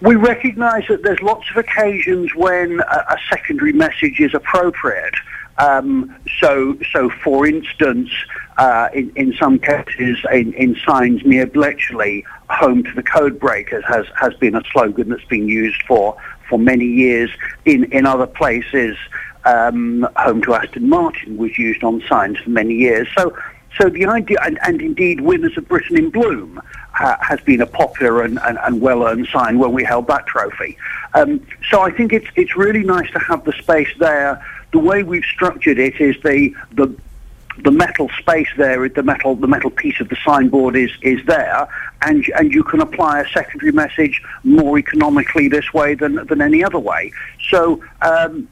Speaker 46: We recognise that there's lots of occasions when a, a secondary message is appropriate. Um, so, so for instance, uh, in, in some cases, in, in signs near Bletchley, "Home to the Code Breakers" has, has been a slogan that's been used for for many years. In in other places, um, "Home to Aston Martin" was used on signs for many years. So, so the idea, and, and indeed, "Winners of Britain in Bloom." Has been a popular and, and, and well-earned sign when we held that trophy. Um, so I think it's it's really nice to have the space there. The way we've structured it is the the the metal space there, the metal the metal piece of the signboard is is there, and and you can apply a secondary message more economically this way than than any other way. So. Um,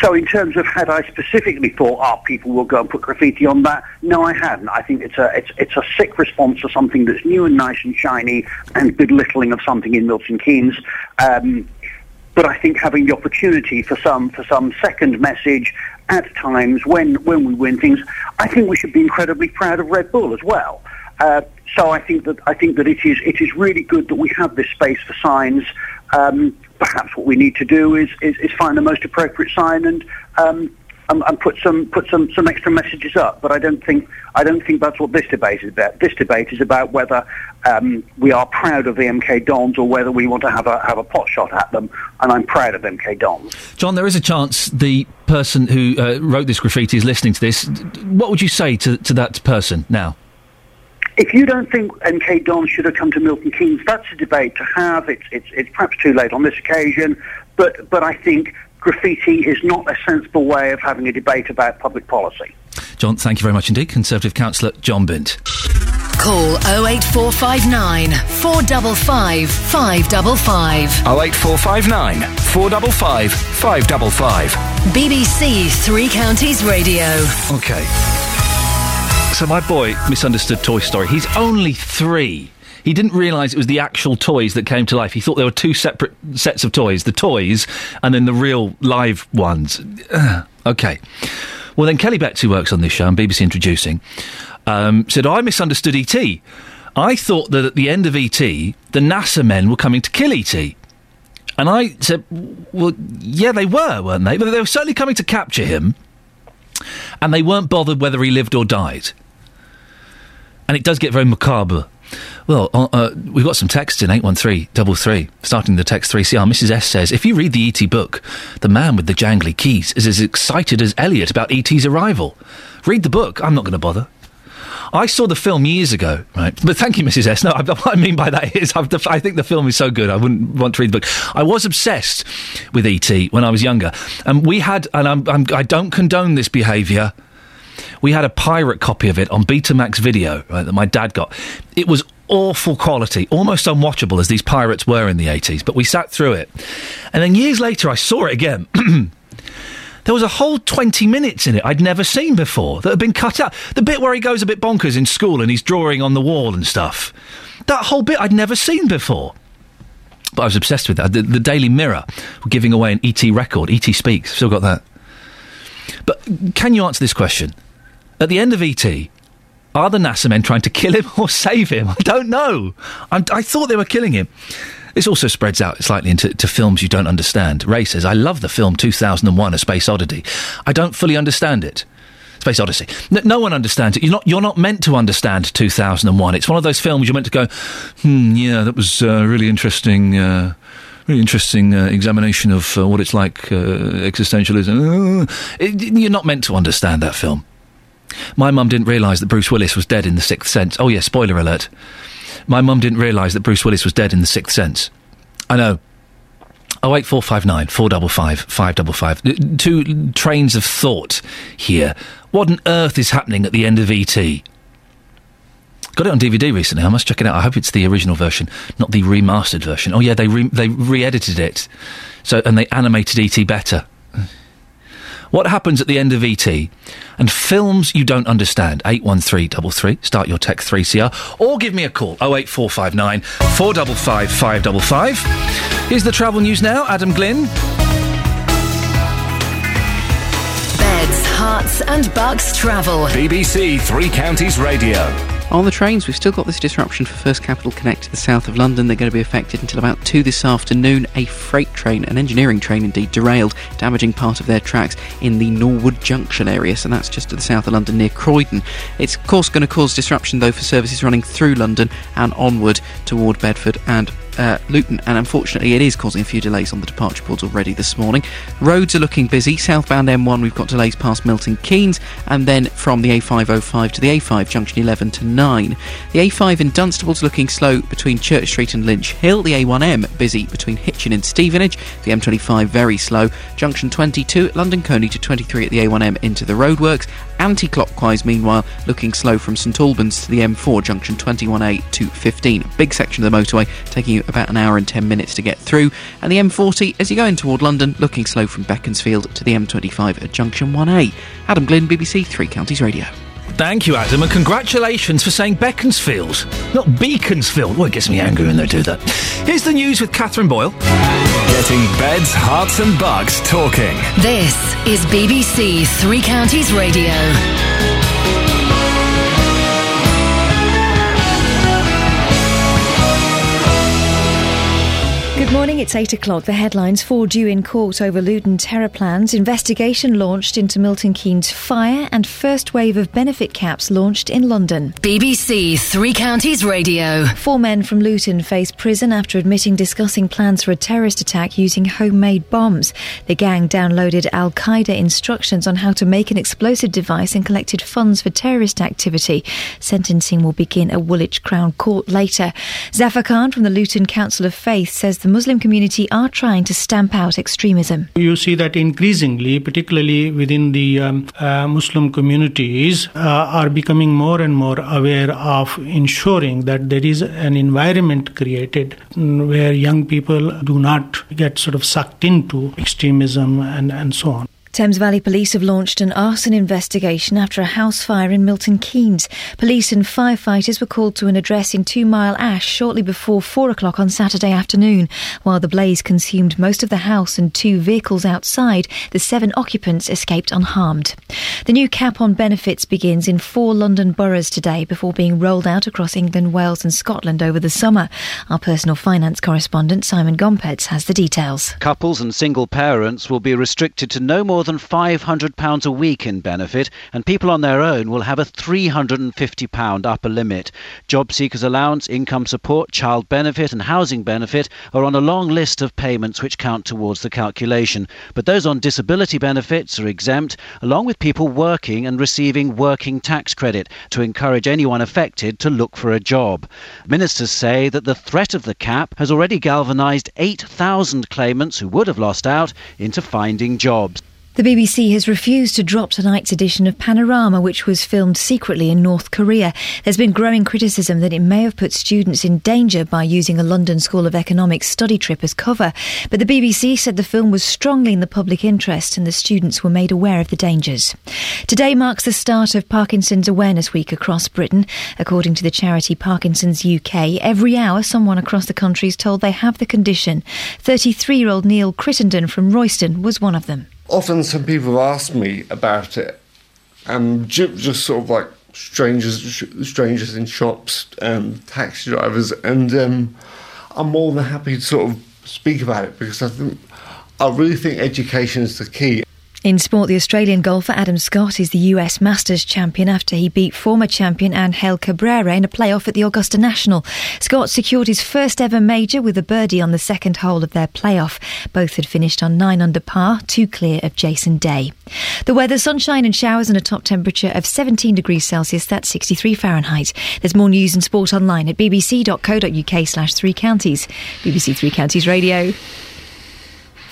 Speaker 46: so in terms of had I specifically thought, oh, people will go and put graffiti on that? No, I hadn't. I think it's a it's it's a sick response to something that's new and nice and shiny and belittling of something in Milton Keynes. Um, but I think having the opportunity for some for some second message at times when when we win things, I think we should be incredibly proud of Red Bull as well. Uh, so I think that I think that it is it is really good that we have this space for signs. Um, perhaps what we need to do is, is, is find the most appropriate sign and, um, and and put some put some, some extra messages up. But I don't think I don't think that's what this debate is about. This debate is about whether um, we are proud of the MK Dons or whether we want to have a have a pot shot at them. And I'm proud of MK Dons.
Speaker 4: John, there is a chance the person who uh, wrote this graffiti is listening to this. What would you say to, to that person now?
Speaker 46: If you don't think MK Don should have come to Milton Keynes, that's a debate to have. It's, it's, it's perhaps too late on this occasion, but, but I think graffiti is not a sensible way of having a debate about public policy.
Speaker 4: John, thank you very much indeed. Conservative councillor John Bint.
Speaker 5: Call 08459 455 555.
Speaker 9: 08459 455 555.
Speaker 5: BBC Three Counties Radio.
Speaker 4: Okay. So my boy misunderstood Toy Story. He's only three. He didn't realise it was the actual toys that came to life. He thought there were two separate sets of toys the toys and then the real live ones. Okay. Well, then Kelly Betts, who works on this show and BBC Introducing, um, said, I misunderstood E.T. I thought that at the end of E.T., the NASA men were coming to kill E.T. And I said, well, yeah, they were, weren't they? But they were certainly coming to capture him. And they weren't bothered whether he lived or died. And it does get very macabre. Well, uh, uh, we've got some texts in 81333, starting the text 3CR. Mrs. S says, if you read the E.T. book, the man with the jangly keys is as excited as Elliot about E.T.'s arrival. Read the book. I'm not going to bother. I saw the film years ago, right? But thank you, Mrs. S. No, I, what I mean by that is I think the film is so good, I wouldn't want to read the book. I was obsessed with E.T. when I was younger. And we had, and I'm, I'm, I don't condone this behaviour, we had a pirate copy of it on Betamax video right, that my dad got. It was awful quality, almost unwatchable as these pirates were in the 80s, but we sat through it. And then years later, I saw it again. there was a whole 20 minutes in it I'd never seen before that had been cut out. The bit where he goes a bit bonkers in school and he's drawing on the wall and stuff. That whole bit I'd never seen before. But I was obsessed with that. The, the Daily Mirror were giving away an ET record. ET Speaks. Still got that. But can you answer this question? At the end of ET, are the NASA men trying to kill him or save him? I don't know. I'm, i thought they were killing him. This also spreads out slightly into to films you don't understand. Ray says, I love the film 2001 A Space Oddity. I don't fully understand it. Space Odyssey. No, no, one understands it. You're not, you're not meant to understand 2001. It's one of those films you're meant to go, hmm, yeah, that was uh, really interesting. Uh, really interesting uh, examination of uh, what it's like uh, existentialism. It, you're not meant to understand that film. My mum didn't realise that Bruce Willis was dead in The Sixth Sense. Oh, yeah, spoiler alert. My mum didn't realise that Bruce Willis was dead in The Sixth Sense. I know. Oh eight four five nine four double five five double five. Two trains of thought here. What on earth is happening at the end of ET? Got it on DVD recently. I must check it out. I hope it's the original version, not the remastered version. Oh yeah, they re- they re-edited it, so and they animated ET better. What happens at the end of ET? And films you don't understand. 81333. Start your Tech 3CR. Or give me a call. 08459 455 555. Here's the travel news now. Adam Glynn.
Speaker 5: Beds, herts, and bucks travel.
Speaker 9: BBC Three Counties Radio.
Speaker 17: On the trains, we've still got this disruption for First Capital Connect to the south of London. They're going to be affected until about 2 this afternoon. A freight train, an engineering train indeed, derailed, damaging part of their tracks in the Norwood Junction area. So that's just to the south of London near Croydon. It's, of course, going to cause disruption, though, for services running through London and onward toward Bedford and uh, Luton, and unfortunately, it is causing a few delays on the departure boards already this morning. Roads are looking busy. Southbound M1, we've got delays past Milton Keynes, and then from the A505 to the A5, junction 11 to 9. The A5 in Dunstable's looking slow between Church Street and Lynch Hill. The A1M busy between Hitchin and Stevenage. The M25 very slow. Junction 22 at London Colney to 23 at the A1M into the roadworks. Anti clockwise, meanwhile, looking slow from St Albans to the M4, junction 21A to 15. Big section of the motorway taking you about an hour and 10 minutes to get through. And the M40, as you go in toward London, looking slow from Beaconsfield to the M25 at junction 1A. Adam Glynn, BBC Three Counties Radio.
Speaker 4: Thank you, Adam, and congratulations for saying Beaconsfield, not Beaconsfield. Well, it gets me angry when they do that. Here's the news with Catherine Boyle.
Speaker 9: Getting beds, herts, and bucks talking.
Speaker 5: This is BBC Three Counties Radio.
Speaker 1: Good morning, it's 8 o'clock. The headlines Four due in court over Luton terror plans. Investigation launched into Milton Keynes fire and first wave of benefit caps launched in London.
Speaker 5: BBC Three Counties Radio.
Speaker 1: Four men from Luton face prison after admitting discussing plans for a terrorist attack using homemade bombs. The gang downloaded Al Qaeda instructions on how to make an explosive device and collected funds for terrorist activity. Sentencing will begin at Woolwich Crown Court later. Zafar Khan from the Luton Council of Faith says the Muslim community are trying to stamp out extremism.
Speaker 47: You see that increasingly, particularly within the um, uh, Muslim communities, uh, are becoming more and more aware of ensuring that there is an environment created where young people do not get sort of sucked into extremism and, and so on.
Speaker 1: Thames Valley Police have launched an arson investigation after a house fire in Milton Keynes. Police and firefighters were called to an address in Two Mile Ash shortly before four o'clock on Saturday afternoon. While the blaze consumed most of the house and two vehicles outside, the seven occupants escaped unharmed. The new cap on benefits begins in four London boroughs today before being rolled out across England, Wales, and Scotland over the summer. Our personal finance correspondent Simon Gompertz has the details.
Speaker 48: Couples and single parents will be restricted to no more than £500 a week in benefit, and people on their own will have a £350 upper limit. Job seekers allowance, income support, child benefit, and housing benefit are on a long list of payments which count towards the calculation. But those on disability benefits are exempt, along with people working and receiving working tax credit to encourage anyone affected to look for a job. Ministers say that the threat of the cap has already galvanised 8,000 claimants who would have lost out into finding jobs.
Speaker 1: The BBC has refused to drop tonight's edition of Panorama, which was filmed secretly in North Korea. There's been growing criticism that it may have put students in danger by using a London School of Economics study trip as cover. But the BBC said the film was strongly in the public interest and the students were made aware of the dangers. Today marks the start of Parkinson's Awareness Week across Britain. According to the charity Parkinson's UK, every hour someone across the country is told they have the condition. 33 year old Neil Crittenden from Royston was one of them
Speaker 49: often some people have asked me about it, and just sort of like strangers, strangers in shops, um, taxi drivers, and um, I'm more than happy to sort of speak about it because I think I really think education is the key.
Speaker 1: In sport, the Australian golfer Adam Scott is the US Masters champion after he beat former champion Angel Cabrera in a playoff at the Augusta National. Scott secured his first ever major with a birdie on the second hole of their playoff. Both had finished on 9 under par, two clear of Jason Day. The weather, sunshine and showers and a top temperature of 17 degrees Celsius, that's 63 Fahrenheit. There's more news and sport online at bbc.co.uk slash three counties. BBC Three Counties Radio.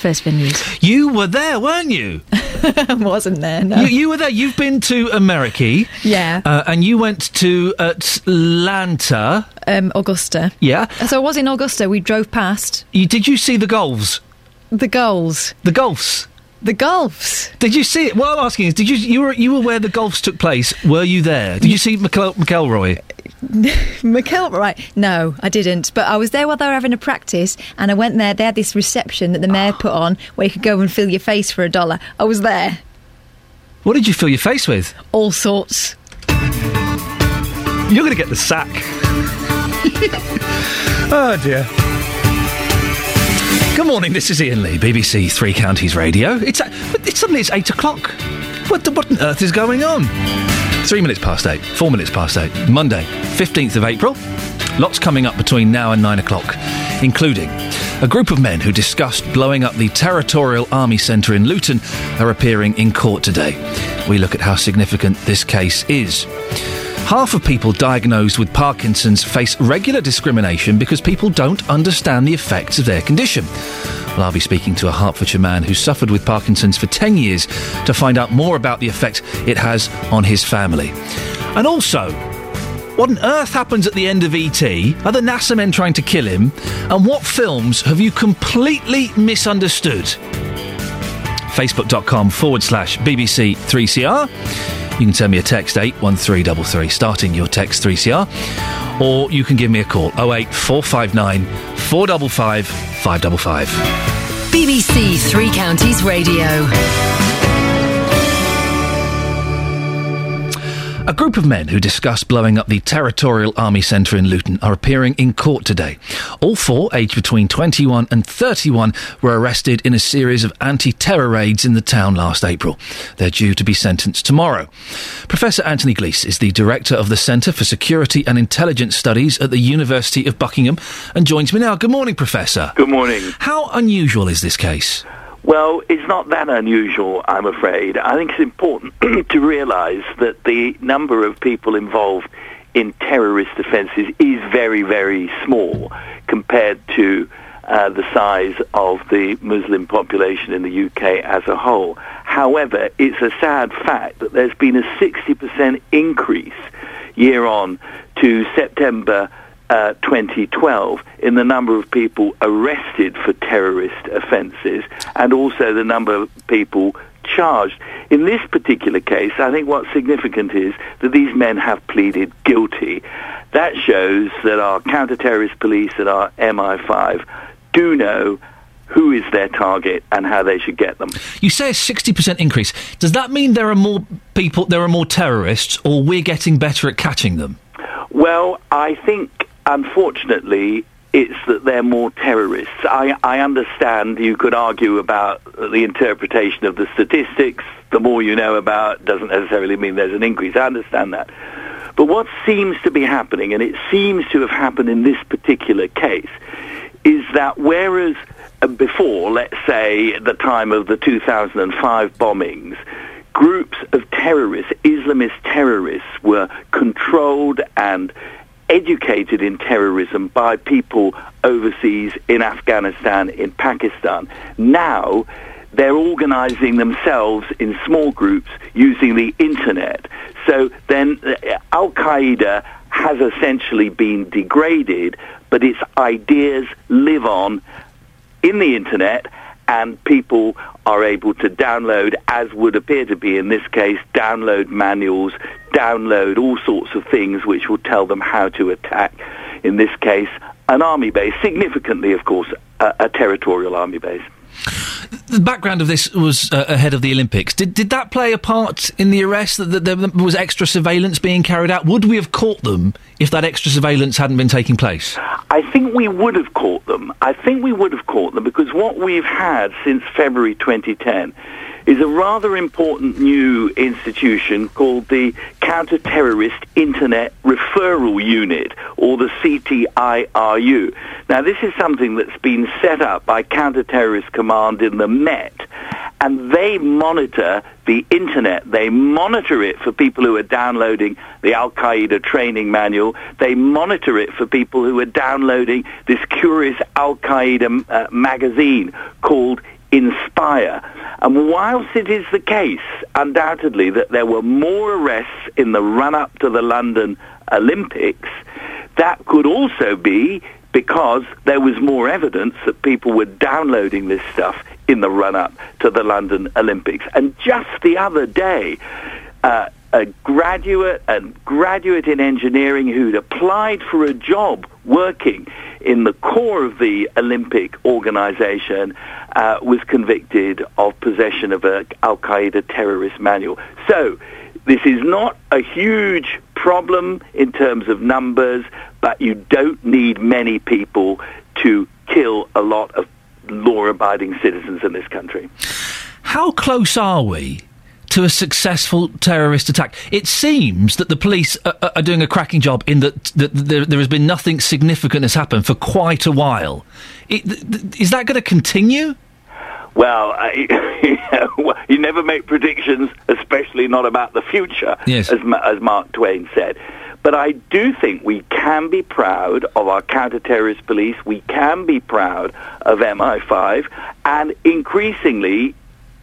Speaker 1: First venues.
Speaker 4: You were there, weren't you?
Speaker 1: I wasn't there. No.
Speaker 4: You, you, were there. You've been to America.
Speaker 1: Yeah.
Speaker 4: Uh, and you went to Atlanta.
Speaker 1: Um, Augusta.
Speaker 4: Yeah.
Speaker 1: So I was in Augusta. We drove past.
Speaker 4: You, did you see the goals?
Speaker 1: The goals.
Speaker 4: The golfs.
Speaker 1: The golfs.
Speaker 4: Did you see it? What I'm asking is, did you you were you were where the golfs took place? Were you there? Did you see McEl- McIlroy?
Speaker 1: McKelroy, right? No, I didn't. But I was there while they were having a practice, and I went there. They had this reception that the mayor put on where you could go and fill your face for a dollar. I was there.
Speaker 4: What did you fill your face with?
Speaker 1: All sorts.
Speaker 4: You're going to get the sack. oh dear. Good morning. This is Iain Lee, BBC Three Counties Radio. It's, but it's suddenly it's eight o'clock. What, the, what on earth is going on? Three minutes past eight. Four minutes past eight. Monday, fifteenth of April. Lots coming up between now and nine o'clock, including a group of men who discussed blowing up the Territorial Army Centre in Luton are appearing in court today. We look at how significant this case is. Half of people diagnosed with Parkinson's face regular discrimination because people don't understand the effects of their condition. I'll be speaking to a Hertfordshire man who suffered with Parkinson's for 10 years to find out more about the effect it has on his family. And also, what on earth happens at the end of ET? Are the NASA men trying to kill him? And what films have you completely misunderstood? Facebook.com forward slash BBC 3CR. You can send me a text 81333, starting your text 3CR, or you can give me a call 08459 455 555.
Speaker 5: BBC Three Counties Radio.
Speaker 4: A group of men who discussed blowing up the Territorial Army Centre in Luton are appearing in court today. All four, aged between 21 and 31, were arrested in a series of anti terror raids in the town last April. They're due to be sentenced tomorrow. Professor Anthony Glees is the director of the Centre for Security and Intelligence Studies at the University of Buckingham and joins me now. Good morning, Professor.
Speaker 26: Good morning.
Speaker 4: How unusual is this case?
Speaker 26: Well, it's not that unusual, I'm afraid. I think it's important to realise that the number of people involved in terrorist offences is very, very small compared to uh, the size of the Muslim population in the UK as a whole. However, it's a sad fact that there's been a 60% increase year on to September uh, 2012 in the number of people arrested for terrorist offences and also the number of people charged. In this particular case, I think what's significant is that these men have pleaded guilty. That shows that our counter-terrorist police and our MI5 do know who is their target and how they should get them.
Speaker 4: You say a 60% increase. Does that mean there are more people, there are more terrorists, or we're getting better at catching them?
Speaker 26: Well, I think unfortunately, it's that they're more terrorists. I, I understand you could argue about the interpretation of the statistics. The more you know about doesn't necessarily mean there's an increase. I understand that. But what seems to be happening, and it seems to have happened in this particular case, is that whereas uh, before, let's say, the time of the 2005 bombings, groups of terrorists, Islamist terrorists, were controlled and educated in terrorism by people overseas in Afghanistan, in Pakistan. Now, they're organizing themselves in small groups using the internet. So then uh, Al Qaeda has essentially been degraded, but its ideas live on in the internet and people are able to download, as would appear to be in this case, download manuals, download all sorts of things which will tell them how to attack, in this case, an army base, significantly, of course, a, a territorial army base.
Speaker 4: The background of this was uh, ahead of the Olympics. Did did that play a part in the arrest? That, that there was extra surveillance being carried out. Would we have caught them if that extra surveillance hadn't been taking place?
Speaker 26: I think we would have caught them. I think we would have caught them because what we've had since February 2010 is a rather important new institution called the Counter-Terrorist Internet Referral Unit, or the CTIRU. Now, this is something that's been set up by Counter-Terrorist Command in the Met, and they monitor the internet. They monitor it for people who are downloading the Al Qaeda training manual. They monitor it for people who are downloading this curious Al Qaeda uh, magazine called Inspire. And whilst it is the case, undoubtedly, that there were more arrests in the run-up to the London Olympics, that could also be because there was more evidence that people were downloading this stuff in the run-up to the London Olympics. And just the other day, uh, a graduate, a graduate in engineering who'd applied for a job working in the core of the Olympic organization, uh, was convicted of possession of a Al Qaeda terrorist manual. So this is not a huge problem in terms of numbers, but you don't need many people to kill a lot of law-abiding citizens in this country.
Speaker 4: How close are we to a successful terrorist attack? It seems that the police are, are doing a cracking job in that, that there, there, has been nothing significant has happened for quite a while. It, th- is that going to continue?
Speaker 26: Well, uh, you never make predictions, especially not about the future,
Speaker 4: yes.
Speaker 26: as, as Mark Twain said. But I do think we can be proud of our counter-terrorist police. We can be proud of MI5, and increasingly,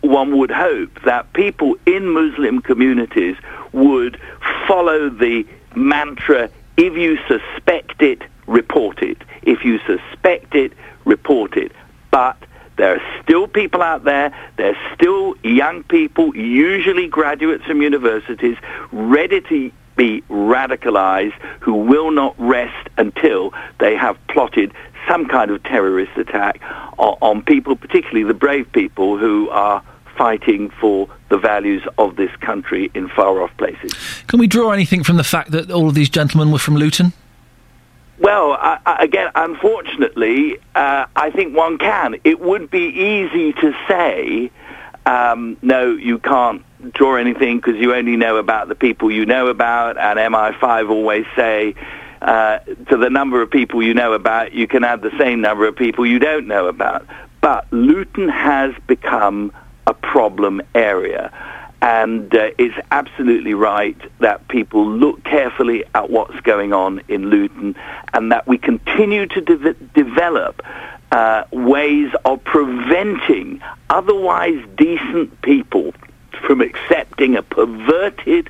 Speaker 26: one would hope that people in Muslim communities would follow the mantra: "If you suspect it, report it. If you suspect it, report it." But there are still people out there, there's still young people, usually graduates from universities, ready to be radicalized who will not rest until they have plotted some kind of terrorist attack on, on people, particularly the brave people who are fighting for the values of this country in far off places.
Speaker 4: Can we draw anything from the fact that all of these gentlemen were from Luton?
Speaker 26: Well, I, I, again, unfortunately, uh, I think one can. It would be easy to say, um, no, you can't draw anything because you only know about the people you know about, and MI5 always say, uh, to the number of people you know about, you can add the same number of people you don't know about. But Luton has become a problem area. And uh, it's absolutely right that people look carefully at what's going on in Luton and that we continue to de- develop uh, ways of preventing otherwise decent people from accepting a perverted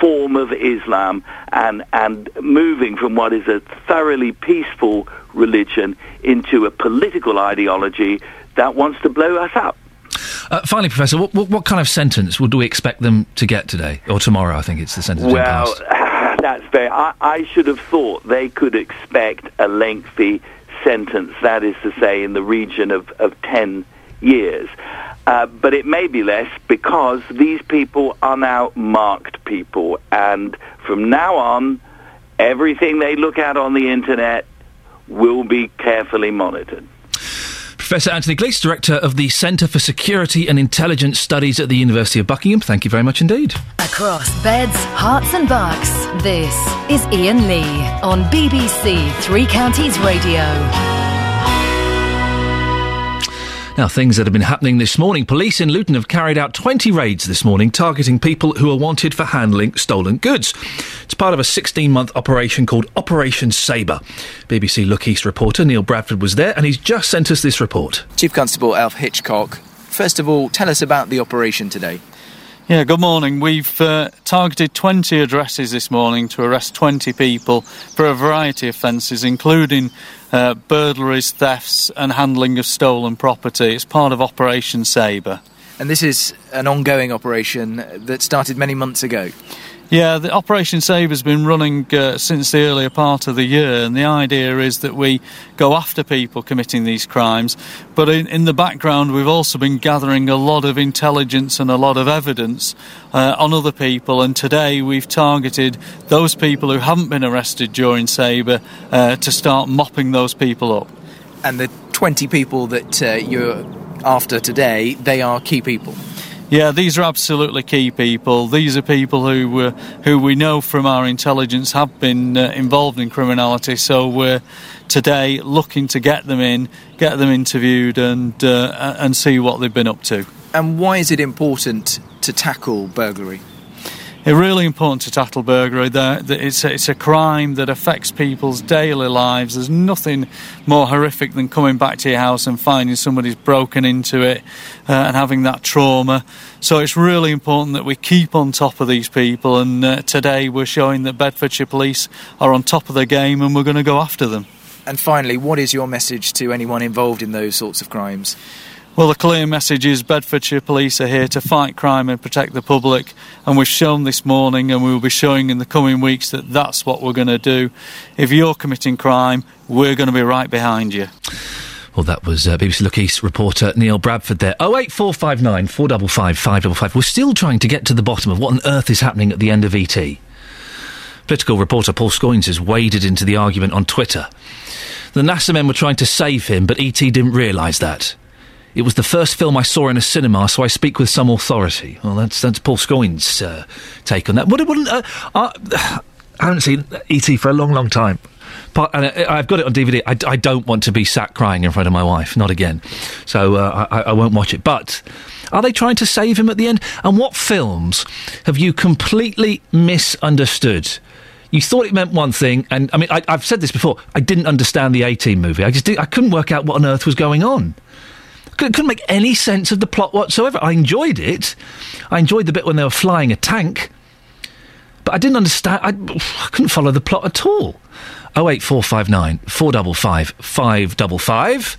Speaker 26: form of Islam and, and moving from what is a thoroughly peaceful religion into a political ideology that wants to blow us up.
Speaker 4: Uh, finally, Professor, what, what, what, kind of sentence would we expect them to get today or tomorrow? I think it's the sentence.
Speaker 26: Well, that's very. I, I should have thought they could expect a lengthy sentence. That is to say, in the region of, of ten years. Uh, but it may be less because these people are now marked people, and from now on, everything they look at on the internet will be carefully monitored.
Speaker 4: Professor Anthony Gleeson, Director of the Centre for Security and Intelligence Studies at the University of Buckingham. Thank you very much indeed.
Speaker 5: Across beds, herts, and bucks, this is Iain Lee on BBC Three Counties Radio.
Speaker 4: Now, things that have been happening this morning. Police in Luton have carried out 20 raids this morning targeting people who are wanted for handling stolen goods. It's part of a 16 month operation called Operation Sabre. BBC Look East reporter Neil Bradford was there and he's just sent us this report.
Speaker 50: Chief Constable Alf Hitchcock, first of all, tell us about the operation today.
Speaker 51: Yeah, good morning. We've uh, targeted 20 addresses this morning to arrest 20 people for a variety of offences, including uh, burglaries, thefts, and handling of stolen property. It's part of Operation Sabre.
Speaker 50: And this is an ongoing operation that started many months ago.
Speaker 51: Yeah, the Operation Sabre has been running uh, since the earlier part of the year, and the idea is that we go after people committing these crimes. But in, in the background, we've also been gathering a lot of intelligence and a lot of evidence uh, on other people, and today we've targeted those people who haven't been arrested during Sabre uh, to start mopping those people up.
Speaker 50: And the 20 people that uh, you're after today, they are key people.
Speaker 51: Yeah, these are absolutely key people. These are people who uh, who we know from our intelligence have been uh, involved in criminality. So we're today looking to get them in, get them interviewed, and uh, and see what they've been up to.
Speaker 50: And why is it important to tackle burglary?
Speaker 51: It's really important to tackle burglary. It's a, it's a crime that affects people's daily lives. There's nothing more horrific than coming back to your house and finding somebody's broken into it uh, and having that trauma. So it's really important that we keep on top of these people. And uh, today we're showing that Bedfordshire Police are on top of their game and we're going to go after them.
Speaker 50: And finally, what is your message to anyone involved in those sorts of crimes?
Speaker 51: Well, the clear message is Bedfordshire Police are here to fight crime and protect the public, and we've shown this morning and we will be showing in the coming weeks that that's what we're going to do. If you're committing crime, we're going to be right behind you.
Speaker 4: Well, that was uh, BBC Look East reporter Neil Bradford there. 08459 455 555. We're still trying to get to the bottom of what on earth is happening at the end of ET. Political reporter Paul Scoins has waded into the argument on Twitter. The NASA men were trying to save him, but ET didn't realise that. It was the first film I saw in a cinema, so I speak with some authority. Well, that's that's Paul Scoins' uh, take on that. What, what, uh, uh, I haven't seen ET for a long, long time. But, and I, I've got it on DVD. I, I, don't want to be sat crying in front of my wife, not again. So uh, I, I won't watch it. But are they trying to save him at the end? And what films have you completely misunderstood? You thought it meant one thing, and I mean, I, have said this before. I didn't understand the A Team movie. I just did, I couldn't work out what on earth was going on. Couldn't, couldn't make any sense of the plot whatsoever. I enjoyed it. I enjoyed the bit when they were flying a tank, but I didn't understand. I, I couldn't follow the plot at all. 08459 455 555.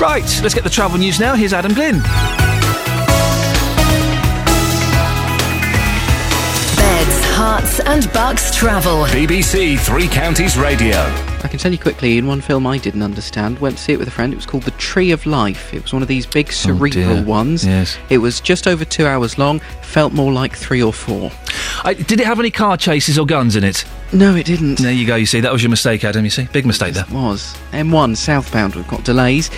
Speaker 4: Right, let's get the travel news now. Here's Adam Glynn.
Speaker 5: Beds, Herts, and Bucks travel.
Speaker 9: BBC Three Counties Radio.
Speaker 17: I can tell you quickly, in one film I didn't understand, went to see it with a friend. It was called The Tree of Life. It was one of these big oh, cerebral
Speaker 4: dear.
Speaker 17: ones.
Speaker 4: Yes.
Speaker 17: It was just over two hours long, felt more like three or four.
Speaker 4: I, did it have any car chases or guns in it?
Speaker 17: No, it didn't.
Speaker 4: There you go, you see. That was your mistake, Adam, you see. Big mistake there.
Speaker 17: It was. M1 southbound, we've got delays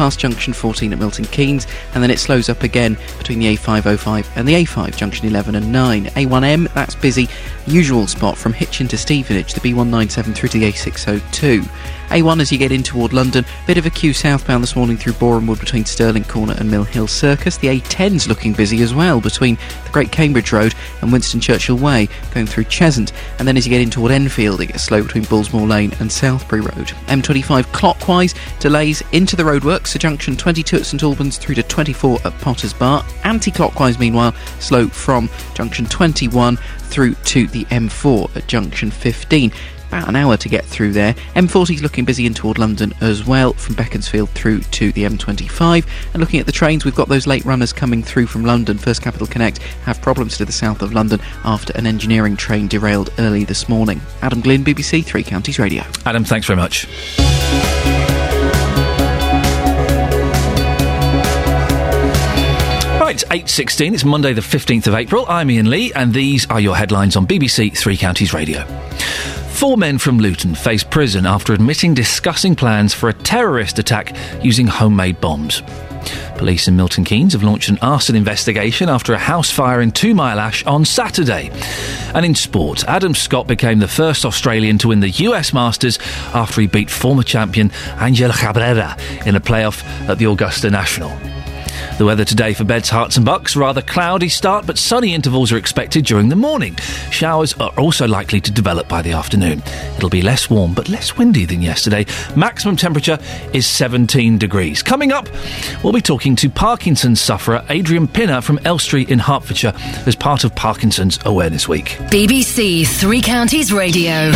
Speaker 17: past junction 14 at Milton Keynes, and then it slows up again between the A505 and the A5 junction 11 and 9. A1M, that's busy. Usual spot from Hitchin to Stevenage, the B197 through to the A602. A1 as you get in toward London, bit of a queue southbound this morning through Boreham Wood between Stirling Corner and Mill Hill Circus. The A10's looking busy as well between the Great Cambridge Road and Winston Churchill Way going through Cheshunt. And then as you get in toward Enfield, it gets slow between Bullsmoor Lane and Southbury Road. M25 clockwise, delays into the roadworks, to junction 22 at St Albans through to 24 at Potters Bar. Anti-clockwise, meanwhile, slow from junction 21 through to the M4 at junction 15 about an hour to get through there. M40 is looking busy in toward London as well, from Beaconsfield through to the M25. And looking at the trains, we've got those late runners coming through from London. First Capital Connect have problems to the south of London after an engineering train derailed early this morning. Adam Glynn, BBC Three Counties Radio.
Speaker 4: Adam, thanks very much. Right, 8.16, it's Monday the 15th of April. I'm Iain Lee, and these are your headlines on BBC Three Counties Radio. Four men from Luton face prison after admitting discussing plans for a terrorist attack using homemade bombs. Police in Milton Keynes have launched an arson investigation after a house fire in Two Mile Ash on Saturday. And in sport, Adam Scott became the first Australian to win the US Masters after he beat former champion Angel Cabrera in a playoff at the Augusta National. The weather today for Beds, Herts and Bucks, rather cloudy start, but sunny intervals are expected during the morning. Showers are also likely to develop by the afternoon. It'll be less warm, but less windy than yesterday. Maximum temperature is 17 degrees. Coming up, we'll be talking to Parkinson's sufferer Adrian Pinner from Elstree in Hertfordshire as part of Parkinson's Awareness Week.
Speaker 5: BBC Three Counties Radio.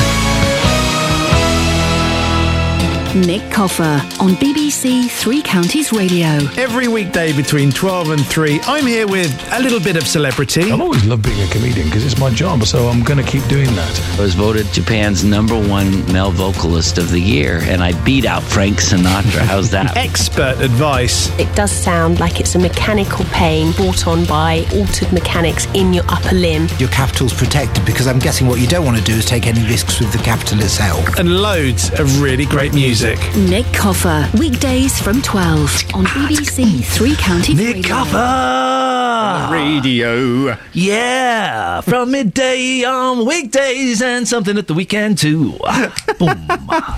Speaker 43: Nick Coffer on BBC Three Counties Radio.
Speaker 52: Every weekday between 12 and 3, I'm here with a little bit of celebrity.
Speaker 53: I've always loved being a comedian because it's my job, so I'm going to keep doing that.
Speaker 54: I was voted Japan's number one male vocalist of the year, and I beat out Frank Sinatra. How's that?
Speaker 52: Expert advice.
Speaker 55: It does sound like it's a mechanical pain brought on by altered mechanics in your upper limb.
Speaker 56: Your capital's protected because I'm guessing what you don't want to do is take any risks with the capital itself.
Speaker 52: And loads of really great music.
Speaker 43: Nick Coffer, weekdays from 12 on BBC Three Counties
Speaker 4: Nick
Speaker 43: Radio.
Speaker 4: Coffer!
Speaker 52: Radio.
Speaker 4: Yeah, from midday on weekdays and something at the weekend too. Boom.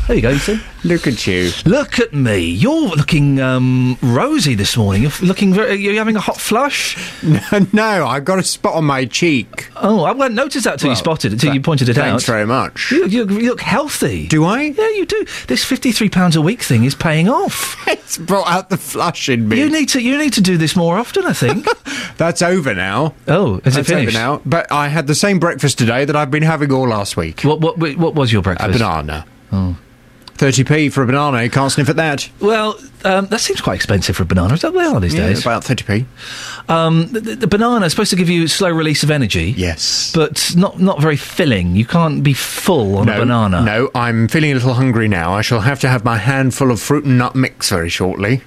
Speaker 4: There you go, you see.
Speaker 13: Look at you.
Speaker 4: Look at me. You're looking um, rosy this morning. You're looking very. You're having a hot flush.
Speaker 13: no, I've got a spot on my cheek.
Speaker 4: Oh, I hadn't noticed that till you spotted it. Till you pointed it out.
Speaker 13: thanks very much.
Speaker 4: You, you, you look healthy.
Speaker 13: Do I?
Speaker 4: Yeah, you do. This fifty-three pounds a week thing is paying off.
Speaker 13: it's brought out the flush in me.
Speaker 4: You need to. You need to do this more often. I think.
Speaker 13: That's over now.
Speaker 4: Oh, is
Speaker 13: That's
Speaker 4: it finished?
Speaker 13: over now. But I had the same breakfast today that I've been having all last week.
Speaker 4: What? What? What was your breakfast?
Speaker 13: A banana.
Speaker 4: Oh.
Speaker 13: 30p for a banana. You can't sniff at that.
Speaker 4: Well, um, that seems quite expensive for a banana. Is that what they are these
Speaker 13: Yeah,
Speaker 4: days?
Speaker 13: about 30p.
Speaker 4: Um, the, the banana is supposed to give you slow release of energy.
Speaker 13: Yes.
Speaker 4: But not not very filling. You can't be full on
Speaker 13: no,
Speaker 4: a banana.
Speaker 13: No, I'm feeling a little hungry now. I shall have to have my handful of fruit and nut mix very shortly.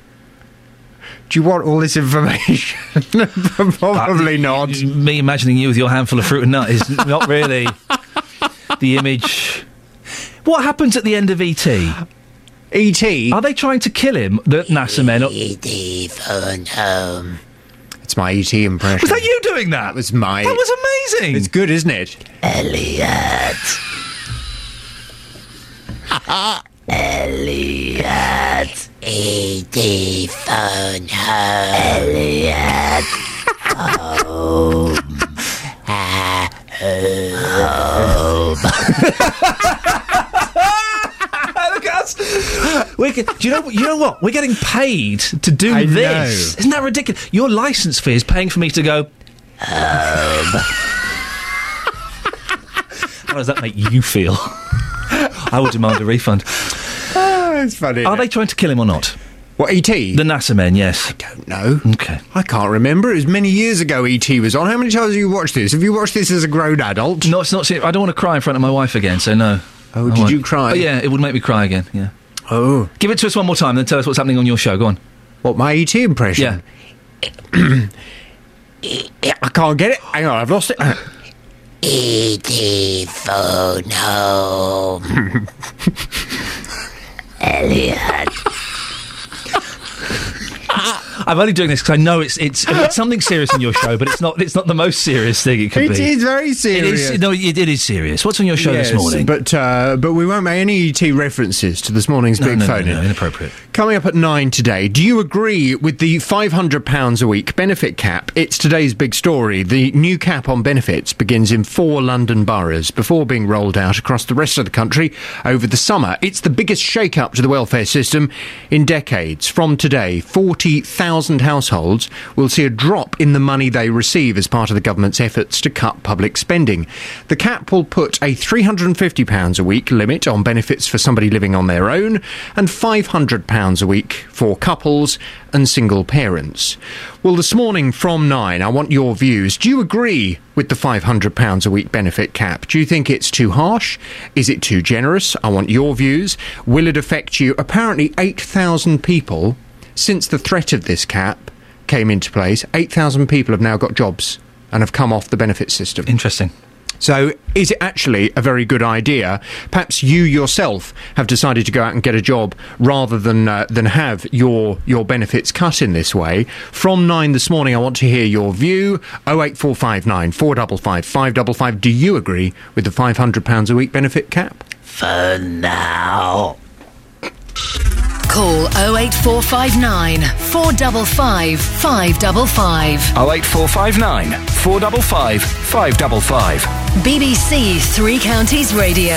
Speaker 13: Do you want all this information? Probably not.
Speaker 4: Me imagining you with your handful of fruit and nut is not really the image. What happens at the end of ET?
Speaker 13: ET?
Speaker 4: Are they trying to kill him, the NASA men?
Speaker 13: ET phone home. It's my ET impression.
Speaker 4: Was that you doing that?
Speaker 13: That was my.
Speaker 4: That was amazing.
Speaker 13: It's good, isn't it?
Speaker 57: Elliot. Elliot. E.D. phone home. Elliot. Home. Home.
Speaker 4: Us. We're, do you know? You know what? We're getting paid to do
Speaker 13: I
Speaker 4: this.
Speaker 13: know.
Speaker 4: Isn't that ridiculous? Your license fee is paying for me to go.
Speaker 57: Home.
Speaker 4: How does that make you feel? I will demand a refund.
Speaker 13: Oh, it's funny.
Speaker 4: Are they trying to kill him or not?
Speaker 13: What, ET?
Speaker 4: The NASA men, yes.
Speaker 13: I don't know.
Speaker 4: Okay.
Speaker 13: I can't remember. It was many years ago ET was on. How many times have you watched this? Have you watched this as a grown adult?
Speaker 4: No, it's not. I don't want to cry in front of my wife again, so no.
Speaker 13: Oh,
Speaker 4: I
Speaker 13: did
Speaker 4: won't.
Speaker 13: you cry?
Speaker 4: Oh, yeah, it would make me cry again. Yeah.
Speaker 13: Oh.
Speaker 4: Give it to us one more time, then tell us what's happening on your show. Go on.
Speaker 13: What, my ET impression?
Speaker 4: Yeah.
Speaker 13: I can't get it. Hang on, I've lost it.
Speaker 57: ET phone home. Elliot.
Speaker 4: I'm only doing this because I know it's, it's it's something serious in your show, but it's not it's not the most serious thing it could
Speaker 13: It
Speaker 4: be.
Speaker 13: is very serious.
Speaker 4: It is, no, it, it is serious. What's on your show
Speaker 13: Yes,
Speaker 4: this morning?
Speaker 13: But uh, but we won't make any ET references to this morning's
Speaker 4: no,
Speaker 13: big
Speaker 4: no, no,
Speaker 13: phone.
Speaker 4: no, inappropriate.
Speaker 13: Coming up at nine today, do you agree with the £500 a week benefit cap? It's today's big story. The new cap on benefits begins in four London boroughs before being rolled out across the rest of the country over the summer. It's the biggest shake up to the welfare system in decades. From today, 40,000 households will see a drop in the money they receive as part of the government's efforts to cut public spending. The cap will put a £350 a week limit on benefits for somebody living on their own and £500 a week for couples and single parents. Well, this morning from 9, I want your views. Do you agree with the £500 a week benefit cap? Do you think it's too harsh? Is it too generous? I want your views. Will it affect you? Apparently, 8,000 people, since the threat of this cap came into place, 8,000 people have now got jobs and have come off the benefit system.
Speaker 4: Interesting.
Speaker 13: So, is it actually a very good idea? Perhaps you yourself have decided to go out and get a job rather than uh, than have your your benefits cut in this way. From nine this morning, I want to hear your view. Oh eight four five nine four double five five double five. Do you agree with the five hundred pounds a week benefit cap?
Speaker 57: For now.
Speaker 5: Call 08459 455 555.
Speaker 9: 08459 455 555.
Speaker 5: BBC Three Counties Radio.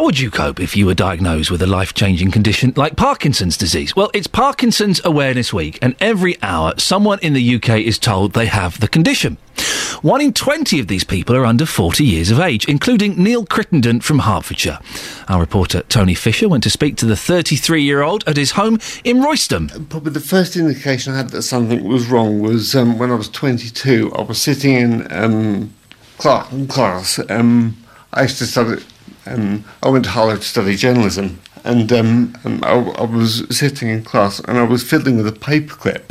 Speaker 4: How would you cope if you were diagnosed with a life changing condition like Parkinson's disease? Well, it's Parkinson's Awareness Week, and every hour someone in the UK is told they have the condition. One in 20 of these people are under 40 years of age, including Neil Crittenden from Hertfordshire. Our reporter Tony Fisher went to speak to the 33 year old at his home in Royston.
Speaker 2: Probably the first indication I had that something was wrong was um, when I was 22. I was sitting in um, class. Um, I used to study. Um, I went to Harvard to study journalism, and um, um, I, I was sitting in class and I was fiddling with a paperclip,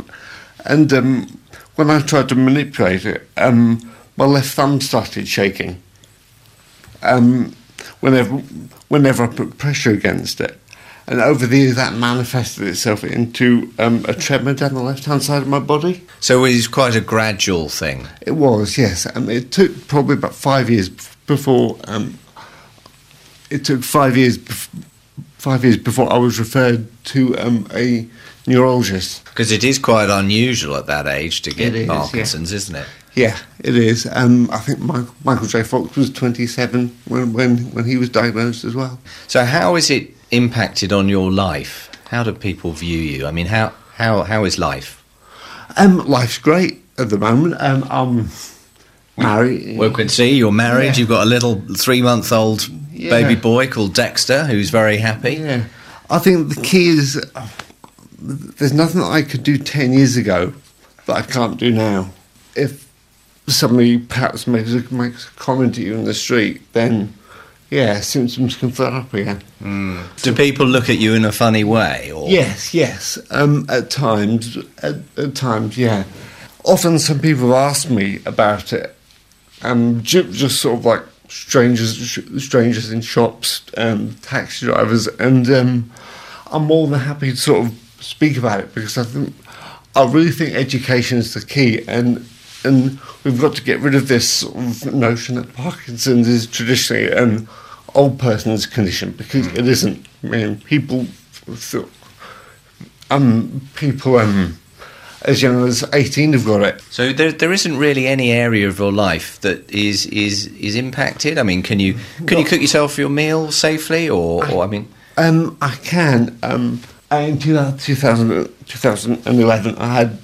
Speaker 2: and um, when I tried to manipulate it, um, my left thumb started shaking. Um, whenever, whenever I put pressure against it. And over the years, that manifested itself into um, a tremor down the left hand side of my body.
Speaker 19: So it was quite a gradual thing.
Speaker 2: It was, yes. Um, it took probably about five years before. Um, it took five years, five years before I was referred to um, a neurologist.
Speaker 19: Because it is quite unusual at that age to get
Speaker 2: is, yeah.
Speaker 19: Parkinson's, isn't it?
Speaker 2: Yeah, it is. Um, I think Michael, Michael J. Fox was 27 when, when, when he was diagnosed as well.
Speaker 19: So how is it impacted on your life? How do people view you? I mean, how how how is life?
Speaker 2: Um, life's great at the moment. Um, I'm Married.
Speaker 19: We can see you're married.
Speaker 2: Yeah.
Speaker 19: You've got a little three-month-old
Speaker 2: Yeah.
Speaker 19: baby boy called Dexter, who's very happy.
Speaker 2: Yeah. I think the key is there's nothing that I could do 10 years ago that I can't do now. If somebody perhaps makes a, makes a comment at you in the street, then yeah, symptoms can flare up again.
Speaker 19: Do people look at you in a funny way? Or
Speaker 2: Yes, yes. Um, at times, at, at times, yeah. Often, some people have asked me about it. Ju- just sort of like strangers, sh- strangers in shops, um, taxi drivers, and um, I'm more than happy to sort of speak about it because I think I really think education is the key, and and we've got to get rid of this sort of notion that Parkinson's is traditionally an old person's condition because it isn't. I mean, people um, people um, as young as 18 have got it.
Speaker 19: So there, there isn't really any area of your life that is is is impacted. I mean, can you can you cook yourself your meal safely, or, or I mean,
Speaker 2: Um, I can. Um, in 2000, 2000, 2011, I had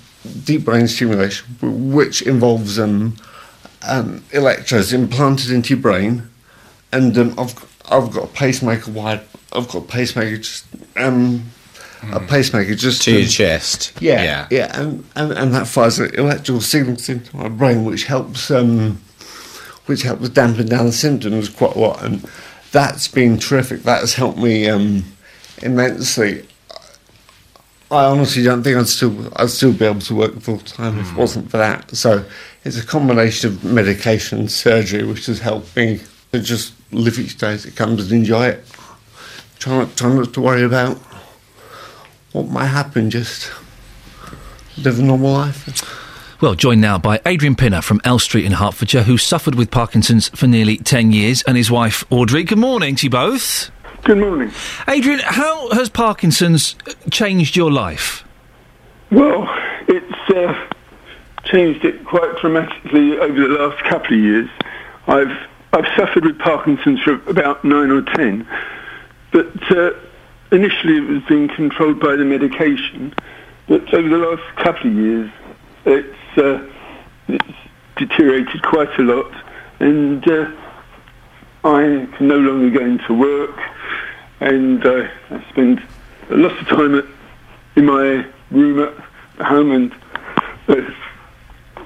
Speaker 2: deep brain stimulation, which involves um, um, electrodes implanted into your brain, and um, I've I've got a pacemaker wired. I've got a pacemaker just um, a pacemaker just
Speaker 19: to your
Speaker 2: um,
Speaker 19: chest?
Speaker 2: Yeah,
Speaker 19: yeah.
Speaker 2: yeah, and, and, and that fires electrical signals into my brain, which helps um, which helps dampen down the symptoms quite a lot, and that's been terrific. That has helped me um, immensely. I honestly don't think I'd still I'd still be able to work full time if it wasn't for that. So it's a combination of medication and surgery which has helped me to just live each day as it comes and enjoy it. Try not, try not to worry about what might happen. Just live a normal life.
Speaker 4: Well, joined now by Adrian Pinner from Elstree in Hertfordshire, who suffered with Parkinson's for nearly 10 years, and his wife Audrey. Good morning to you both.
Speaker 58: Good morning.
Speaker 4: Adrian, how has Parkinson's uh, changed your life?
Speaker 58: Well, it's uh, changed it quite dramatically over the last couple of years. I've I've suffered with Parkinson's for about nine or ten, but uh, initially it was being controlled by the medication. But over the last couple of years, it's uh, it's deteriorated quite a lot, and uh, I can no longer go into work, and uh, I spend a lot of time at, in my room at home, and uh,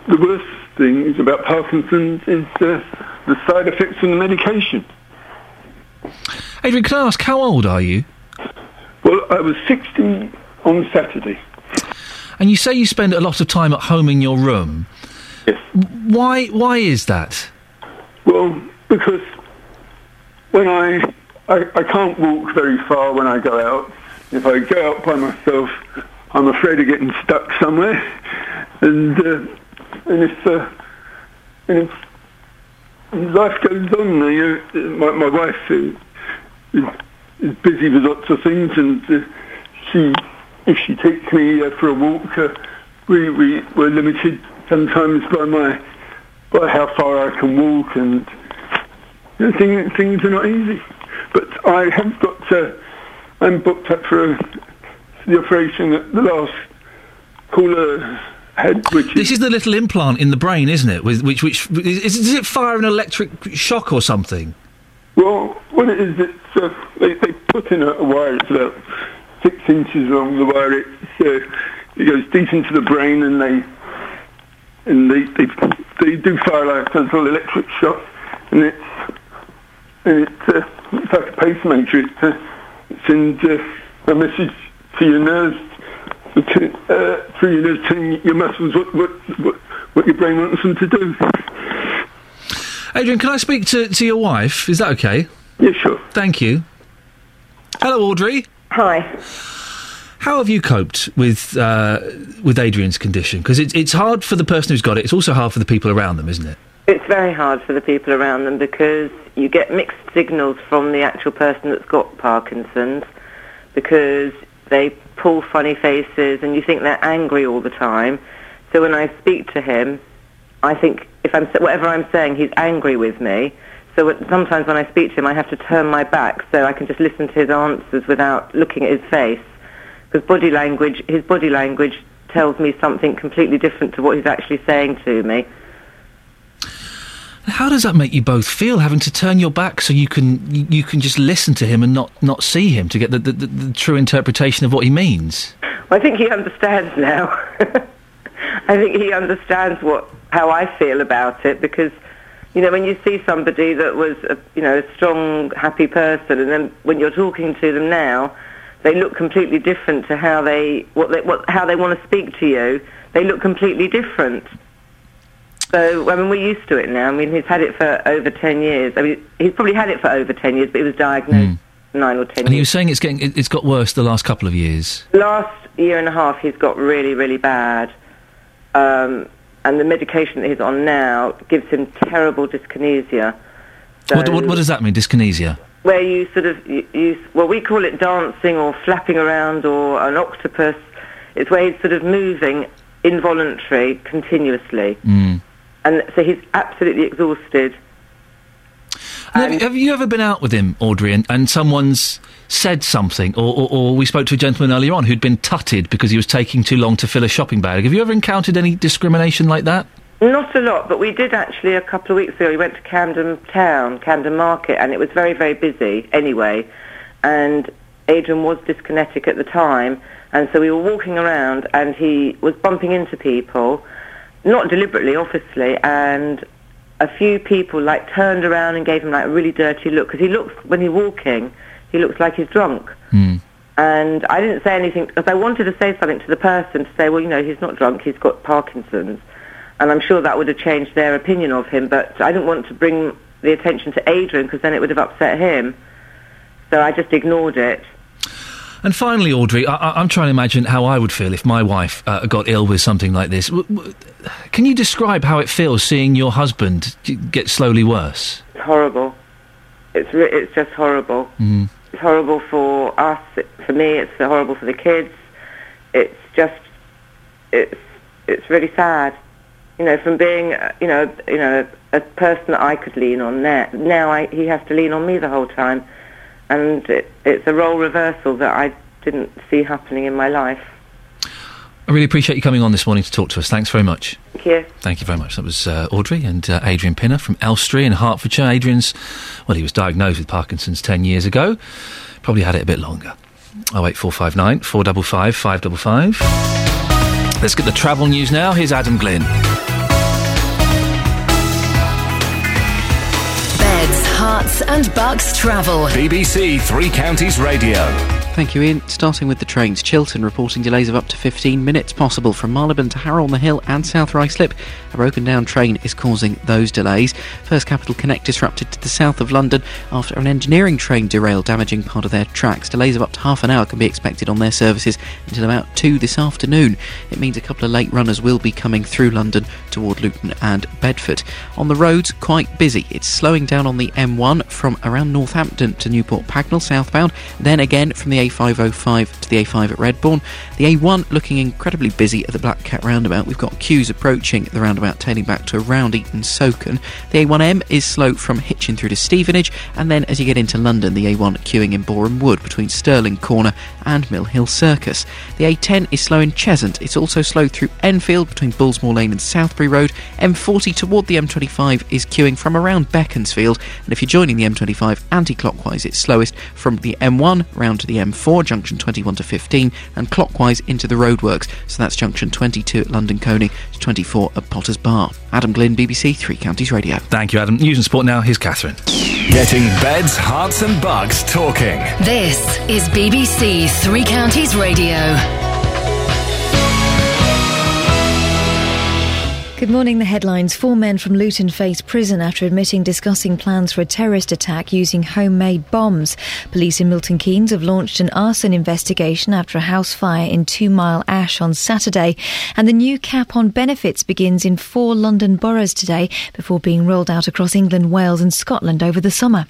Speaker 58: the worst thing is about Parkinson's is uh, the side effects from the medication.
Speaker 4: Adrian, can I ask, how old are you?
Speaker 58: Well, I was 60 on Saturday.
Speaker 4: And you say you spend a lot of time at home in your room.
Speaker 58: Yes.
Speaker 4: Why, why is that?
Speaker 58: Well, because when I, I I can't walk very far when I go out. If I go out by myself, I'm afraid of getting stuck somewhere, and uh, and if uh, and if life goes on, you, my my wife uh, is, is busy with lots of things, and uh, she if she takes me uh, for a walk, uh, we we we're limited sometimes by my by how far I can walk, and you know, things things are not easy. But I have got uh, I'm booked up for a, the operation that the last caller had, which
Speaker 4: This is the little implant in the brain, isn't it? With which, which is, does it fire an electric shock or something?
Speaker 58: Well, what it is, it's uh, they, they put in a, a wire. It's about six inches long. The wire. It's, uh, it goes deep into the brain, and they and they they, they do fire like a little electric shock, and it's and it's, uh, it's like a pacemaker. It, uh, sends uh, a message to your nerves. To, uh, through your nerves, telling your muscles what, what, what, what your brain wants them to do.
Speaker 4: Adrian, can I speak to, to your wife? Is that okay?
Speaker 58: Yeah, sure.
Speaker 4: Thank you. Hello, Audrey.
Speaker 59: Hi.
Speaker 4: How have you coped with uh, with Adrian's condition? Because it's it's hard for the person who's got it. It's also hard for the people around them, isn't it?
Speaker 59: It's very hard for the people around them because you get mixed signals from the actual person that's got Parkinson's because they pull funny faces and you think they're angry all the time. So when I speak to him, I think if I'm whatever I'm saying, he's angry with me. So sometimes when I speak to him, I have to turn my back so I can just listen to his answers without looking at his face. Because body language, his body language tells me something completely different to what he's actually saying to me.
Speaker 4: How does that make you both feel, having to turn your back so you can you, can just listen to him and not, not see him to get the, the, the, the true interpretation of what he means?
Speaker 59: I think he understands now. I think he understands what how I feel about it because, you know, when you see somebody that was, a, you know, a strong, happy person, and then when you're talking to them now, they look completely different to how they what they what how they want to speak to you. They look completely different. So I mean, we're used to it now. I mean, he's had it for over ten years. I mean, he's probably had it for over ten years, but he was diagnosed nine or ten.
Speaker 4: Hmm. And he
Speaker 59: years.
Speaker 4: was saying it's getting it, it's got worse the last couple of years.
Speaker 59: Last year and a half, he's got really, really bad. Um, and the medication that he's on now gives him terrible dyskinesia. So
Speaker 4: What, what, what does that mean? Dyskinesia.
Speaker 59: where you sort of you, you, well, we call it dancing or flapping around or an octopus. It's where he's sort of moving involuntary continuously,
Speaker 4: Mm.
Speaker 59: and so he's absolutely exhausted.
Speaker 4: Have, you- have you ever been out with him, Audrey, and, and someone's said something, or, or, or we spoke to a gentleman earlier on who'd been tutted because he was taking too long to fill a shopping bag? Have you ever encountered any discrimination like that?
Speaker 59: Not a lot, but we did actually a couple of weeks ago. We went to Camden Town, Camden Market, and it was very, very busy anyway. And Adrian was dyskinetic at the time, and so we were walking around, and he was bumping into people, not deliberately, obviously, and a few people like turned around and gave him like a really dirty look because he looks when he's walking, he looks like he's drunk. And I didn't say anything because I wanted to say something to the person to say, well, you know, he's not drunk, he's got Parkinson's. And I'm sure that would have changed their opinion of him, but I didn't want to bring the attention to Adrian because then it would have upset him. So I just ignored it.
Speaker 4: And finally, Audrey, I, I'm trying to imagine how I would feel if my wife uh, got ill with something like this. W- w- can you describe how it feels seeing your husband get slowly worse?
Speaker 59: It's horrible. It's re- it's just horrible.
Speaker 4: Mm.
Speaker 59: It's horrible for us. For me, it's horrible for the kids. It's just it's it's really sad. You know, from being you know you know a person that I could lean on now now I, he has to lean on me the whole time, and it, it's a role reversal that I didn't see happening in my life.
Speaker 4: I really appreciate you coming on this morning to talk to us. Thanks very much.
Speaker 59: Thank you.
Speaker 4: Thank you very much. That was uh, Audrey and uh, Adrian Pinner from Elstree in Hertfordshire. Adrian's, well, he was diagnosed with Parkinson's 10 years ago. Probably had it a bit longer. 08459 455 555. Let's get the travel news now. Here's Adam Glynn.
Speaker 5: Beds, Herts and Bucks travel.
Speaker 9: BBC Three Counties Radio.
Speaker 17: Thank you, Ian. Starting with the trains, Chiltern reporting delays of up to 15 minutes possible from Marylebone to Harrow on the Hill and South Ruislip. A broken down train is causing those delays. First Capital Connect disrupted to the south of London after an engineering train derailed, damaging part of their tracks. Delays of up to half an hour can be expected on their services until about 2 this afternoon. It means a couple of late runners will be coming through London toward Luton and Bedford. On the roads, quite busy. It's slowing down on the M1 from around Northampton to Newport Pagnell southbound, then again from the A505 to the A5 at Redbourn. The A1 looking incredibly busy at the Black Cat roundabout. We've got queues approaching the roundabout tailing back to around Eaton Socon. The A1M is slow from Hitchin through to Stevenage, and then as you get into London, the A1 queuing in Boreham Wood between Stirling Corner and Mill Hill Circus. The A10 is slow in Cheshunt. It's also slow through Enfield between Bullsmoor Lane and Southbury Road. M40 toward the M25 is queuing from around Beaconsfield, and if you're joining the M25 anti-clockwise, it's slowest from the M1 round to the M4, junction 21 to 15, and clockwise into the roadworks. So that's junction 22 at London Colney to 24 at Potters Bar. Adam Glynn, BBC Three Counties Radio.
Speaker 4: Thank you, Adam. News and sport now. Here's Catherine.
Speaker 9: Getting beds, herts, and bucks talking.
Speaker 5: This is BBC Three Counties Radio.
Speaker 1: Good morning. The headlines. Four men from Luton face prison after admitting discussing plans for a terrorist attack using homemade bombs. Police in Milton Keynes have launched an arson investigation after a house fire in Two Mile Ash on Saturday. And the new cap on benefits begins in four London boroughs today before being rolled out across England, Wales, and Scotland over the summer.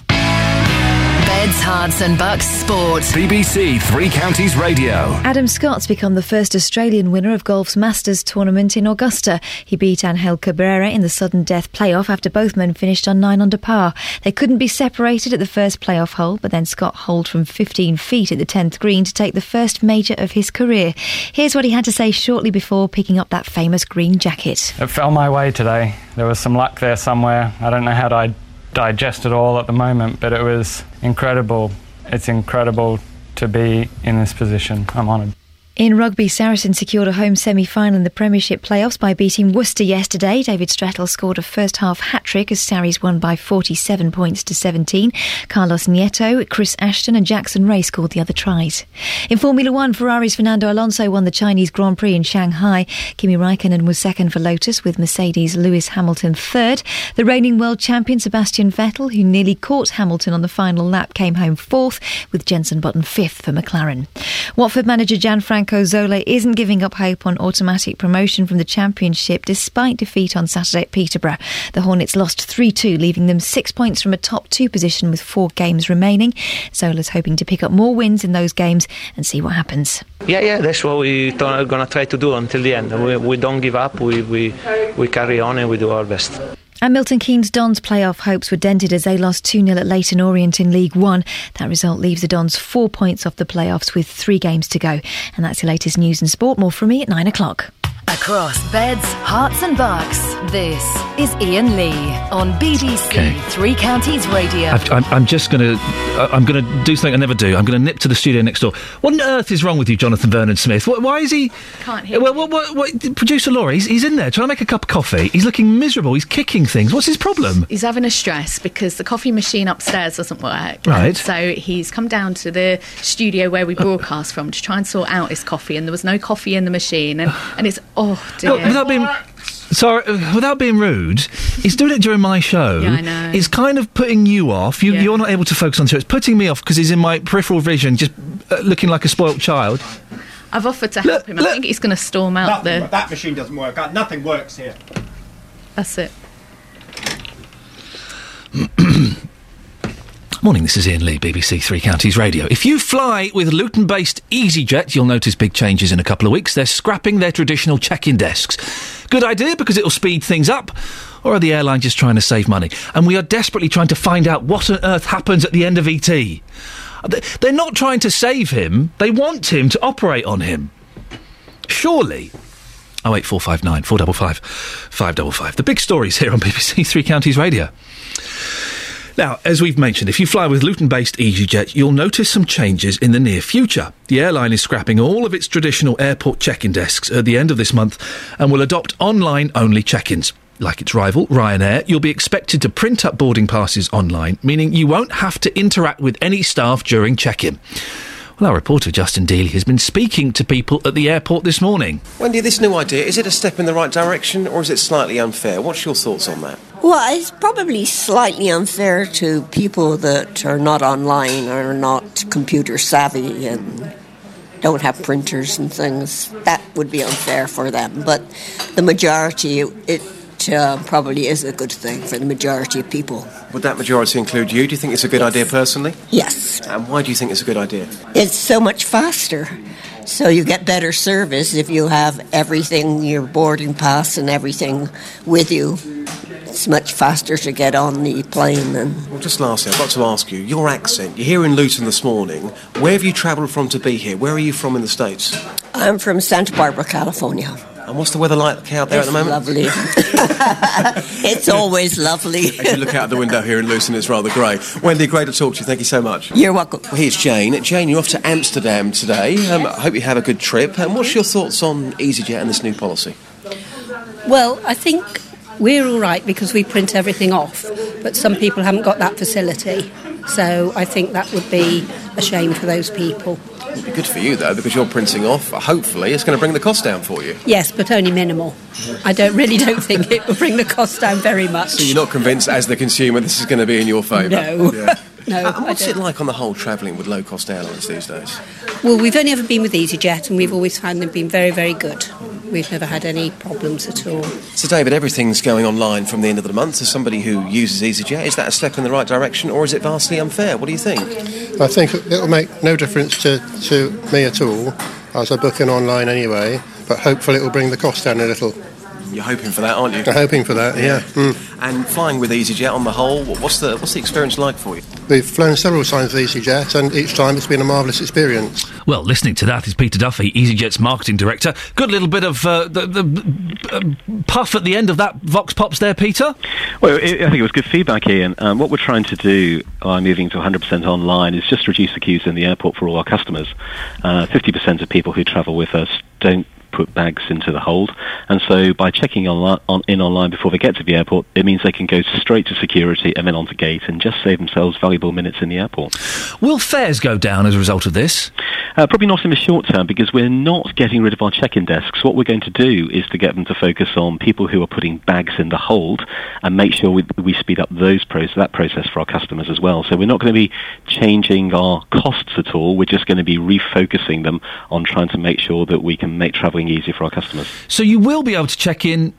Speaker 5: Beds, Herts and Bucks Sport.
Speaker 9: BBC Three Counties Radio.
Speaker 1: Adam Scott's become the first Australian winner of golf's Masters tournament in Augusta. He beat Angel Cabrera in the sudden death playoff after both men finished on 9 under par. They couldn't be separated at the first playoff hole, but then Scott holed from 15 feet at the 10th green to take the first major of his career. Here's what he had to say shortly before picking up that famous green jacket.
Speaker 3: It fell my way today. There was some luck there somewhere. I don't know how to digest it all at the moment, but it was incredible. It's incredible to be in this position. I'm honoured.
Speaker 1: In rugby, Saracen secured a home semi-final in the Premiership playoffs by beating Worcester yesterday. David Strettle scored a first-half hat-trick as Sarries won by 47 points to 17. Carlos Nieto, Chris Ashton and Jackson Wray scored the other tries. In Formula One, Ferrari's Fernando Alonso won the Chinese Grand Prix in Shanghai. Kimi Raikkonen was second for Lotus with Mercedes Lewis Hamilton third. The reigning world champion Sebastian Vettel, who nearly caught Hamilton on the final lap, came home fourth with Jenson Button fifth for McLaren. Watford manager Gianfranco Zola isn't giving up hope on automatic promotion from the Championship despite defeat on Saturday at Peterborough. The Hornets lost 3 2, leaving them six points from a top two position with four games remaining. Zola's hoping to pick up more wins in those games and see what happens.
Speaker 18: Yeah, yeah, that's what we're going to try to do until the end. We, we don't give up, we, we, we carry on and we do our best.
Speaker 1: And Milton Keynes Dons playoff hopes were dented as they lost 2 0 at Leyton Orient in League One. That result leaves the Dons four points off the playoffs with three games to go. And that's the latest news and sport. More from me at 9 o'clock.
Speaker 5: Across beds, Herts and Bucks, this is Iain Lee on BBC
Speaker 4: Okay.
Speaker 5: Three Counties Radio.
Speaker 4: I've, I'm, I'm just going to. Uh, I'm going to do something I never do. I'm going to nip to the studio next door. What on earth is wrong with you, Jonathan Vernon Smith? Wh- Why is he?
Speaker 60: Can't hear
Speaker 4: Well, what, what, what, producer Laura, he's, he's in there trying to make a cup of coffee. He's looking miserable. He's kicking things. What's his problem?
Speaker 60: He's having a stress because the coffee machine upstairs doesn't work.
Speaker 4: Right.
Speaker 60: So he's come down to the studio where we broadcast from to try and sort out his coffee, and there was no coffee in the machine, and, and it's oh dear.
Speaker 4: Look, without being sorry, without being rude, he's doing it during my show.
Speaker 60: Yeah, I know.
Speaker 4: It's kind of putting you off. You, You're not able to focus on the show. It's putting me off because he's in my peripheral vision, just uh, looking like a spoilt child.
Speaker 60: I've offered to help him. I think he's going to storm out
Speaker 61: That,
Speaker 60: the.
Speaker 61: that machine doesn't work. Uh, Nothing works here.
Speaker 60: That's it.
Speaker 4: Morning, this is Iain Lee, BBC Three Counties Radio. If you fly with Luton based EasyJet, you'll notice big changes in a couple of weeks. They're scrapping their traditional check in desks. Good idea because it'll speed things up. Or are the airline just trying to save money? And we are desperately trying to find out what on earth happens at the end of ET. They- They're not trying to save him, they want him to operate on him. Surely. Oh eight four five nine four double five five double five. The big stories here on BBC Three Counties Radio. Now, as we've mentioned, if you fly with Luton based EasyJet, you'll notice some changes in the near future. The airline is scrapping all of its traditional airport check in desks at the end of this month and will adopt online only check ins. Like its rival, Ryanair, you'll be expected to print up boarding passes online, meaning you won't have to interact with any staff during check in. Well, our reporter Justin Dealey has been speaking to people at the airport this morning.
Speaker 27: Wendy, this new idea, is it a step in the right direction or is it slightly unfair? What's your thoughts on that?
Speaker 29: Well, it's probably slightly unfair to people that are not online or not computer savvy and don't have printers and things. That would be unfair for them. But the majority, it uh, probably is a good thing for the majority of people.
Speaker 27: Would that majority include you? Do you think it's a good idea personally?
Speaker 29: Yes.
Speaker 27: And why do you think it's a good idea?
Speaker 29: It's so much faster. So you get better service if you have everything, your boarding pass and everything with you. It's much faster to get on the plane than
Speaker 27: Well, just lastly, I've got to ask you, your accent, you're here in Luton this morning. Where have you travelled from to be here? Where are you from in the States?
Speaker 29: I'm from Santa Barbara, California.
Speaker 27: And what's the weather like out there
Speaker 29: it's
Speaker 27: at the moment?
Speaker 29: lovely. it's always lovely.
Speaker 27: As you look out the window here in Luton, it's rather grey. Wendy, great to talk to you. Thank you so much.
Speaker 29: You're welcome.
Speaker 27: Well, here's Jane. Jane, you're off to Amsterdam today. Um, I hope you have a good trip. And what's your thoughts on EasyJet and this new policy?
Speaker 39: Well, I think we're all right because we print everything off, but some people haven't got that facility. So I think that would be a shame for those people.
Speaker 27: It'd be good for you, though, because you're printing off. Hopefully, it's going to bring the cost down for you.
Speaker 39: Yes, but only minimal. I don't really don't think it will bring the cost down very much.
Speaker 27: So you're not convinced, as the consumer, this is going to be in your favour?
Speaker 39: No.
Speaker 27: Yeah.
Speaker 39: No,
Speaker 27: Uh, and what's it like on the whole travelling with low-cost airlines these days?
Speaker 39: Well, we've only ever been with EasyJet, and we've always found them being very, very good. we've never had any problems at all.
Speaker 27: So, David, everything's going online from the end of the month. As somebody who uses EasyJet, is that a step in the right direction or is it vastly unfair? What do you think?
Speaker 62: I think it'll make no difference to, to me at all, as I book in online anyway, but hopefully it will bring the cost down a little.
Speaker 27: You're hoping for that, aren't you?
Speaker 62: I'm hoping for that, yeah. Mm.
Speaker 27: And flying with EasyJet on the whole, what's the what's the experience like for you?
Speaker 62: We've flown several times with EasyJet, and each time it's been a marvellous experience.
Speaker 4: Well, listening to that is Peter Duffy, EasyJet's marketing director. Good little bit of uh, the, the uh, puff at the end of that Vox Pops there, Peter.
Speaker 63: Well, it, I think it was good feedback, Iain. Um, what we're trying to do by moving to 100% online is just reduce the queues in the airport for all our customers. Uh, 50% of people who travel with us don't put bags into the hold. And so by checking online, on, in online before they get to the airport, it means they can go straight to security and then onto gate and just save themselves valuable minutes in the airport.
Speaker 4: Will fares go down as a result of this?
Speaker 63: Uh, probably not in the short term because we're not getting rid of our check-in desks. What we're going to do is to get them to focus on people who are putting bags in the hold and make sure we, we speed up those process, that process for our customers as well. So we're not going to be changing our costs at all. We're just going to be refocusing them on trying to make sure that we can make travelling easier for our customers.
Speaker 4: So you will be able to check in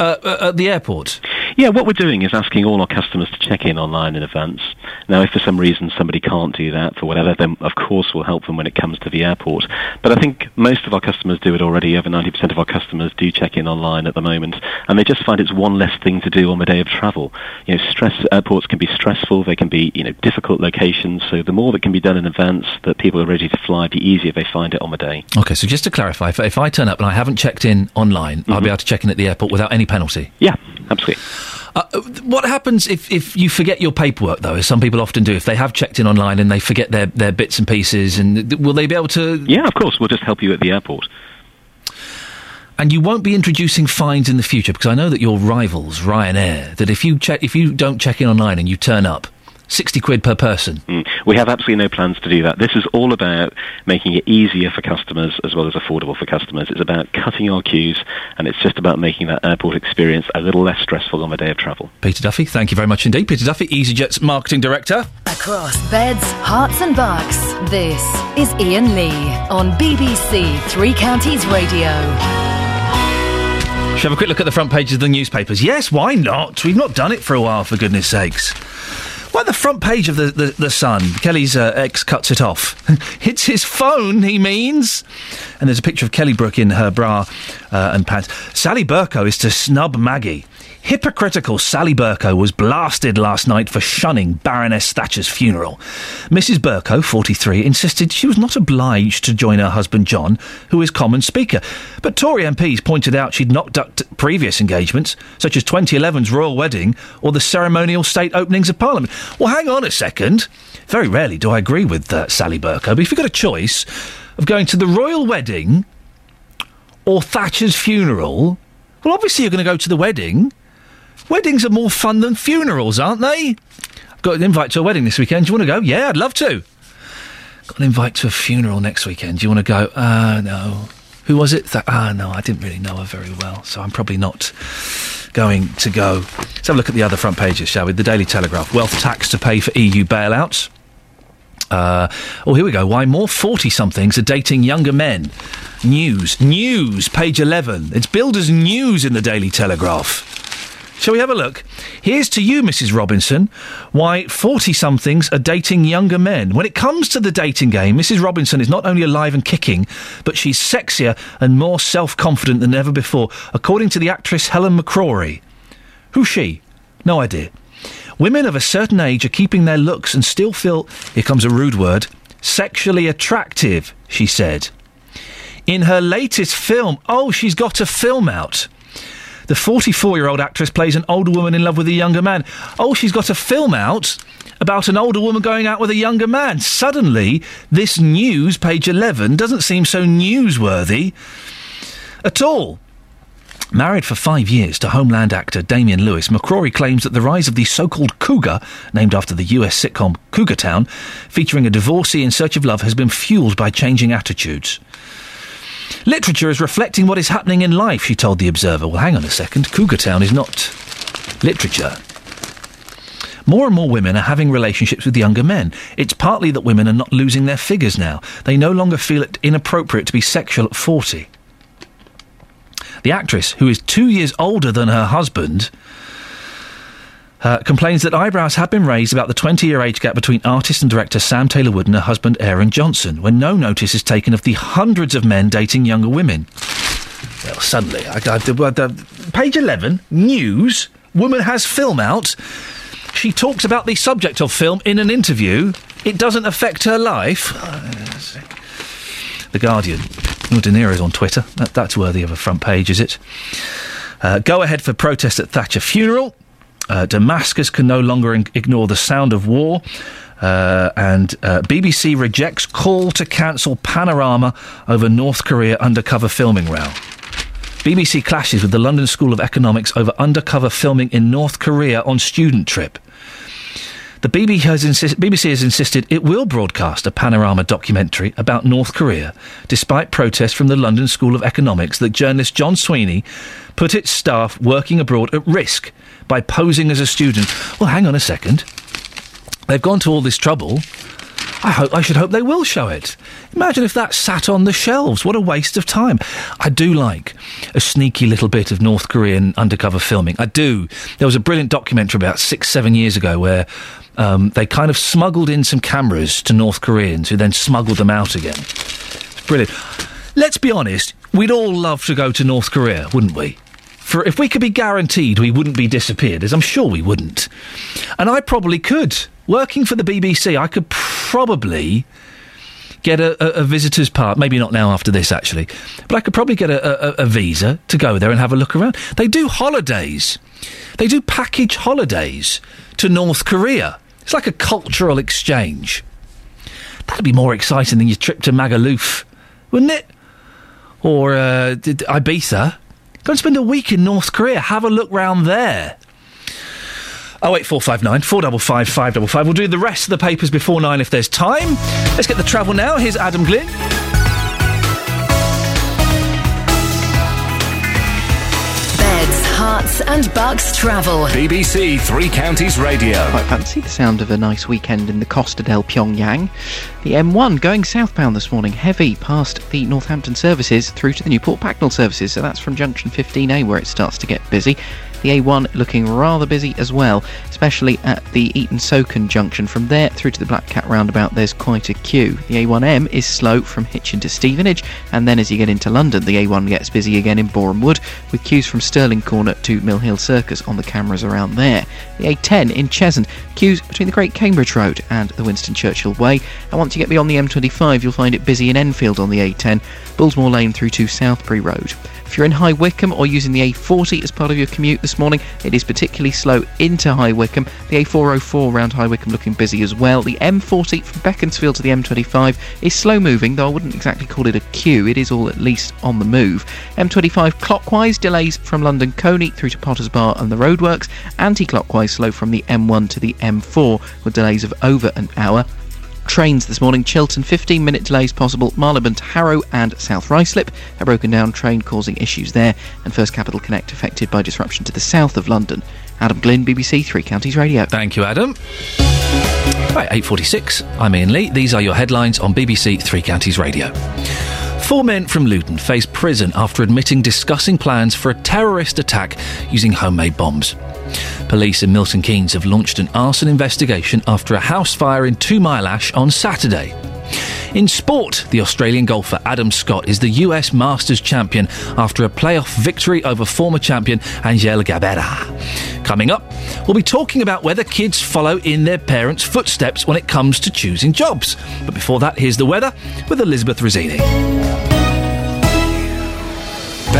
Speaker 4: uh, uh, at the airport.
Speaker 63: Yeah, what we're doing is asking all our customers to check in online in advance. Now, if for some reason somebody can't do that for whatever, then of course we'll help them when it comes to the airport. But I think most of our customers do it already. Over 90% of our customers do check in online at the moment, and they just find it's one less thing to do on the day of travel. You know, stress airports can be stressful. They can be you know difficult locations. So the more that can be done in advance, that people are ready to fly, the easier they find it on the day.
Speaker 4: Okay, so just to clarify, if, if I turn up and I haven't checked in online, I'll mm-hmm. be able to check in at the airport without any penalty.
Speaker 63: Yeah, absolutely.
Speaker 4: Uh, what happens if, if you forget your paperwork, though, as some people often do? If they have checked in online and they forget their, their bits and pieces, and will they be able to?
Speaker 63: Yeah, of course. We'll just help you at the airport.
Speaker 4: And you won't be introducing fines in the future because I know that your rivals, Ryanair, that if you check if you don't check in online and you turn up, sixty quid per person.
Speaker 63: Mm. We have absolutely no plans to do that. This is all about making it easier for customers as well as affordable for customers. It's about cutting our queues, and it's just about making that airport experience a little less stressful on the day of travel.
Speaker 4: Peter Duffy, thank you very much indeed. Peter Duffy, EasyJet's marketing director.
Speaker 5: Across beds, herts, and bucks, this is Iain Lee on BBC Three Counties Radio.
Speaker 4: Shall we have a quick look at the front pages of the newspapers? Yes, why not? We've not done it for a while, for goodness sakes. Why the front page of the, the, the Sun? Kelly's uh, ex cuts it off. it's his phone, he means. And there's a picture of Kelly Brook in her bra uh, and pants. Sally Bercow is to snub Maggie. Hypocritical Sally Bercow was blasted last night for shunning Baroness Thatcher's funeral. Mrs. Bercow, 43, insisted she was not obliged to join her husband John, who is Common Speaker. But Tory MPs pointed out she'd not ducked previous engagements, such as 2011's royal wedding or the ceremonial state openings of Parliament. Well, hang on a second. Very rarely do I agree with uh, Sally Bercow, but if you've got a choice of going to the royal wedding or Thatcher's funeral, well, obviously you're going to go to the wedding. Weddings are more fun than funerals, aren't they? I've got an invite to a wedding this weekend. Do you want to go? Yeah, I'd love to. Got an invite to a funeral next weekend. Do you want to go? Ah, uh, no. Who was it? That ah, no, I didn't really know her very well, so I'm probably not going to go. Let's have a look at the other front pages, shall we? The Daily Telegraph: wealth tax to pay for EU bailouts. Uh, oh, here we go. Why more 40 somethings are dating younger men? News. News, page 11. It's Builders News in the Daily Telegraph. Shall we have a look? Here's to you, Mrs. Robinson, why 40 somethings are dating younger men. When it comes to the dating game, Mrs. Robinson is not only alive and kicking, but she's sexier and more self confident than ever before, according to the actress Helen McCrory. Who's she? No idea. Women of a certain age are keeping their looks and still feel, here comes a rude word, sexually attractive, she said. In her latest film, oh, she's got a film out. The 44 year old actress plays an older woman in love with a younger man. Oh, she's got a film out about an older woman going out with a younger man. Suddenly, this news, page 11, doesn't seem so newsworthy at all. Married for five years to Homeland actor Damian Lewis, McCrory claims that the rise of the so called cougar, named after the US sitcom Cougar Town, featuring a divorcee in search of love, has been fueled by changing attitudes. Literature is reflecting what is happening in life, she told The Observer. Well, hang on a second. Cougar Town is not literature. More and more women are having relationships with younger men. It's partly that women are not losing their figures now. They no longer feel it inappropriate to be sexual at 40. The actress, who is two years older than her husband, uh, complains that eyebrows have been raised about the 20 year age gap between artist and director Sam Taylor Wood and her husband Aaron Johnson, when no notice is taken of the hundreds of men dating younger women. Well, suddenly, I, I, the, page 11, news, woman has film out. She talks about the subject of film in an interview. It doesn't affect her life. The Guardian. Oh, De Niro's on Twitter. That, that's worthy of a front page, is it? Uh, go ahead for protest at Thatcher funeral. Uh, Damascus can no longer in- ignore the sound of war. Uh, and uh, BBC rejects call to cancel Panorama over North Korea undercover filming row. BBC clashes with the London School of Economics over undercover filming in North Korea on student trip. The BBC has, BBC has insisted it will broadcast a panorama documentary about North Korea, despite protests from the London School of Economics that journalist John Sweeney put its staff working abroad at risk by posing as a student. Well, hang on a second. They've gone to all this trouble. I hope I should hope they will show it. Imagine if that sat on the shelves. What a waste of time. I do like a sneaky little bit of North Korean undercover filming. I do. There was a brilliant documentary about six, seven years ago where um, they kind of smuggled in some cameras to North Koreans who then smuggled them out again. It's brilliant. Let's be honest, we'd all love to go to North Korea, wouldn't we? For if we could be guaranteed we wouldn't be disappeared, as I'm sure we wouldn't. And I probably could. Working for the BBC, I could probably get a, a, a visitor's part. Maybe not now after this, actually. But I could probably get a, a, visa to go there and have a look around. They do holidays. They do package holidays to North Korea. It's like a cultural exchange. That'd be more exciting than your trip to Magaluf, wouldn't it? Or uh, Ibiza. Go and spend a week in North Korea. Have a look round there. Oh eight four five nine four double five five double five. We'll do the rest of the papers before nine if there's time. Let's get the travel now. Here's Adam Glynn.
Speaker 5: Herts and Bucks travel.
Speaker 9: BBC Three Counties Radio.
Speaker 17: Quite fancy the sound of a nice weekend in the Costa del Pyongyang. The M1 going southbound this morning, heavy past the Northampton services through to the Newport Pagnell services. So that's from junction 15A where it starts to get busy. The A1 looking rather busy as well, especially at the Eaton Socon junction. From there through to the Black Cat roundabout, there's quite a queue. The A1M is slow from Hitchin to Stevenage, and then as you get into London, the A1 gets busy again in Boreham Wood, with queues from Stirling Corner to Mill Hill Circus on the cameras around there. The A10 in Cheshunt, queues between the Great Cambridge Road and the Winston Churchill Way, and once you get beyond the M25, you'll find it busy in Enfield on the A10, Bullsmoor Lane through to Southbury Road. If you're in High Wycombe or using the A40 as part of your commute morning, it is particularly slow into High Wycombe. The A404 around High Wycombe looking busy as well. The M40 from Beaconsfield to the M25 is slow moving, though I wouldn't exactly call it a queue. It is all at least on the move. M25 clockwise delays from London Colney through to Potters Bar and the roadworks. Anti-clockwise slow from the M1 to the M4 with delays of over an hour. Trains this morning, Chiltern 15 minute delays possible, Marylebone to Harrow and South Ruislip, a broken down train causing issues there, and First Capital Connect affected by disruption to the south of London. Adam Glynn, BBC Three Counties Radio.
Speaker 4: Thank you, Adam. Right, 8.46, I'm Iain Lee. These are your headlines on BBC Three Counties Radio. Four men from Luton face prison after admitting discussing plans for a terrorist attack using homemade bombs. Police in Milton Keynes have launched an arson investigation after a house fire in Two Mile Ash on Saturday. In sport, the Australian golfer Adam Scott is the US Masters champion after a playoff victory over former champion Angel Cabrera. Coming up, we'll be talking about whether kids follow in their parents' footsteps when it comes to choosing jobs. But before that, here's the weather with Elizabeth Rizzini.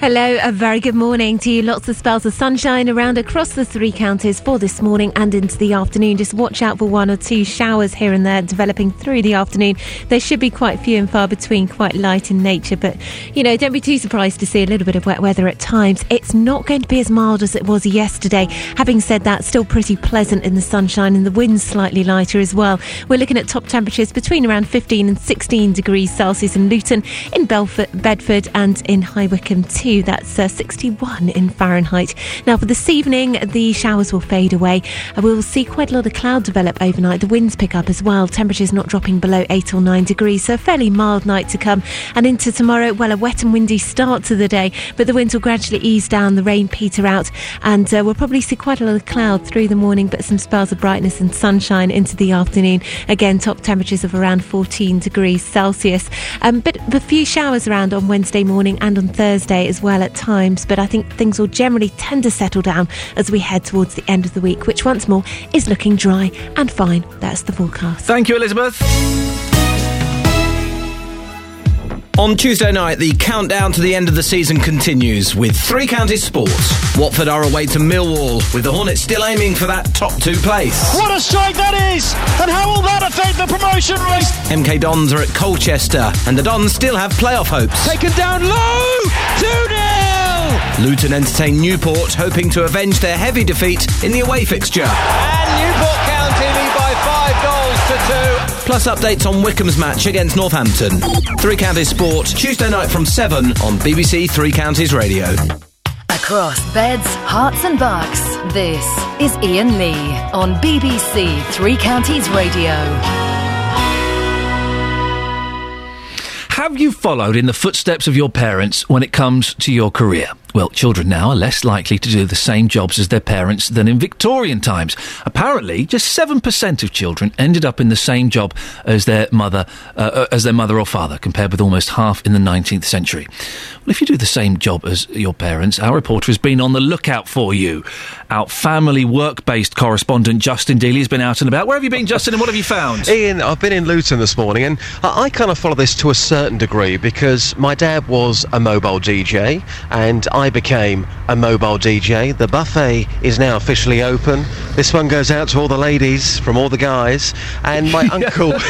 Speaker 64: Hello, a very good morning to you. Lots of spells of sunshine around across the three counties for this morning and into the afternoon. Just watch out for one or two showers here and there developing through the afternoon. There should be quite few and far between, quite light in nature, but you know, don't be too surprised to see a little bit of wet weather at times. It's not going to be as mild as it was yesterday. Having said that, still pretty pleasant in the sunshine and the wind's slightly lighter as well. We're looking at top temperatures between around 15 and 16 degrees Celsius in Luton, in Belford, Bedford, and in High Wycombe too. 62. That's uh, 61 in Fahrenheit. Now, for this evening, the showers will fade away. Uh, we'll see quite a lot of cloud develop overnight. The winds pick up as well. Temperatures not dropping below 8 or 9 degrees. So, a fairly mild night to come. And into tomorrow, well, a wet and windy start to the day, but the winds will gradually ease down, the rain peter out, and uh, we'll probably see quite a lot of cloud through the morning, but some spells of brightness and sunshine into the afternoon. Again, top temperatures of around 14 degrees Celsius. Um, but a few showers around on Wednesday morning and on Thursday as well at times, but I think things will generally tend to settle down as we head towards the end of the week, which once more is looking dry and fine. That's the forecast.
Speaker 4: Thank you, Elizabeth.
Speaker 65: On Tuesday night, the countdown to the end of the season continues with three counties sports. Watford are away to Millwall, with the Hornets still aiming for that top two place.
Speaker 66: What a strike that is! And how will that affect the promotion race?
Speaker 65: MK Dons are at Colchester, and the Dons still have playoff hopes.
Speaker 66: Taken down low! 2 0!
Speaker 65: Luton entertain Newport, hoping to avenge their heavy defeat in the away fixture.
Speaker 66: And Newport County lead by five goals to two.
Speaker 65: Plus updates on Wycombe's match against Northampton. Three Counties Sport, Tuesday night from 7 on BBC Three Counties Radio.
Speaker 5: Across beds, herts, and bucks, this is Iain Lee on BBC Three Counties Radio.
Speaker 4: Have you followed in the footsteps of your parents when it comes to your career? Well, children now are less likely to do the same jobs as their parents than in Victorian times. Apparently, just 7% of children ended up in the same job as their mother uh, as their mother or father, compared with almost half in the 19th century. Well, if you do the same job as your parents, our reporter has been on the lookout for you. Our family work-based correspondent Justin Dealey has been out and about. Where have you been, Justin, and what have you found?
Speaker 27: Iain, I've been in Luton this morning, and I, I kind of follow this to a certain degree because my dad was a mobile DJ, and I became a mobile DJ. The buffet is now officially open. This one goes out to all the ladies from all the guys, and my uncle.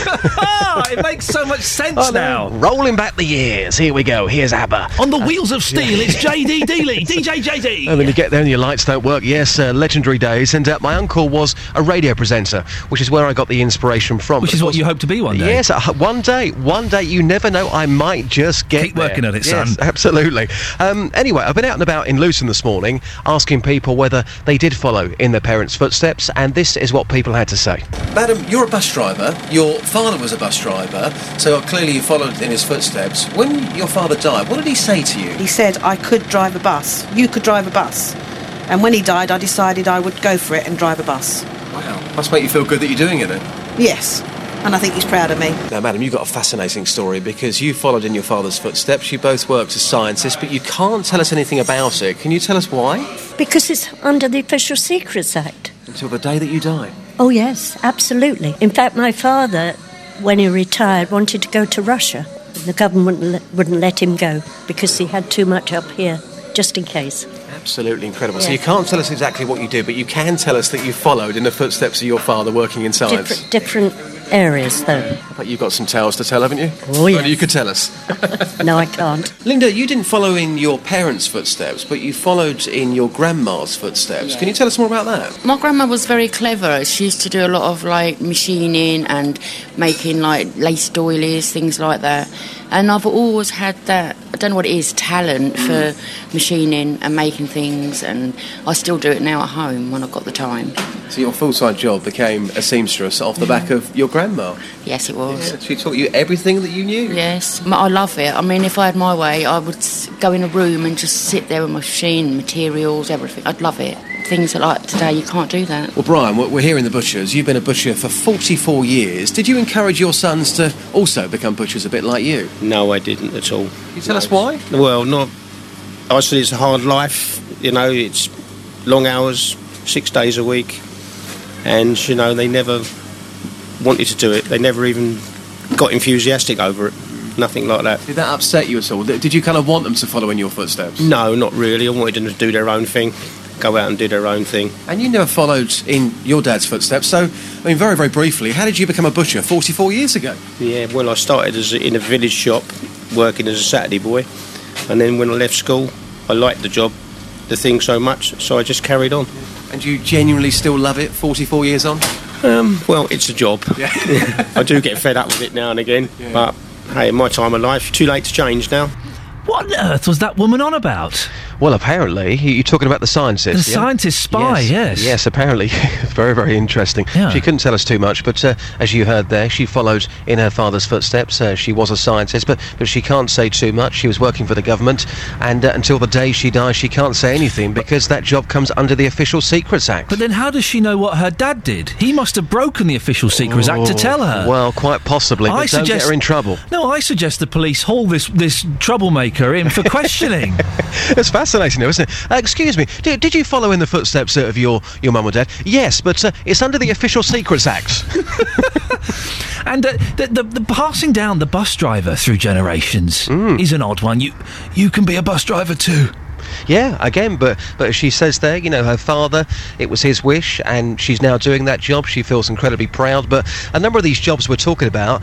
Speaker 4: It makes so much sense
Speaker 27: Oh,
Speaker 4: now.
Speaker 27: Rolling back the years. Here we go. Here's ABBA.
Speaker 4: On the uh, wheels of steel, it's JD Dealey, DJ JD.
Speaker 27: And oh, then you get there and your lights don't work. Yes, uh, legendary days. And uh, my uncle was a radio presenter, which is where I got the inspiration from.
Speaker 4: Which
Speaker 27: But
Speaker 4: is
Speaker 27: of
Speaker 4: what
Speaker 27: course-
Speaker 4: you hope to be one day.
Speaker 27: Yes, uh, one day. One day. You never know. I might just get
Speaker 4: Keep working
Speaker 27: there.
Speaker 4: at it,
Speaker 27: yes,
Speaker 4: son.
Speaker 27: Absolutely. Um, anyway, I've been out and about in Luton this morning asking people whether they did follow in their parents' footsteps, and this is what people had to say. Madam, you're a bus driver. Your father was a bus driver, so clearly you followed in his footsteps. When your father died, what did he say to you?
Speaker 67: He said I could drive a bus. You could drive a bus. And when he died, I decided I would go for it and drive a bus.
Speaker 27: Wow. Must make you feel good that you're doing it then.
Speaker 67: Yes. And I think he's proud of me.
Speaker 27: Now, madam, you've got a fascinating story because you followed in your father's footsteps. You both worked as scientists, but you can't tell us anything about it. Can you tell us why?
Speaker 68: Because it's under the Official Secrets Act.
Speaker 27: Until the day that you die.
Speaker 68: Oh, yes, absolutely. In fact, my father, when he retired, wanted to go to Russia. The government wouldn't let, wouldn't let him go because he had too much up here, just in case.
Speaker 27: Absolutely incredible. So you can't tell us exactly what you do, but you can tell us that you followed in the footsteps of your father working in science.
Speaker 68: Different, different areas, though.
Speaker 27: But you've got some tales to tell, haven't you?
Speaker 68: Oh, yes.
Speaker 27: Well, you could tell us.
Speaker 68: No, I can't.
Speaker 27: Linda, you didn't follow in your parents' footsteps, but you followed in your grandma's footsteps. Can you tell us more about that?
Speaker 69: My grandma was very clever. She used to do a lot of like machining and making like lace doilies, things like that. And I've always had that, I don't know what it is, talent for mm. machining and making things. And I still do it now at home when I've got the time.
Speaker 27: So your full-time job became a seamstress off the mm. back of your grandma.
Speaker 69: Yes, it was.
Speaker 27: Yeah, she taught you everything that you knew.
Speaker 69: Yes, I love it. I mean, if I had my way, I would go in a room and just sit there with my machine, materials, everything. I'd love it. Things that like today, you can't do that.
Speaker 27: Well, Brian, we're we're here in the butchers. You've been a butcher for 44 years. Did you encourage your sons to also become butchers a bit like you?
Speaker 70: No, I didn't at all.
Speaker 27: Can you tell us why?
Speaker 70: Well, not. I said it's a hard life. You know, it's long hours, six days a week, and you know they never wanted to do it. They never even got enthusiastic over it. Nothing like that.
Speaker 27: Did that upset you at all? Did you kind of want them to follow in your footsteps?
Speaker 70: No, not really. I wanted them to do their own thing, go out and do their own thing.
Speaker 27: And you never followed in your dad's footsteps. So, I mean, very, very briefly, how did you become a butcher 44 years ago?
Speaker 70: Yeah, well, I started as a, in a village shop, working as a Saturday boy, and then when I left school, I liked the job, the thing so much, so I just carried on.
Speaker 27: And you genuinely still love it 44 years on?
Speaker 70: Um, well, it's a job. I do get fed up with it now and again, but hey, in my time of life, too late to change now.
Speaker 4: What on earth was that woman on about?
Speaker 27: Well, apparently, you- you're talking about the scientist.
Speaker 4: The
Speaker 27: yeah?
Speaker 4: scientist spy, yes.
Speaker 27: Yes, apparently. very, very interesting. She couldn't tell us too much, but uh, as you heard there, she followed in her father's footsteps. Uh, she was a scientist, but, but she can't say too much. She was working for the government, and uh, until the day she dies, she can't say anything because that job comes under the Official Secrets Act.
Speaker 4: But then how does she know what her dad did? He must have broken the Official Secrets Act to
Speaker 27: Oh,
Speaker 4: tell her.
Speaker 27: Well, quite possibly, but
Speaker 4: I
Speaker 27: don't
Speaker 4: suggest
Speaker 27: get her in trouble.
Speaker 4: No, I suggest the police haul this this troublemaker in for questioning.
Speaker 27: It's fascinating, though, isn't it? Uh, excuse me, did, did you follow in the footsteps uh, of your, your mum or dad? Yes, but uh, it's under the Official Secrets Act.
Speaker 4: and uh, the, the the passing down the bus driver through generations
Speaker 27: Hmm.
Speaker 4: is an odd one. You you can be a bus driver too.
Speaker 27: Yeah, again, but but as she says there, you know, her father, it was his wish, and she's now doing that job. She feels incredibly proud. But a number of these jobs we're talking about.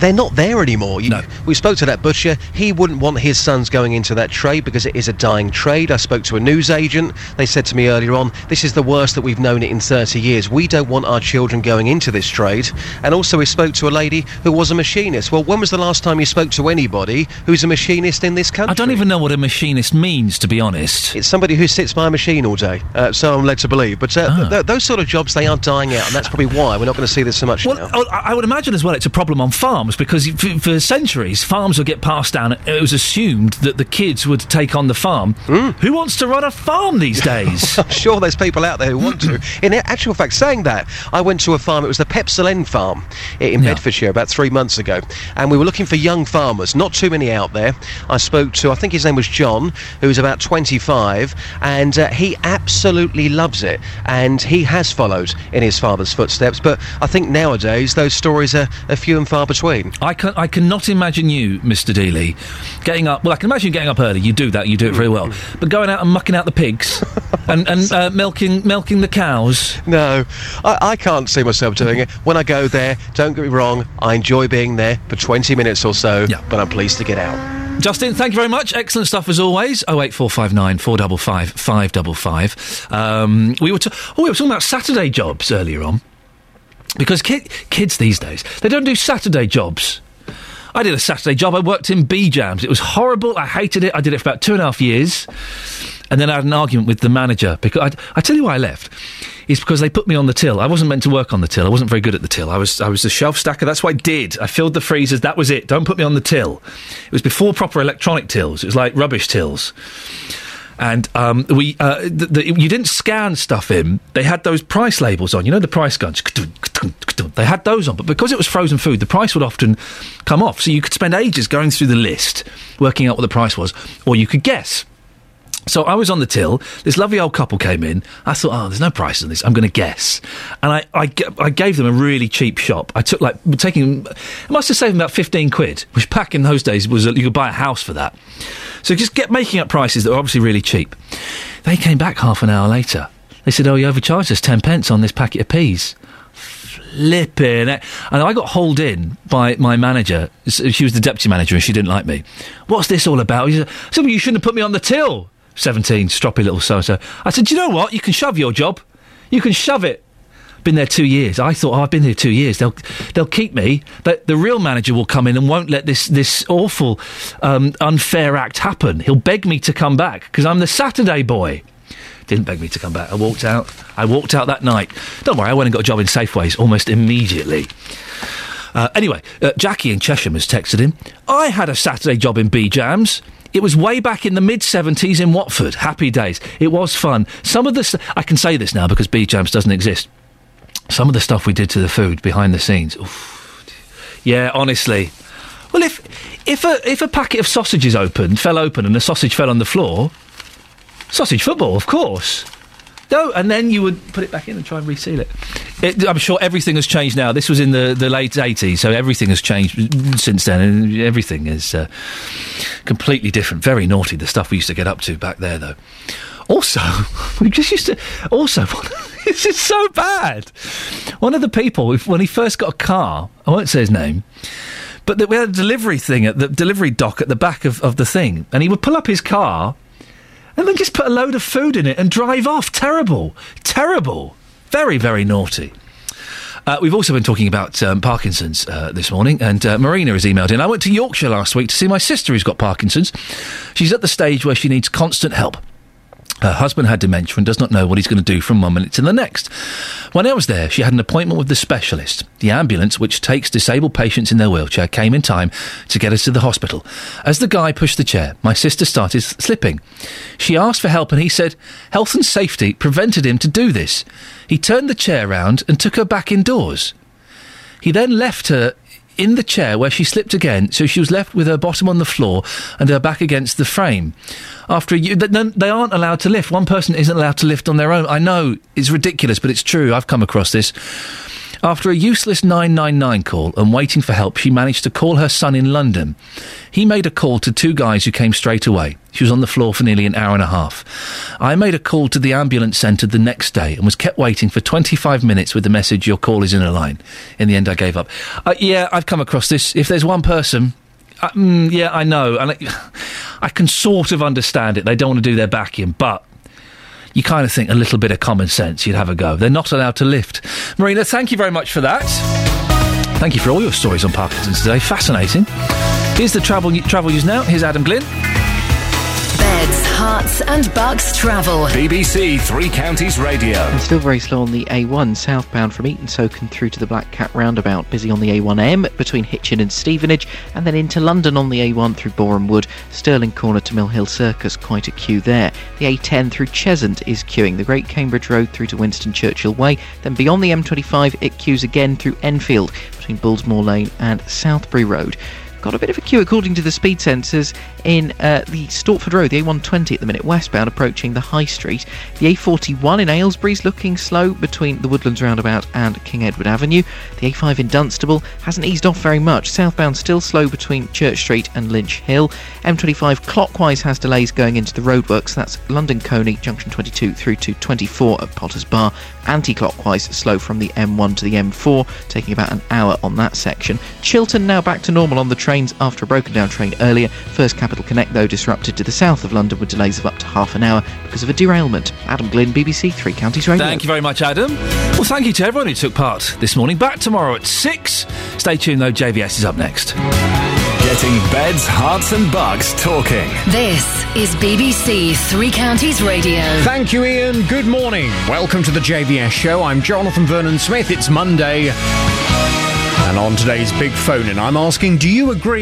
Speaker 27: They're not there anymore. You, We spoke to that butcher. He wouldn't want his sons going into that trade because it is a dying trade. I spoke to a news agent. They said to me earlier on, this is the worst that we've known it in 30 years. We don't want our children going into this trade. And also, we spoke to a lady who was a machinist. Well, when was the last time you spoke to anybody who's a machinist in this country?
Speaker 4: I don't even know what a machinist means, to be honest.
Speaker 27: It's somebody who sits by a machine all day, uh, so I'm led to believe. But uh, th- th- those sort of jobs, they are dying out, and that's probably why we're not going to see this so much now.
Speaker 4: Oh, I I would imagine as well it's a problem on farms because for, for centuries farms would get passed down. It was assumed that the kids would take on the farm. Who wants to run a farm these days?
Speaker 27: I'm sure there's people out there who want to. In actual fact, saying that, I went to a farm, it was the Pepsel End farm in Bedfordshire about three months ago, and we were looking for young farmers, not too many out there. I spoke to, I think his name was John, who's about 25, and uh, he absolutely loves it, and he has followed in his father's footsteps, but I think nowadays those stories are, are few and far between.
Speaker 4: I can I cannot imagine you, Mr. Dealey, getting up. Well, I can imagine you getting up early. You do that. You do it very well. But going out and mucking out the pigs and and uh, milking milking the cows.
Speaker 27: No, I, I can't see myself doing it. When I go there, don't get me wrong, I enjoy being there for 20 minutes or so, Yeah. but I'm pleased to get out.
Speaker 4: Justin, thank you very much. Excellent stuff as always. Oh eight four five nine four double five five double five. Um, we were ta- oh we were talking about Saturday jobs earlier on because kid- kids these days they don't do Saturday jobs. I did a Saturday job. I worked in Bejams. It was horrible. I hated it. I did it for about two and a half years, and then I had an argument with the manager because I, I tell you why I left. Is because they put me on the till. I wasn't meant to work on the till. I wasn't very good at the till. I was I was a shelf stacker. That's what I did. I filled the freezers. That was it. Don't put me on the till. It was before proper electronic tills. It was like rubbish tills. And um, we, uh, the, the, you didn't scan stuff in. They had those price labels on. You know the price guns. They had those on, but because it was frozen food, the price would often come off. So you could spend ages going through the list, working out what the price was, or you could guess. So I was on the till. This lovely old couple came in. I thought, oh, there's no prices on this. I'm going to guess, and I I gave them a really cheap shop. I took like taking, I must have saved them about fifteen quid, which back in those days was you could buy a house for that. So just get making up prices that were obviously really cheap. They came back half an hour later. They said, oh, you overcharged us ten pence on this packet of peas. Flipping it. And I got hauled in by my manager. She was the deputy manager and she didn't like me. What's this all about? Said, I said, well, you shouldn't have put me on the till. 17, stroppy little so and so. I said, Do you know what? You can shove your job. You can shove it. Been there two years. I thought, oh, I've been here two years. They'll they'll keep me. But the real manager will come in and won't let this this awful, um, unfair act happen. He'll beg me to come back because I'm the Saturday boy. Didn't beg me to come back. I walked out. I walked out that night. Don't worry, I went and got a job in Safeways almost immediately. Uh, anyway, uh, Jackie in Chesham has texted him. I had a Saturday job in Bejams. It was way back in the mid 70s in Watford. Happy days. It was fun. Some of the. St- I can say this now because Bejams doesn't exist. Some of the stuff we did to the food behind the scenes. Oof. Yeah, honestly. Well, if if a if a packet of sausages opened, fell open, and the sausage fell on the floor, sausage football, of course. No, and then you would put it back in and try and reseal it. it. I'm sure everything has changed now. This was in the, the late 80s, so everything has changed since then, and everything is uh, completely different. Very naughty, the stuff we used to get up to back there, though. Also, we just used to. Also, this is so bad. One of the people, when he first got a car, I won't say his name, but we had a delivery thing at the delivery dock at the back of, of the thing, and he would pull up his car and then just put a load of food in it and drive off. Terrible. Terrible. Very, very naughty. Uh, we've also been talking about um, Parkinson's uh, this morning, and uh, Marina has emailed in. I went to Yorkshire last week to see my sister who's got Parkinson's. She's at the stage where she needs constant help. Her husband had dementia and does not know what he's going to do from one minute to the next. When I was there, she had an appointment with the specialist. The ambulance, which takes disabled patients in their wheelchair, came in time to get us to the hospital. As the guy pushed the chair, my sister started slipping. She asked for help and he said health and safety prevented him to do this. He turned the chair round and took her back indoors. He then left her in the chair where she slipped again, so she was left with her bottom on the floor and her back against the frame. After a, th- they aren't allowed to lift. One person isn't allowed to lift on their own. I know it's ridiculous, but it's true. I've come across this. After a useless 999 call and waiting for help, she managed to call her son in London. He made a call to two guys who came straight away. She was on the floor for nearly an hour and a half. I made a call to the ambulance centre the next day and was kept waiting for 25 minutes with the message, Your call is in a line. In the end, I gave up. Uh, yeah, I've come across this. If there's one person. Uh, mm, yeah, I know. And I, I can sort of understand it. They don't want to do their back in, but you kind of think a little bit of common sense, you'd have a go. They're not allowed to lift. Marina, thank you very much for that. Thank you for all your stories on Parkinson's today. Fascinating. Here's the travel, travel news now. Here's Adam Glynn.
Speaker 5: Beds, Herts and Bucks travel.
Speaker 9: BBC Three Counties Radio.
Speaker 17: And still very slow on the A1 southbound from Eaton Socon through to the Black Cat roundabout. Busy on the A1M between Hitchin and Stevenage, and then into London on the A1 through Boreham Wood. Stirling Corner to Mill Hill Circus, quite a queue there. The A10 through Cheshunt is queuing. The Great Cambridge Road through to Winston Churchill Way. Then beyond the M25, it queues again through Enfield between Bullsmoor Lane and Southbury Road. Got a bit of a queue according to the speed sensors in uh, the Stortford Road, the A120 at the minute, westbound approaching the High Street. The A41 in Aylesbury's looking slow between the Woodlands roundabout and King Edward Avenue. The A5 in Dunstable hasn't eased off very much. Southbound still slow between Church Street and Lynch Hill. M25 clockwise has delays going into the roadworks. That's London Colney, junction 22 through to 24 at Potter's Bar. Anti-clockwise slow from the M1 to the M4, taking about an hour on that section. Chiltern now back to normal on the trains after a broken down train earlier. First Capital Connect though disrupted to the south of London with delays of up to half an hour because of a derailment. Adam Glynn, BBC Three Counties Radio.
Speaker 4: Thank you very much, Adam. Well, thank you to everyone who took part this morning. Back tomorrow at 6. Stay tuned, though. JVS is up next.
Speaker 9: Getting beds, herts, and bucks talking.
Speaker 5: This is BBC Three Counties Radio.
Speaker 71: Thank you, Iain. Good morning. Welcome to the JVS show. I'm Jonathan Vernon Smith. It's Monday. And on today's big phone in, I'm asking, do you agree?